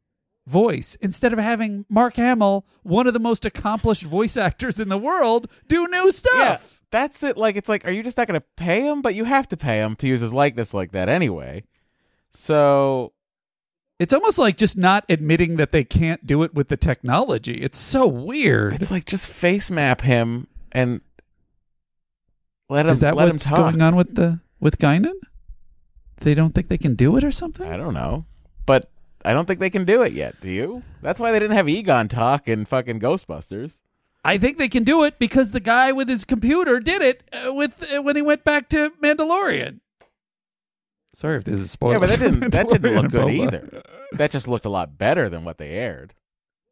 Speaker 2: voice instead of having Mark Hamill, one of the most accomplished voice actors in the world, do new stuff.
Speaker 1: That's it. Like it's like, are you just not going to pay him? But you have to pay him to use his likeness like that anyway. So
Speaker 2: It's almost like just not admitting that they can't do it with the technology. It's so weird.
Speaker 1: it's like just face map him and let him.
Speaker 2: Is that
Speaker 1: let
Speaker 2: what's
Speaker 1: him talk.
Speaker 2: going on with the with Guinan? They don't think they can do it or something?
Speaker 1: I don't know, but I don't think they can do it yet. Do you? That's why they didn't have Egon talk in fucking Ghostbusters.
Speaker 2: I think they can do it because the guy with his computer did it uh, with uh, when he went back to Mandalorian. Sorry if this is spoiler.
Speaker 1: Yeah, but that didn't that didn't look good <laughs> either. That just looked a lot better than what they aired.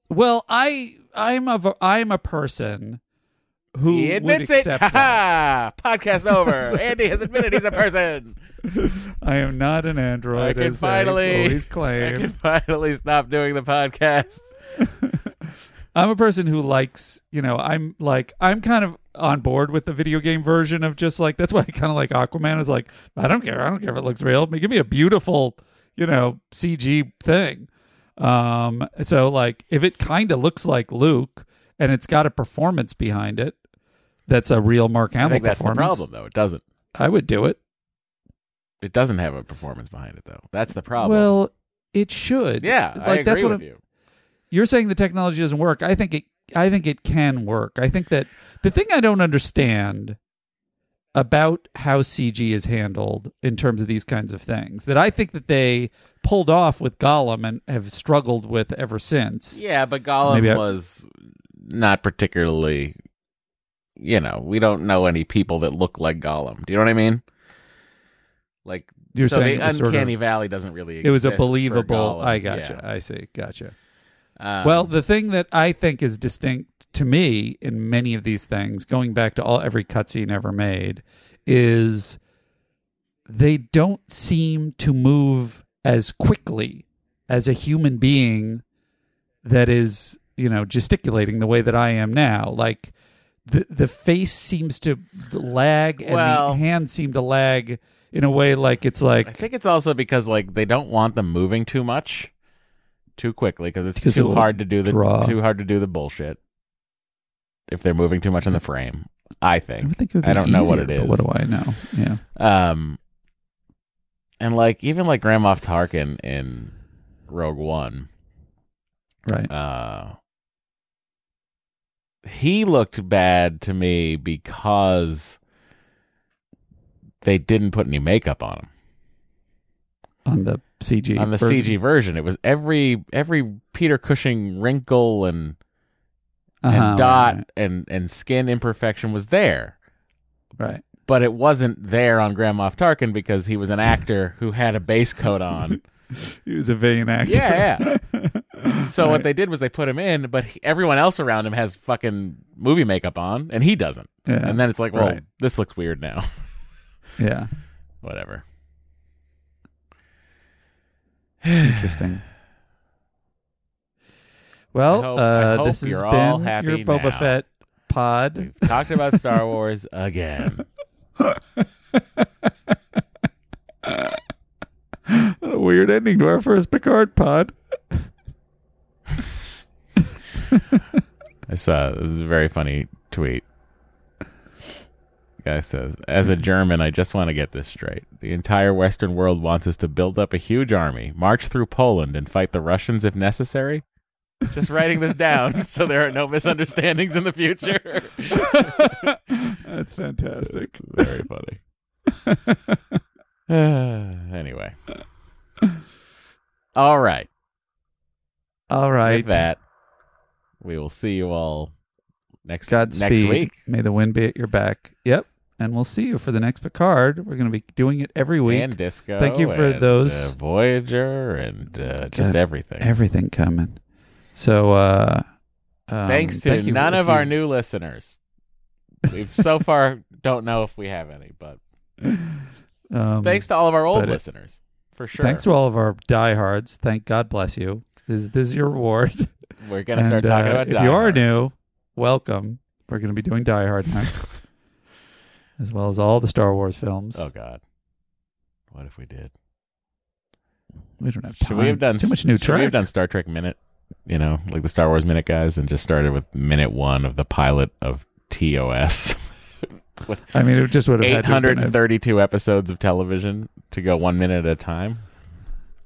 Speaker 2: Well, I I'm a I'm a person who
Speaker 1: he admits it.
Speaker 2: accept
Speaker 1: Ha ha! Podcast over. <laughs> Andy has admitted he's a person. <laughs>
Speaker 2: I am not an android.
Speaker 1: I can
Speaker 2: as they
Speaker 1: finally,
Speaker 2: always
Speaker 1: I
Speaker 2: claim.
Speaker 1: can finally stop doing the podcast.
Speaker 2: I'm a person who likes, you know, I'm like, I'm kind of on board with the video game version of just like, that's why I kind of like Aquaman is like, I don't care. I don't care if it looks real. Give me a beautiful, you know, CG thing. Um, so like, if it kind of looks like Luke and it's got a performance behind it, that's a real Mark
Speaker 1: I
Speaker 2: Hamill
Speaker 1: think that's the
Speaker 2: performance.
Speaker 1: problem, though. It doesn't.
Speaker 2: I would do it.
Speaker 1: It doesn't have a performance behind it, though. That's the problem.
Speaker 2: Well, it should.
Speaker 1: yeah,
Speaker 2: like
Speaker 1: I agree
Speaker 2: that's what
Speaker 1: with
Speaker 2: I'm-
Speaker 1: you.
Speaker 2: You're saying the technology doesn't work. I think it. I think it can work. I think that the thing I don't understand about how CG is handled in terms of these kinds of things that I think that they pulled off with Gollum and have struggled with ever since.
Speaker 1: Yeah, but Gollum
Speaker 2: Maybe I-
Speaker 1: was not particularly. You know, we don't know any people that look like Gollum. Do you know what I mean? Like,
Speaker 2: You're
Speaker 1: so
Speaker 2: saying
Speaker 1: the
Speaker 2: was sort
Speaker 1: uncanny
Speaker 2: of-
Speaker 1: valley doesn't really.
Speaker 2: It was a believable. I gotcha.
Speaker 1: Yeah.
Speaker 2: I see. Gotcha.
Speaker 1: Um,
Speaker 2: well, the thing that I think is distinct to me in many of these things, going back to all every cutscene ever made, is they don't seem to move as quickly as a human being that is, you know, gesticulating the way that I am now. Like the the face seems to lag and
Speaker 1: Well-
Speaker 2: the hands seem to lag in a way like it's like
Speaker 1: I think it's also because like they don't want them moving too much, too quickly because it's
Speaker 2: Because
Speaker 1: too hard to do the
Speaker 2: draw.
Speaker 1: too hard to do the bullshit. If they're moving too much in the frame, I think.
Speaker 2: I think it would be
Speaker 1: I don't know what it is.
Speaker 2: what do I know? Yeah.
Speaker 1: Um, and like even like Grand Moff Tarkin in Rogue One,
Speaker 2: Right.
Speaker 1: uh, he looked bad to me because they didn't put any makeup on him
Speaker 2: on the CG
Speaker 1: on the
Speaker 2: version.
Speaker 1: CG version. It was every every Peter Cushing wrinkle and
Speaker 2: Uh-huh,
Speaker 1: and dot
Speaker 2: right,
Speaker 1: and and skin imperfection was there.
Speaker 2: Right.
Speaker 1: But it wasn't there on Grand Moff Tarkin because he was an actor who had a base coat on. <laughs>
Speaker 2: He was a vain actor.
Speaker 1: Yeah, yeah. <laughs> so what they did was they put him in, but he, everyone else around him has fucking movie makeup on, and he doesn't.
Speaker 2: Yeah,
Speaker 1: and then it's like, well,
Speaker 2: right.
Speaker 1: this looks weird now. <laughs>
Speaker 2: Yeah.
Speaker 1: Whatever.
Speaker 2: Interesting. Well,
Speaker 1: hope-
Speaker 2: uh, this has been
Speaker 1: all happy
Speaker 2: your Boba
Speaker 1: now.
Speaker 2: Fett pod.
Speaker 1: We've talked about Star Wars again. <laughs>
Speaker 2: What a weird ending to our first Picard pod. <laughs>
Speaker 1: I saw this is a very funny tweet. Guy says, "As a German, I just want to get this straight. The entire Western world wants us to build up a huge army, march through Poland, and fight the Russians if necessary." Just writing this down <laughs> so there are no misunderstandings in the future. <laughs>
Speaker 2: That's fantastic.
Speaker 1: Very funny. <sighs> anyway. All right.
Speaker 2: All right.
Speaker 1: With that, we will see you all next
Speaker 2: Godspeed.
Speaker 1: next week.
Speaker 2: May the wind be at your back. Yep. And we'll see you for the next Picard. We're going to be doing it every week.
Speaker 1: And Disco.
Speaker 2: Thank you for
Speaker 1: and,
Speaker 2: those.
Speaker 1: uh, Voyager and uh, just everything.
Speaker 2: Everything coming. So, uh, um,
Speaker 1: Thanks to
Speaker 2: thank
Speaker 1: none of our new listeners. We've so <laughs> far don't know if we have any, but
Speaker 2: Um,
Speaker 1: thanks to all of our old
Speaker 2: but it-
Speaker 1: listeners for sure.
Speaker 2: Thanks to all of our diehards. Thank God bless you. This, this is your reward.
Speaker 1: We're gonna start talking
Speaker 2: uh,
Speaker 1: about
Speaker 2: If you are
Speaker 1: Hard.
Speaker 2: new, welcome. We're going to be doing Die Hard next, as well as all the Star Wars films.
Speaker 1: Oh God, what if we did?
Speaker 2: We don't have
Speaker 1: Should
Speaker 2: time.
Speaker 1: we have done
Speaker 2: It's too much new
Speaker 1: should we have done Star Trek Minute? You know, like the Star Wars Minute guys, and just started with minute one of the pilot of TOS. <laughs>
Speaker 2: I mean, it just would have had to have been a-
Speaker 1: 832 episodes of television to go one minute at a time.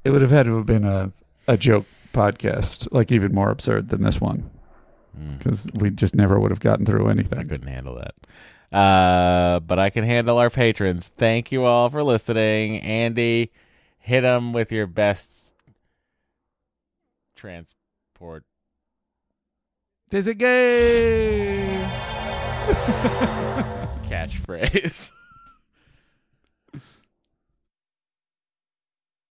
Speaker 2: It would have had to have been a, a joke podcast, like even more absurd than this one, hmm. because we just never would have gotten through anything. I
Speaker 1: couldn't handle that. Uh, but I can handle our patrons. Thank you all for listening. Andy, hit them with your best transport.
Speaker 2: There's a game. <laughs>
Speaker 1: catchphrase.